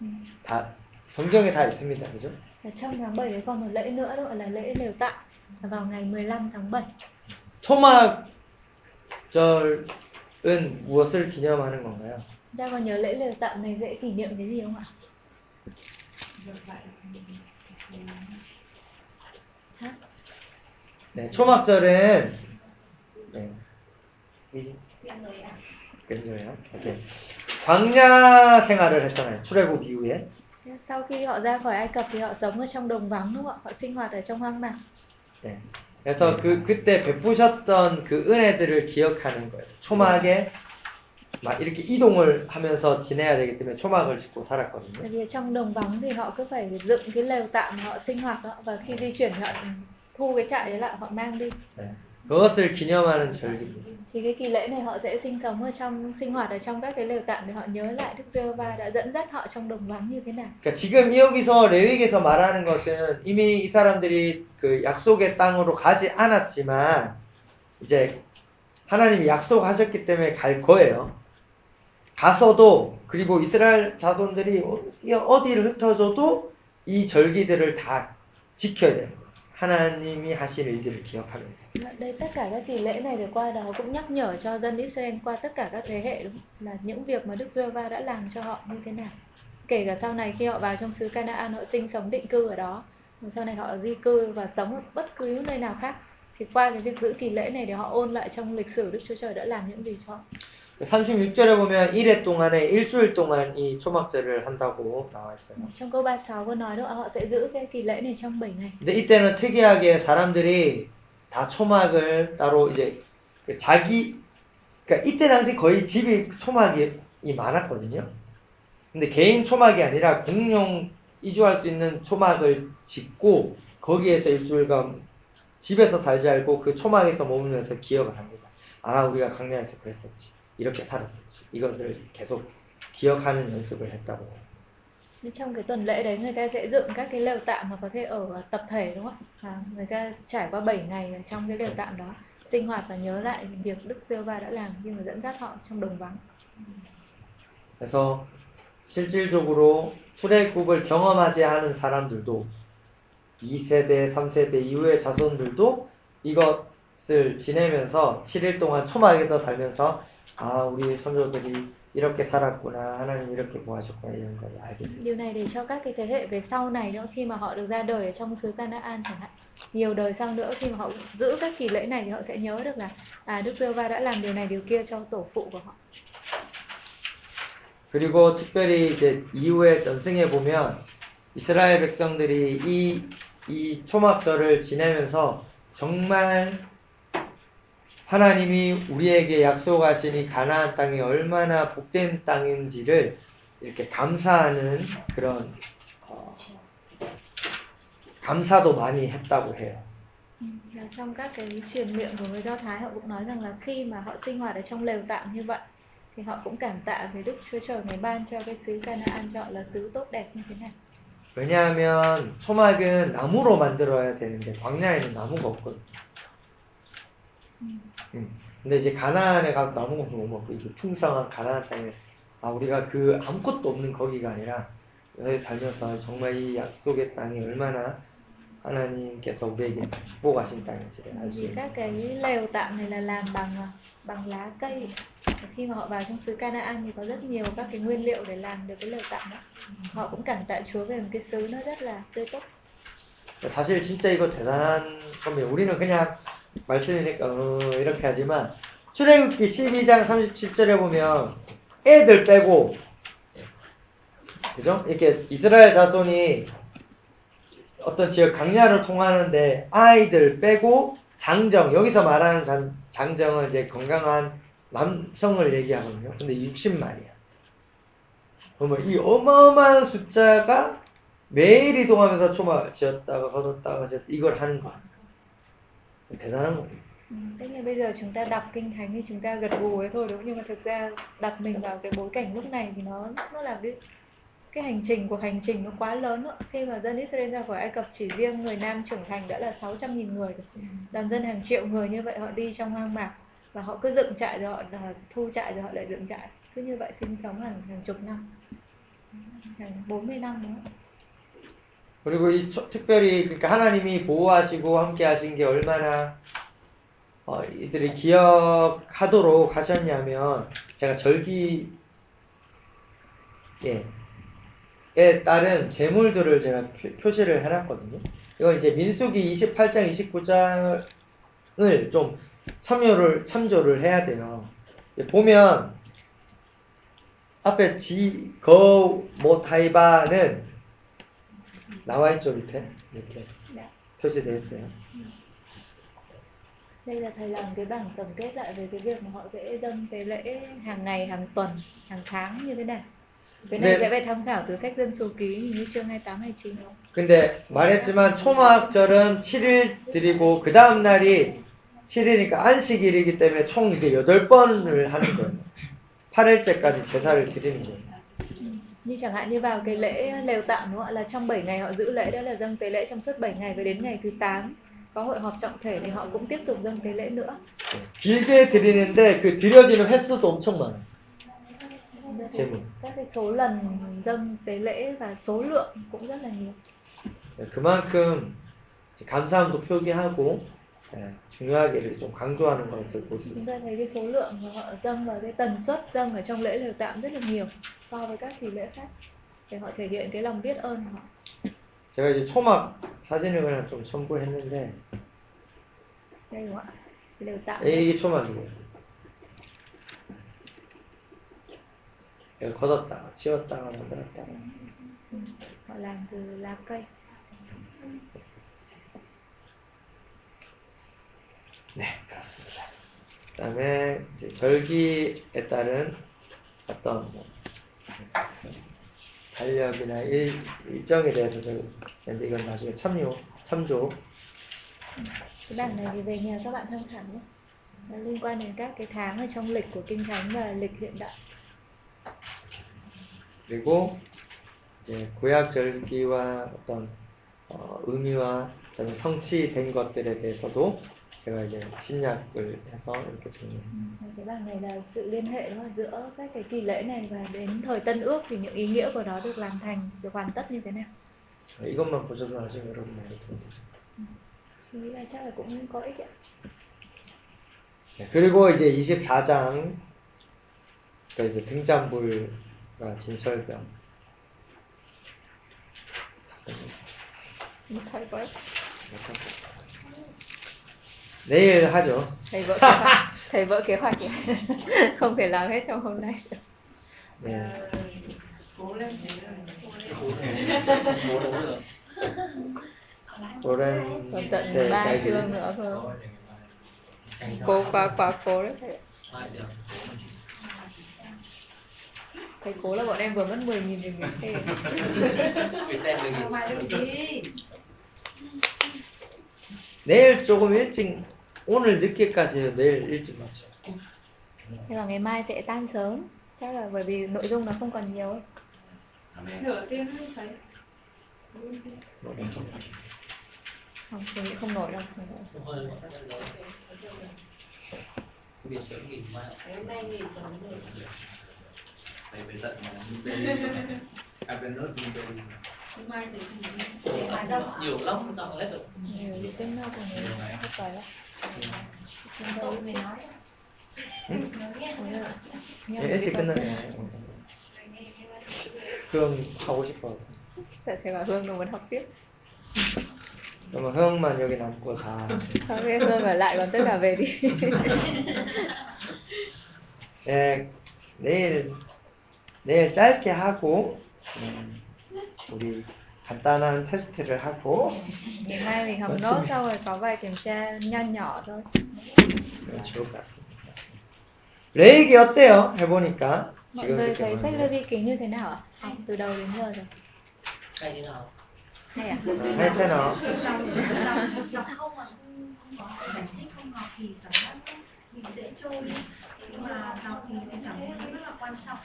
ừ. 다 성경에 다 있습니다. 그죠? Và trong tháng 7 đấy còn một lễ nữa đó gọi là lễ lều tạm là vào ngày 15 tháng 7 초막절은 무엇을 기념하는 건가요? ra còn nhớ lễ lều tạm này dễ kỷ niệm cái gì không ạ? Hát. 네, 초막절은 네. 이- 그죠 오케이. 광야 생활을 했잖아요. 출애굽 이후에. Thế Sau khi họ ra khỏi Ai Cập thì họ sống ở trong đồng vắng đúng không ạ? Họ sinh hoạt ở trong hoang mạc. 네. 그래서 그 그때 베푸셨던 그 은혜들을 기억하는 거예요. 초막에 막 이렇게 이동을 하면서 지내야 되기 때문에 초막을 짓고 살았거든요. Vì trong đồng vắng thì họ cứ phải dựng cái lều tạm họ sinh hoạt đó và khi di chuyển họ thu cái trại đấy lại họ mang đi. 네. 그것을 기념하는 절기입니다. Thì cái kỳ lễ này họ sẽ sinh sống ở trong sinh hoạt ở trong các cái lều tạm để họ nhớ lại Đức Giê-hô-va đã dẫn dắt họ trong đồng vắng như thế nào. 그러니까 지금 여기서 레위기에서 말하는 것은 이미 이 사람들이 그 약속의 땅으로 가지 않았지만 이제 하나님이 약속하셨기 때문에 갈 거예요. 가서도 그리고 이스라엘 자손들이 어디를 흩어져도 이 절기들을 다 지켜야 거예요. 하나님이 하신 일들을 기억하면서. Đây tất cả các kỳ lễ này để qua đó cũng nhắc nhở cho dân Israel qua tất cả các thế hệ đúng không? là những việc mà Đức Giê-hô-va đã làm cho họ như thế nào. Kể cả sau này khi họ vào trong xứ Canaan họ sinh sống định cư ở đó, và sau này họ di cư và sống ở bất cứ nơi nào khác thì qua cái việc giữ kỳ lễ này để họ ôn lại trong lịch sử Đức Chúa Trời đã làm những gì cho họ. 36절에 보면 1회 동안에 일주일 동안 이 초막절을 한다고 나와 있어요. Trong câu 36 có nói đó họ sẽ giữ cái kỳ lễ này trong 7 ngày. 근데 이때는 특이하게 사람들이 다 초막을 따로 이제 그 자기 그러니까 이때 당시 거의 집이 초막이 많았거든요. 근데 개인 초막이 아니라 공용 이주할 수 있는 초막을 짓고 거기에서 일주일간 집에서 살지 않고 그 초막에서 머물면서 기억을 합니다. 아 우리가 강야에서 그랬었지 이렇게 살았었지 이것을 계속 기억하는 연습을 했다고 trong cái tuần lễ đấy người ta sẽ dựng các cái lều tạm mà có thể ở tập thể đúng không ạ? À, người ta trải qua 7 ngày trong cái lều tạm đó sinh hoạt và nhớ lại việc Đức Giê-hô-va đã làm khi mà dẫn dắt họ trong đồng vắng. 그래서 실질적으로 출애굽을 경험하지 않은 사람들도 2세대, 3세대 이후의 자손들도 이것을 지내면서 7일 동안 초막에서 살면서 아 우리 선조들이 이렇게 살았구나 하나님 이렇게 구하셨구나 이런 걸 알게 돼요. Điều này để cho các cái thế hệ về sau này nữa khi mà họ được ra đời ở trong xứ Canaan chẳng hạn nhiều đời sau nữa khi mà họ giữ các kỳ lễ này thì họ sẽ nhớ được là à Đức Giê-hô-va đã làm điều này điều kia cho tổ phụ của họ. 그리고 특별히 이제 이후의 전승에 보면 이스라엘 백성들이 이, 이 초막절을 지내면서 정말 하나님이 우리에게 약속하신 이 가나안 땅이 얼마나 복된 땅인지를 이렇게 감사하는 그런 어, 감사도 많이 했다고 해요. Và trong các cái truyền miệng của người Do Thái họ cũng nói rằng là khi mà họ sinh hoạt ở trong lều tạm như vậy thì họ cũng cảm tạ với Đức Chúa Trời ngày ban cho cái xứ Canaan họ là xứ tốt đẹp như thế này. 왜냐하면 초막은 나무로 만들어야 되는데 광야에는 나무가 없거든요. 음. 근데 이제 가나안에 가서 나무가 없으면 못 먹고 이게 풍성한 가나안 땅에 아 우리가 그 아무것도 없는 거기가 아니라 여기 살면서 정말 이 약속의 땅이 얼마나 하나님께서 우리에게 축복하신 땅인지를 알수 Vì 있는 các cái lều tạm này là làm bằng bằng lá cây. Khi mà họ vào trong xứ Canaan thì có rất nhiều các cái nguyên liệu để làm được cái lều tạm đó. Họ cũng cảm tạ Chúa về một cái xứ nó rất là tươi tốt. 사실 진짜 이거 대단한 겁니다. 우리는 그냥 말씀이니까 어, 이렇게 하지만 출애굽기 12장 37절에 보면 애들 빼고 그죠? 이렇게 이스라엘 자손이 어떤 지역 강야를 통하는데 아이들 빼고 장정 여기서 말하는 장, 장정은 이제 건강한 남성을 얘기하거든요. 근데 60마리야. 그러면 이 어마어마한 숫자가 매일 이동하면서 초막 지었다가 지었다 이걸 하는 거야. thế ra lắm ừ, Tức là bây giờ chúng ta đọc kinh thánh thì chúng ta gật gù ấy thôi đúng không? nhưng mà thực ra đặt mình vào cái bối cảnh lúc này thì nó nó là cái cái hành trình của hành trình nó quá lớn ạ. Khi mà dân Israel ra khỏi Ai Cập chỉ riêng người nam trưởng thành đã là 600.000 người rồi. Ừ. Đàn dân hàng triệu người như vậy họ đi trong hoang mạc và họ cứ dựng trại rồi họ à, thu trại rồi họ lại dựng trại. Cứ như vậy sinh sống hàng hàng chục năm. Hàng 40 năm nữa. 그리고 이 초- 특별히 그러니까 하나님이 보호하시고 함께 하신 게 얼마나 어, 이들이 기억하도록 하셨냐면 제가 절기 예, 에 따른 제물들을 제가 표, 시를 해놨거든요. 이건 이제 민수기 28장, 29장을 좀 참여를 참조를 해야 돼요. 예, 보면 앞에 지, 거, 못하이바는 나와 있죠 밑에 이렇게 Dạ. 표시되어 있어요. Đây là thầy làm cái bảng tổng kết lại về cái việc mà họ sẽ dâng tế lễ hàng ngày, hàng tuần, hàng tháng như thế này. Cái này 네. sẽ phải tham khảo từ sách dân số ký như chương 28 29. 근데 말했지만 초막절은 7일 드리고 그 다음 날이 7일이니까 안식일이기 때문에 총 이제 8번을 하는 거예요. 8일째까지 제사를 드리는 거예요. Như chẳng hạn như vào cái lễ lều tạm đúng không ạ? Là trong 7 ngày họ giữ lễ đó là dâng tế lễ trong suốt 7 ngày và đến ngày thứ 8 có hội họp trọng thể thì họ cũng tiếp tục dâng tế lễ nữa. 길게 드리는데 그 드려지는 횟수도 엄청 많아요. 제물. Các cái số lần dâng tế lễ và số lượng cũng rất là nhiều. 네, 그만큼 이제 감사함도 표기하고 예, 중요하게 이렇게 좀 강조하는 것을 볼 수 Chúng 있어요. ta thấy cái số lượng mà họ dâng và cái tần suất dâng ở trong lễ lều tạm rất là nhiều so với các kỳ lễ khác để họ thể hiện cái lòng biết ơn của họ. 제가 이제 초막 사진을 그냥 좀 첨부했는데 Đây đúng không ạ? Cái lều tạm. 예, 이게 초막이에요. 이거 걷었다가 치웠다가 만들었다가 Ừ, Họ làm từ lá cây. 네 그렇습니다. 그 다음에 이제 절기에 따른 어떤 뭐 달력이나 일, 일정에 대해서 저 근데 이건 나중에 참요 참조 Cái bảng này thì về nhà các bạn tham khảo nhé. Nó liên quan đến các cái tháng ở trong lịch của Kinh Thánh và lịch hiện đại. 그리고 이제 구약 절기와 어떤 어, 의미와 성취된 것들에 대해서도 제가 이제 신약을 해서 이렇게 정리해요. Ừ, Cái bảng này là sự liên hệ đó giữa các cái kỳ lễ này và đến thời Tân Ước thì những ý nghĩa của nó được làm thành, được hoàn tất như thế nào. 이것만 보셔도 나중에 여러분 많이 도움 되죠. Suy nghĩ là chắc là cũng có ích ạ. 네, 그리고 이제 24장 그 이제 등잔불과 진설병 Thầy có 내일 하죠. thầy vỡ kế hoạch, thầy vỡ kế hoạch kìa. không thể làm hết trong hôm nay. 네. cố lên 오랜 Còn tận 네, ba cái gì? chương nữa thôi. Cố quá quá cố đấy thầy. ạ. Thầy cố là bọn em vừa mất 10 nghìn để mình xem. Người xem được Sao mày được đi 내일 조금 일찍 오늘 늦게까지 해요. 내일 일찍 맞죠. Thế là ngày mai sẽ tan sớm. Chắc là bởi vì nội dung nó không còn nhiều ấy. nửa tiếng nữa thấy Không, tôi nghĩ không nổi đâu. Không nổi. Việc sớm nghỉ mai hôm nay nghỉ sớm rồi Phải về tận bên à bên nước bên bên hôm mai thì không được. để hoạt động ạ. Nhiều lắm tao hết được Nhiều những cái nào của mình không phải lắm. Chúng tôi tôi mới nói nói nghe Không được. 네, 일찍 끝나요. 그럼 하고 싶어. Tại thầy bảo Hương nó muốn học tiếp. 그러면 형만 여기 남고 다. Sau khi Hương ở lại còn tất cả về đi. 네, 내일 내일 짧게 하고 음, 우리 간단한 테스트를 하고 Ngày mai mình học Quá nốt trình. xong rồi có bài kiểm tra nho nhỏ thôi. 그러면 좋을 것 같습니다. 레이기 어때요? 해보니까 Mọi 지금 người 이렇게 thấy sách 하는데. Lê Vi Kính như thế nào ạ? Học từ đầu đến giờ rồi. Hay thế nào hay à hay thế nào đọc đọc đọc không mà không, không có sự giải thích không học thì cảm giác bị dễ trôi đi nhưng mà đọc thì mình cảm thấy nó rất là quan trọng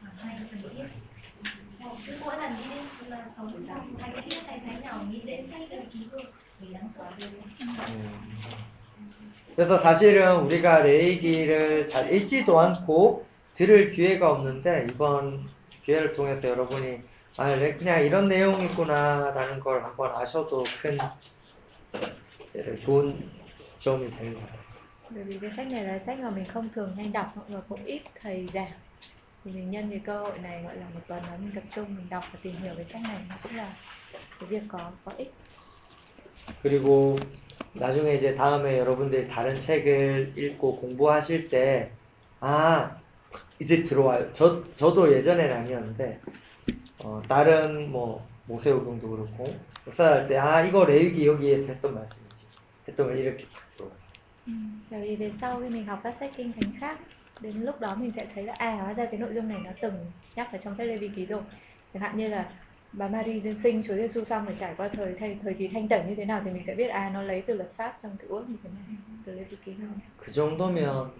và hay cần thiết cứ mỗi lần đi là sống xong hay thiết hay thấy nào nghĩ đến sách đăng ký hương thì đáng quá 음. 그래서 사실은 우리가 레이기를 잘 읽지도 않고 들을 기회가 없는데 이번 기회를 통해서 여러분이 아 레- 그냥 이런 내용이구나라는 걸 한번 아셔도 큰 예, 좋은 점이 되는 것 같아요. bởi vì cái sách này là sách mà mình không thường hay đọc và cũng ít thầy giảng thì mình nhân cái cơ hội này gọi là một tuần đó mình tập trung mình đọc và tìm hiểu cái sách này nó cũng là cái việc có có ích 그리고 나중에 이제 다음에 여러분들이 다른 책을 읽고 공부하실 때, 아, 이제 들어와요. 저, 저도 예전에는 아니었는데, 어, 다른 뭐, 모세오경도 그렇고, 역사할 때, 아, 이거 레위기 여기에서 했던 말씀이지. 했던 말 이렇게 탁 들어와요. bởi vì về sau khi mình học các sách kinh thánh khác đến lúc đó mình sẽ thấy là à hóa ra cái nội dung này nó từng nhắc ở trong sách Lê Vi ký rồi chẳng hạn như là bà Marie tiên sinh Chúa Giêsu xong rồi trải qua thời thời, thời kỳ thanh tẩy như thế nào thì mình sẽ biết à nó lấy từ luật pháp trong cựu ước như thế này từ Lê Vi ký hơn 그 정도면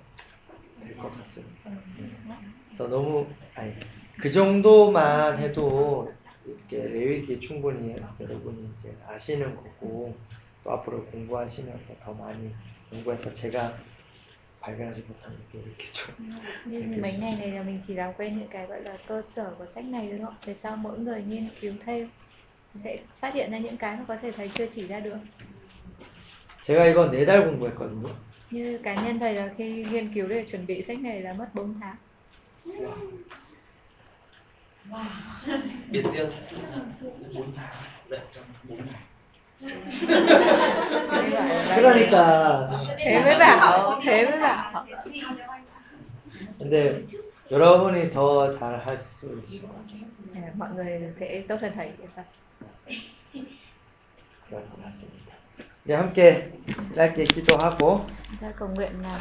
될 것 같습니다. 그래서 너무, 아니, 그 정도만 해도 이렇게 레위기 충분히 여러분이 이제 아시는 거고, 또 앞으로 공부하시면서 더 많이 공부해서 제가 발견하지 못한 것도 이렇게 좀 như mấy ngày này là mình chỉ làm quen những cái gọi là cơ sở của sách này thôi về sau mỗi người nghiên cứu thêm sẽ phát hiện ra những cái mà có thể thầy chưa chỉ ra được 제가 이거 네 달 공부했거든요. như cá nhân thầy là khi nghiên cứu để chuẩn bị sách này là mất 4 tháng biệt riêng bốn tháng dạy trong bốn ngày Đây gọi là- 그러니까 mới bảo 근데 여러분이 더 잘 할 수 있을 것 같아요. À, mọi người sẽ tốt hơn thầy. 그럴 것 같습니다. 함께 짧게 기도하고